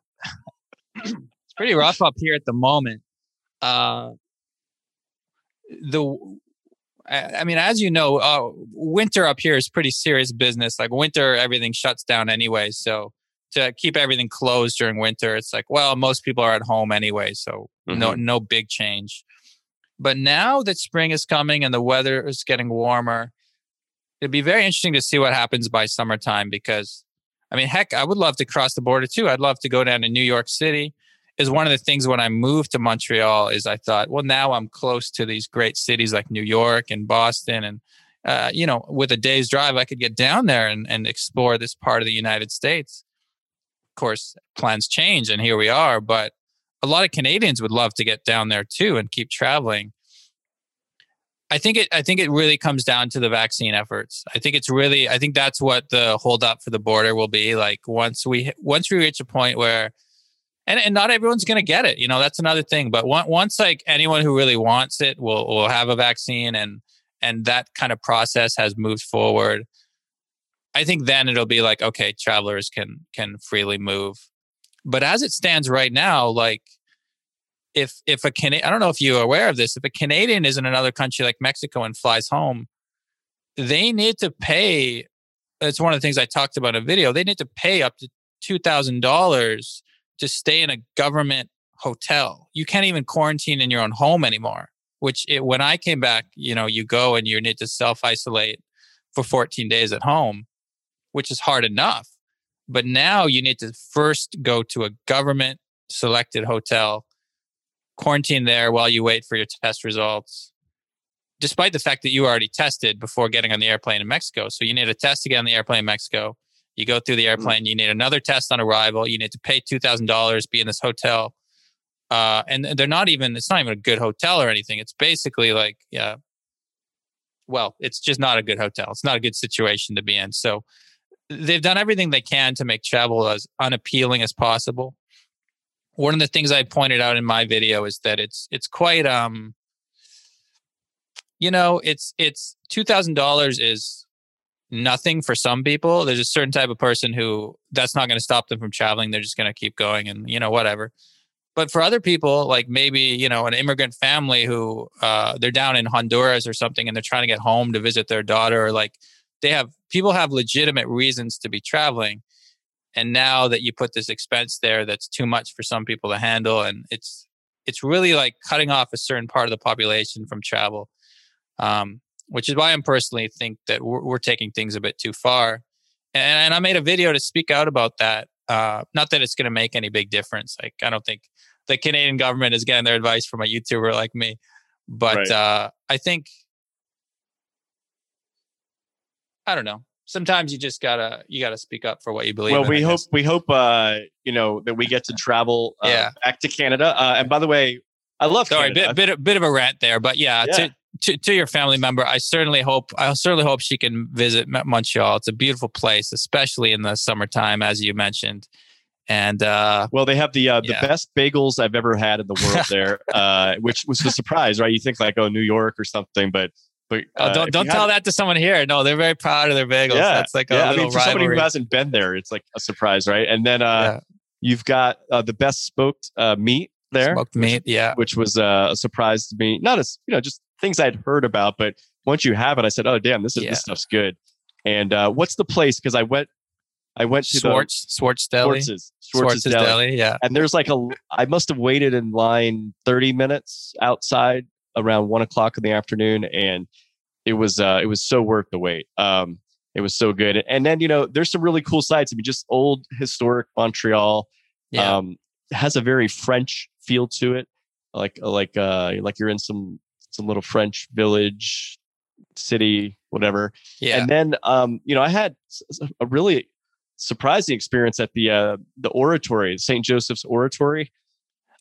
it's pretty rough up here at the moment. Uh, the I mean, as you know, uh, winter up here is pretty serious business. Like winter, everything shuts down anyway. So to keep everything closed during winter, it's like, well, most people are at home anyway, so mm-hmm. no no big change. But now that spring is coming and the weather is getting warmer, it'd be very interesting to see what happens by summertime because I mean, heck, I would love to cross the border too. I'd love to go down to New York City. Is one of the things when I moved to Montreal is I thought, well, now I'm close to these great cities like New York and Boston, and uh, you know, with a day's drive, I could get down there and, and explore this part of the United States. Of course, plans change, and here we are. But a lot of Canadians would love to get down there too and keep traveling. I think it. I think it really comes down to the vaccine efforts. I think it's really. I think that's what the holdup for the border will be. Like once we once we reach a point where, and and not everyone's going to get it. You know, that's another thing. But once, once like anyone who really wants it will will have a vaccine, and and that kind of process has moved forward. I think then it'll be like okay, travelers can can freely move. But as it stands right now, like if if a Canadian, I don't know if you're aware of this, if a Canadian is in another country like Mexico and flies home, they need to pay. It's one of the things I talked about in a video. They need to pay up to two thousand dollars to stay in a government hotel. You can't even quarantine in your own home anymore. Which it, when I came back, you know, you go and you need to self isolate for 14 days at home, which is hard enough. But now you need to first go to a government selected hotel quarantine there while you wait for your test results, despite the fact that you already tested before getting on the airplane in Mexico. So you need a test to get on the airplane in Mexico. You go through the mm-hmm. airplane, you need another test on arrival. You need to pay $2,000, be in this hotel. Uh, and they're not even, it's not even a good hotel or anything. It's basically like, yeah, well, it's just not a good hotel. It's not a good situation to be in. So they've done everything they can to make travel as unappealing as possible one of the things I pointed out in my video is that it's it's quite um you know it's it's two thousand dollars is nothing for some people. There's a certain type of person who that's not going to stop them from traveling. They're just going to keep going and you know whatever. But for other people, like maybe you know an immigrant family who uh, they're down in Honduras or something and they're trying to get home to visit their daughter, or like they have people have legitimate reasons to be traveling and now that you put this expense there that's too much for some people to handle and it's it's really like cutting off a certain part of the population from travel um, which is why i'm personally think that we're, we're taking things a bit too far and, and, i made a video to speak out about that uh, not that it's going to make any big difference like i don't think the canadian government is getting their advice from a youtuber like me but right. uh, i think i don't know sometimes you just gotta you gotta speak up for what you believe. Well, in, we hope we hope uh, you know that we get to travel uh, yeah. back to Canada. Uh, and by the way, I love sorry Canada. bit bit bit of a rant there, but yeah, yeah. To, to, to your family member, I certainly hope I certainly hope she can visit Montreal. It's a beautiful place, especially in the summertime, as you mentioned. And uh, well, they have the uh, the yeah. best bagels I've ever had in the world there, uh, which was a surprise, right? You think like oh New York or something, but but oh, uh, don't don't tell that to someone here. No, they're very proud of their bagels. Yeah, that's like a yeah. I mean, for rivalry. somebody who hasn't been there, it's like a surprise, right? And then uh, yeah. you've got uh, the best smoked uh, meat there, smoked meat, which, yeah, which was uh, a surprise to me. Not as you know, just things I'd heard about, but once you have it, I said, "Oh, damn, this is yeah. this stuff's good." And uh, what's the place? Because I went, I went to Schwartz, the Schwartz Deli, Schwartz's, Schwartz's, Schwartz's Deli. Deli, yeah. And there's like a, I must have waited in line 30 minutes outside around one o'clock in the afternoon, and it was uh, it was so worth the wait. Um, it was so good. And then you know, there's some really cool sites. I mean, just old historic Montreal. Yeah. Um, has a very French feel to it, like like uh, like you're in some some little French village, city, whatever. Yeah. And then um, you know, I had a really surprising experience at the uh, the oratory, St. Joseph's Oratory.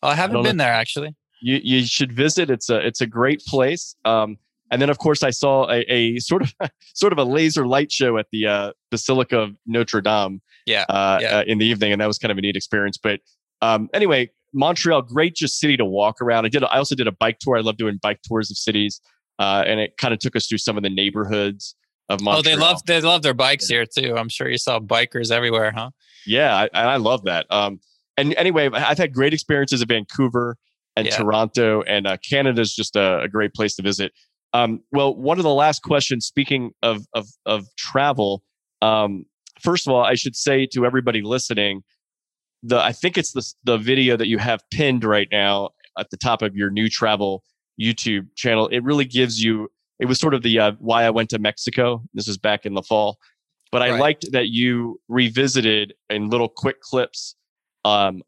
Oh, I haven't I been know. there actually. You you should visit. It's a it's a great place. Um, and then, of course, I saw a, a sort of sort of a laser light show at the uh, Basilica of Notre Dame. Yeah, uh, yeah. Uh, in the evening, and that was kind of a neat experience. But um, anyway, Montreal, great just city to walk around. I did. I also did a bike tour. I love doing bike tours of cities, uh, and it kind of took us through some of the neighborhoods of Montreal. Oh, they love they love their bikes yeah. here too. I'm sure you saw bikers everywhere, huh? Yeah, I, I love that. Um, and anyway, I've had great experiences in Vancouver. And Yeah. Toronto, and uh, Canada is just a, a great place to visit. Um, well, one of the last questions, speaking of of, of travel, um, first of all, I should say to everybody listening, the I think it's the the video that you have pinned right now at the top of your new travel YouTube channel. It really gives you. It was sort of the uh, why I went to Mexico. This was back in the fall, but I Right. liked that you revisited in little quick clips um,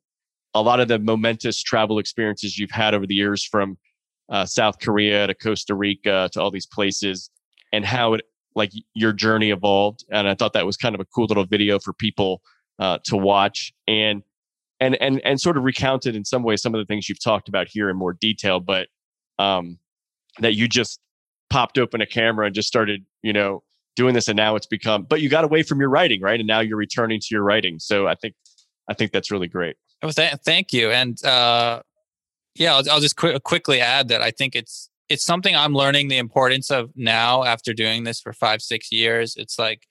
a lot of the momentous travel experiences you've had over the years from uh, South Korea to Costa Rica to all these places and how it like your journey evolved. And I thought that was kind of a cool little video for people uh, to watch and and and and sort of recounted in some ways some of the things you've talked about here in more detail, but um, that you just popped open a camera and just started, you know, doing this, and now it's become. But you got away from your writing, right? And now you're returning to your writing. So I think I think that's really great. Oh, th- thank you. And uh, yeah, I'll, I'll just qui- quickly add that I think it's it's something I'm learning the importance of now after doing this for five six years. It's like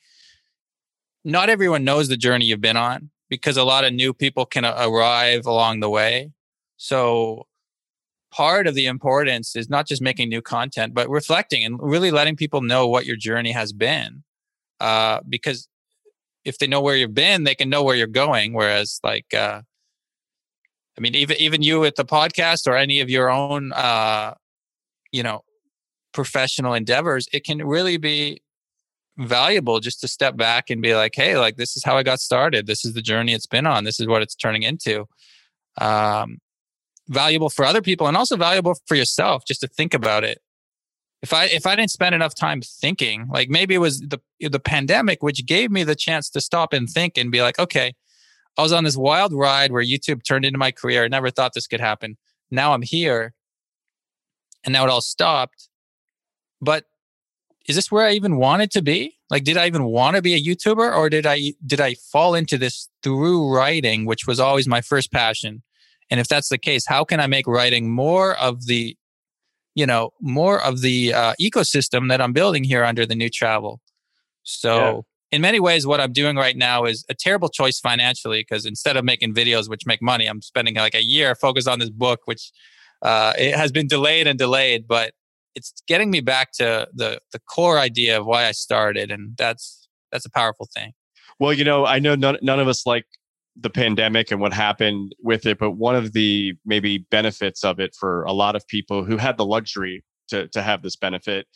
not everyone knows the journey you've been on because a lot of new people can arrive along the way. So part of the importance is not just making new content, but reflecting and really letting people know what your journey has been. Uh, because if they know where you've been, they can know where you're going. Whereas, like, uh, I mean, even even you with the podcast or any of your own, uh, you know, professional endeavors, it can really be valuable just to step back and be like, hey, like this is how I got started. This is the journey it's been on. This is what it's turning into. Um, valuable for other people and also valuable for yourself just to think about it. If I if I didn't spend enough time thinking, like maybe it was the the pandemic which gave me the chance to stop and think and be like, okay, I was on this wild ride where YouTube turned into my career. I never thought this could happen. Now I'm here. And now it all stopped. But is this where I even wanted to be? Like did I even want to be a YouTuber or did I did I fall into this through writing, which was always my first passion? And if that's the case, how can I make writing more of the you know, more of the uh, ecosystem that I'm building here under the new travel? So. In many ways, what I'm doing right now is a terrible choice financially because instead of making videos which make money, I'm spending like a year focused on this book, which uh, it has been delayed and delayed, but it's getting me back to the the core idea of why I started, and that's that's a powerful thing. Well, you know, I know none, none of us like the pandemic and what happened with it, but one of the maybe benefits of it for a lot of people who had the luxury to to have this benefit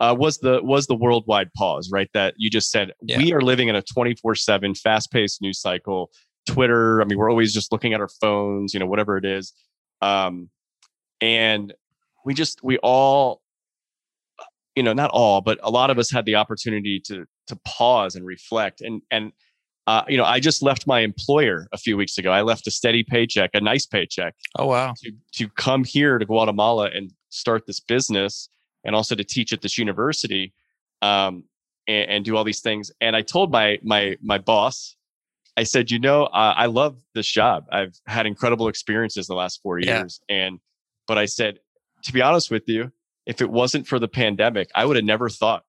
uh, was the was the worldwide pause, right? That you just said Yeah. we are living in a twenty four seven fast paced news cycle. Twitter, I mean, we're always just looking at our phones, you know, whatever it is, um, and we just we all you know not all but a lot of us had the opportunity to to pause and reflect and and uh, you know i just left my employer a few weeks ago i left a steady paycheck a nice paycheck Oh wow! to to come here to guatemala and start this business and also to teach at this university um, and, and do all these things. And i told my my my boss i said you know uh, i love this job. I've had incredible experiences the last four Yeah. years and but i said to be honest with you if it wasn't for the pandemic i would have never thought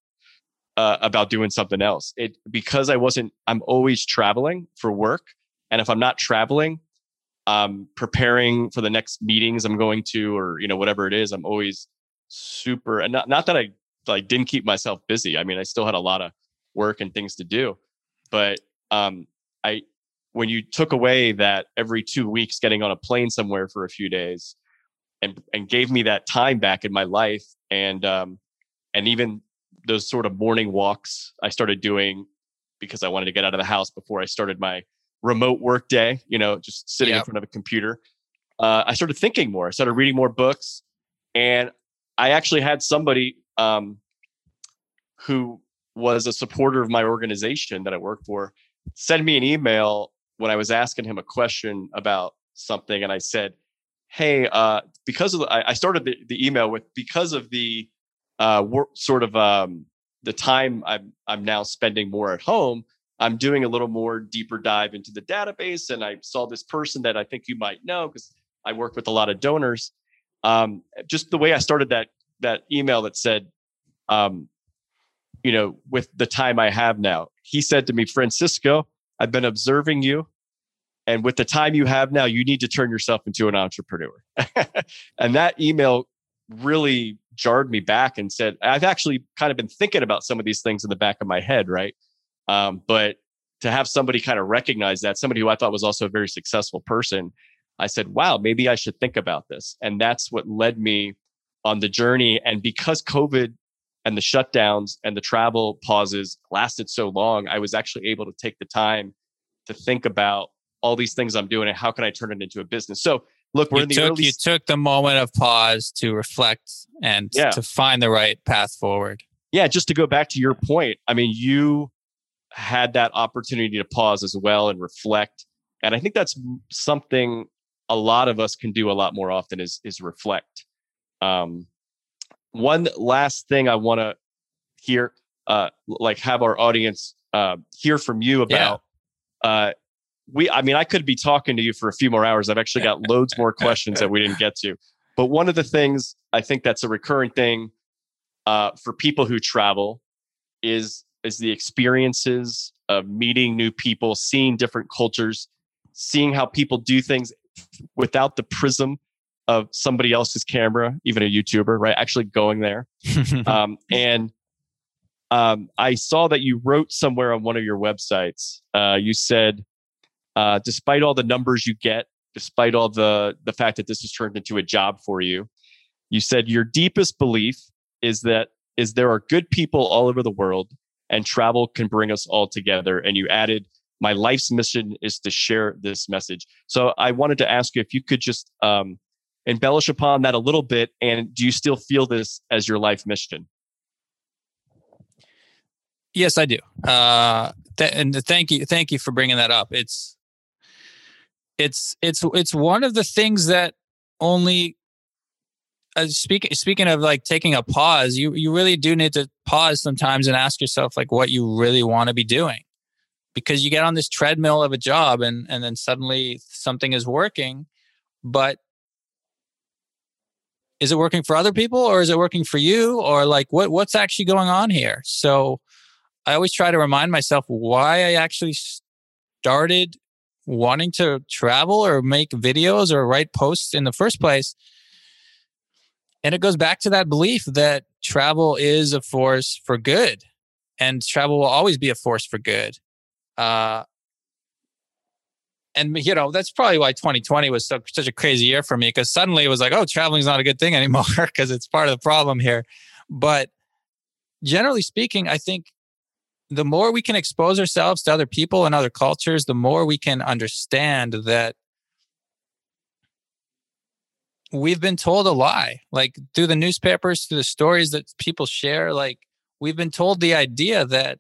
uh, about doing something else. It because i wasn't i'm always traveling for work and if i'm not traveling um preparing for the next meetings i'm going to or you know whatever it is i'm always super and not, not that i like didn't keep myself busy i mean i still had a lot of work and things to do but um i when you took away that every two weeks getting on a plane somewhere for a few days and and gave me that time back in my life and um and even those sort of morning walks i started doing because i wanted to get out of the house before i started my remote work day you know just sitting in front of a computer uh, i started thinking more i started reading more books and i actually had somebody um, who was a supporter of my organization that i work for send me an email when i was asking him a question about something and i said hey uh, because of the, I, started the, the email with because of the uh, work, sort of um, the time I'm I'm now spending more at home. I'm doing a little more deeper dive into the database, and I saw this person that I think you might know because I work with a lot of donors. Um, just the way I started that that email that said, um, you know, with the time I have now, he said to me, Francisco, I've been observing you, And with the time you have now, you need to turn yourself into an entrepreneur. and that email really jarred me back and said, I've actually kind of been thinking about some of these things in the back of my head, right? Um, but to have somebody kind of recognize that, somebody who I thought was also a very successful person, I said, wow, maybe I should think about this. And that's what led me on the journey. And because COVID and the shutdowns and the travel pauses lasted so long, I was actually able to take the time to think about all these things I'm doing and how can I turn it into a business. So look, we're you in the took, early. You took the moment of pause to reflect and yeah. to find the right path forward. Yeah, just to go back to your point, I mean, you had that opportunity to pause as well and reflect, and I think that's something a lot of us can do a lot more often is is reflect. Um, one last thing I want to hear, uh, like have our audience uh, hear from you about. Yeah. Uh, we, I mean, I could be talking to you for a few more hours. I've actually got loads more questions that we didn't get to. But one of the things I think that's a recurring thing uh, for people who travel is is the experiences of meeting new people, seeing different cultures, seeing how people do things without the prism of somebody else's camera, even a YouTuber, right? Actually going there. um, and um, I saw that you wrote somewhere on one of your websites. Uh, you said, uh, despite all the numbers you get, despite all the the fact that this has turned into a job for you, you said your deepest belief is that is there are good people all over the world, and travel can bring us all together. And you added, my life's mission is to share this message. So I wanted to ask you if you could just um, embellish upon that a little bit, and do you still feel this as your life mission? Yes, I do. Uh, th- and thank you, thank you for bringing that up. It's it's it's it's one of the things that only uh, speaking speaking of like taking a pause you you really do need to pause sometimes and ask yourself like what you really want to be doing because you get on this treadmill of a job and and then suddenly something is working but is it working for other people or is it working for you or like what what's actually going on here so i always try to remind myself why i actually started wanting to travel or make videos or write posts in the first place. And it goes back to that belief that travel is a force for good and travel will always be a force for good. Uh, and you know that's probably why 2020 was so, such a crazy year for me because suddenly it was like oh traveling is not a good thing anymore because it's part of the problem here but generally speaking i think the more we can expose ourselves to other people and other cultures, the more we can understand that we've been told a lie. Like through the newspapers, through the stories that people share, like we've been told the idea that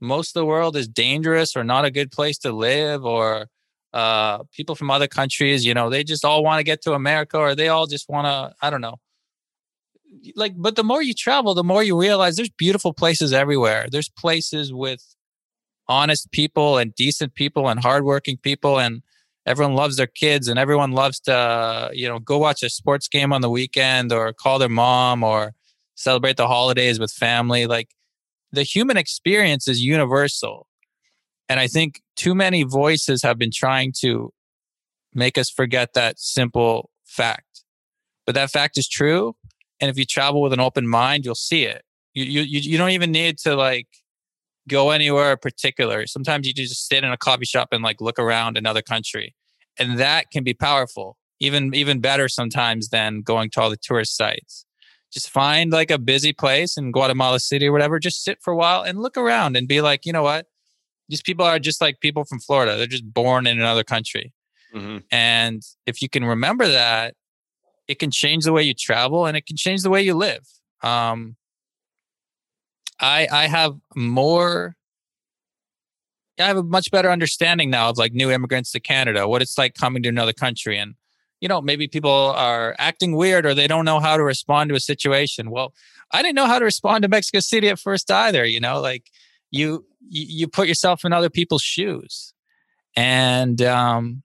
most of the world is dangerous or not a good place to live or uh, people from other countries, you know, they just all want to get to America or they all just want to, I don't know, like but the more you travel the more you realize there's beautiful places everywhere. There's places with honest people and decent people and hardworking people and everyone loves their kids and everyone loves to you know go watch a sports game on the weekend or call their mom or celebrate the holidays with family. Like the human experience is universal and i think too many voices have been trying to make us forget that simple fact but that fact is true and if you travel with an open mind, you'll see it. You, you, you don't even need to like go anywhere particular. Sometimes you just sit in a coffee shop and like look around another country. And that can be powerful, even, even better sometimes than going to all the tourist sites. Just find like a busy place in Guatemala City or whatever. Just sit for a while and look around and be like, you know what? These people are just like people from Florida. They're just born in another country. Mm-hmm. And if you can remember that it can change the way you travel and it can change the way you live. Um, I I have more. I have a much better understanding now of like new immigrants to Canada, what it's like coming to another country, and you know maybe people are acting weird or they don't know how to respond to a situation. Well, I didn't know how to respond to Mexico City at first either. You know, like you you put yourself in other people's shoes, and um,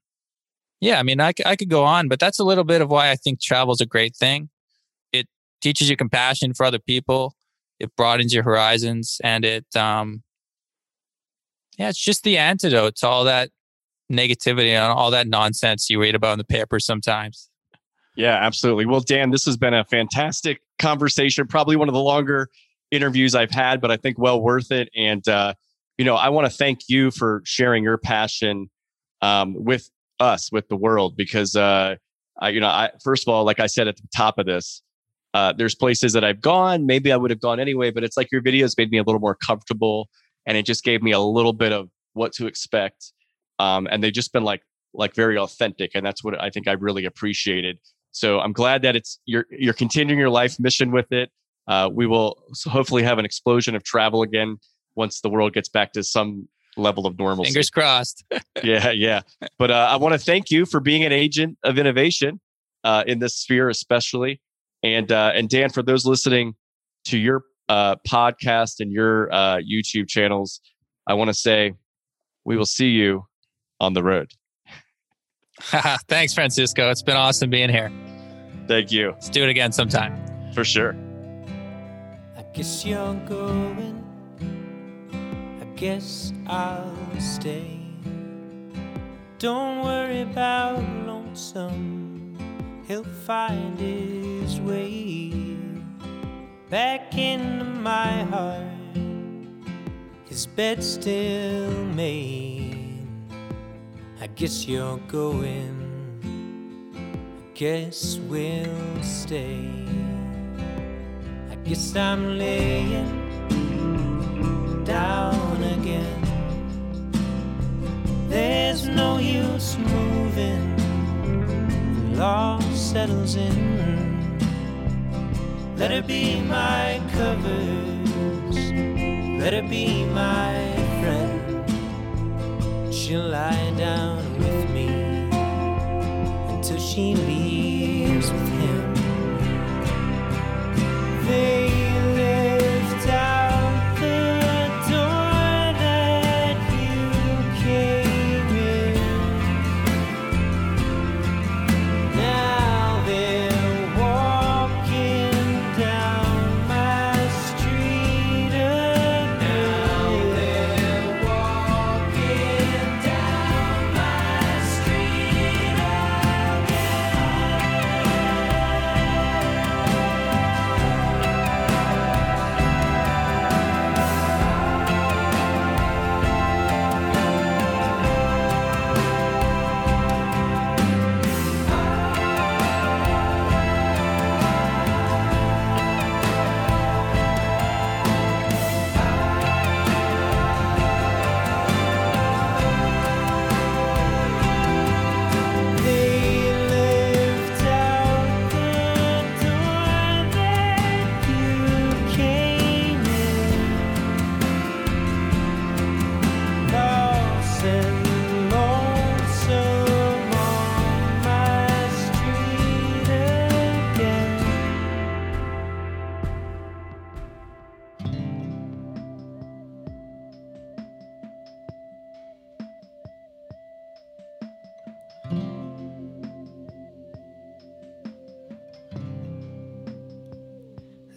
yeah, I mean, I, I could go on, but that's a little bit of why I think travel is a great thing. It teaches you compassion for other people. It broadens your horizons, and it, um, yeah, it's just the antidote to all that negativity and all that nonsense you read about in the paper sometimes. Yeah, absolutely. Well, Dan, this has been a fantastic conversation, probably one of the longer interviews I've had, but I think well worth it. And, uh, you know, I want to thank you for sharing your passion um, with us, with the world, because, uh, I, you know, I, first of all, like I said at the top of this, uh, there's places that I've gone, maybe I would have gone anyway, but it's like your videos made me a little more comfortable and it just gave me a little bit of what to expect. Um, and they've just been like, like very authentic. And that's what I think I really appreciated. So I'm glad that it's you're you're continuing your life mission with it. Uh, we will hopefully have an explosion of travel again once the world gets back to some level of normalcy. Fingers crossed. yeah, yeah. But uh, I want to thank you for being an agent of innovation uh, in this sphere, especially. And uh, and Dan, for those listening to your uh, podcast and your uh, YouTube channels, I want to say we will see you on the road. Thanks, Francisco. It's been awesome being here. Thank you. Let's do it again sometime. For sure. I guess you're going. I guess I'll stay. Don't worry about lonesome. He'll find his way back into my heart. His bed still made. I guess you're going. I guess we'll stay. I guess I'm laying down again. There's no use moving. Loss settles in. Let it be my covers. Let it be my friend. She'll lie down with me until she leaves with him. They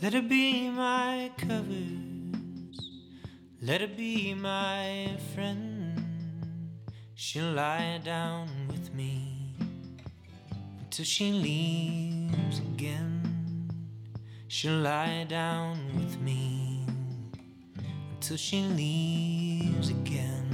Let her be my covers. Let her be my friend. She'll lie down with me until she leaves again. She'll lie down with me until she leaves again.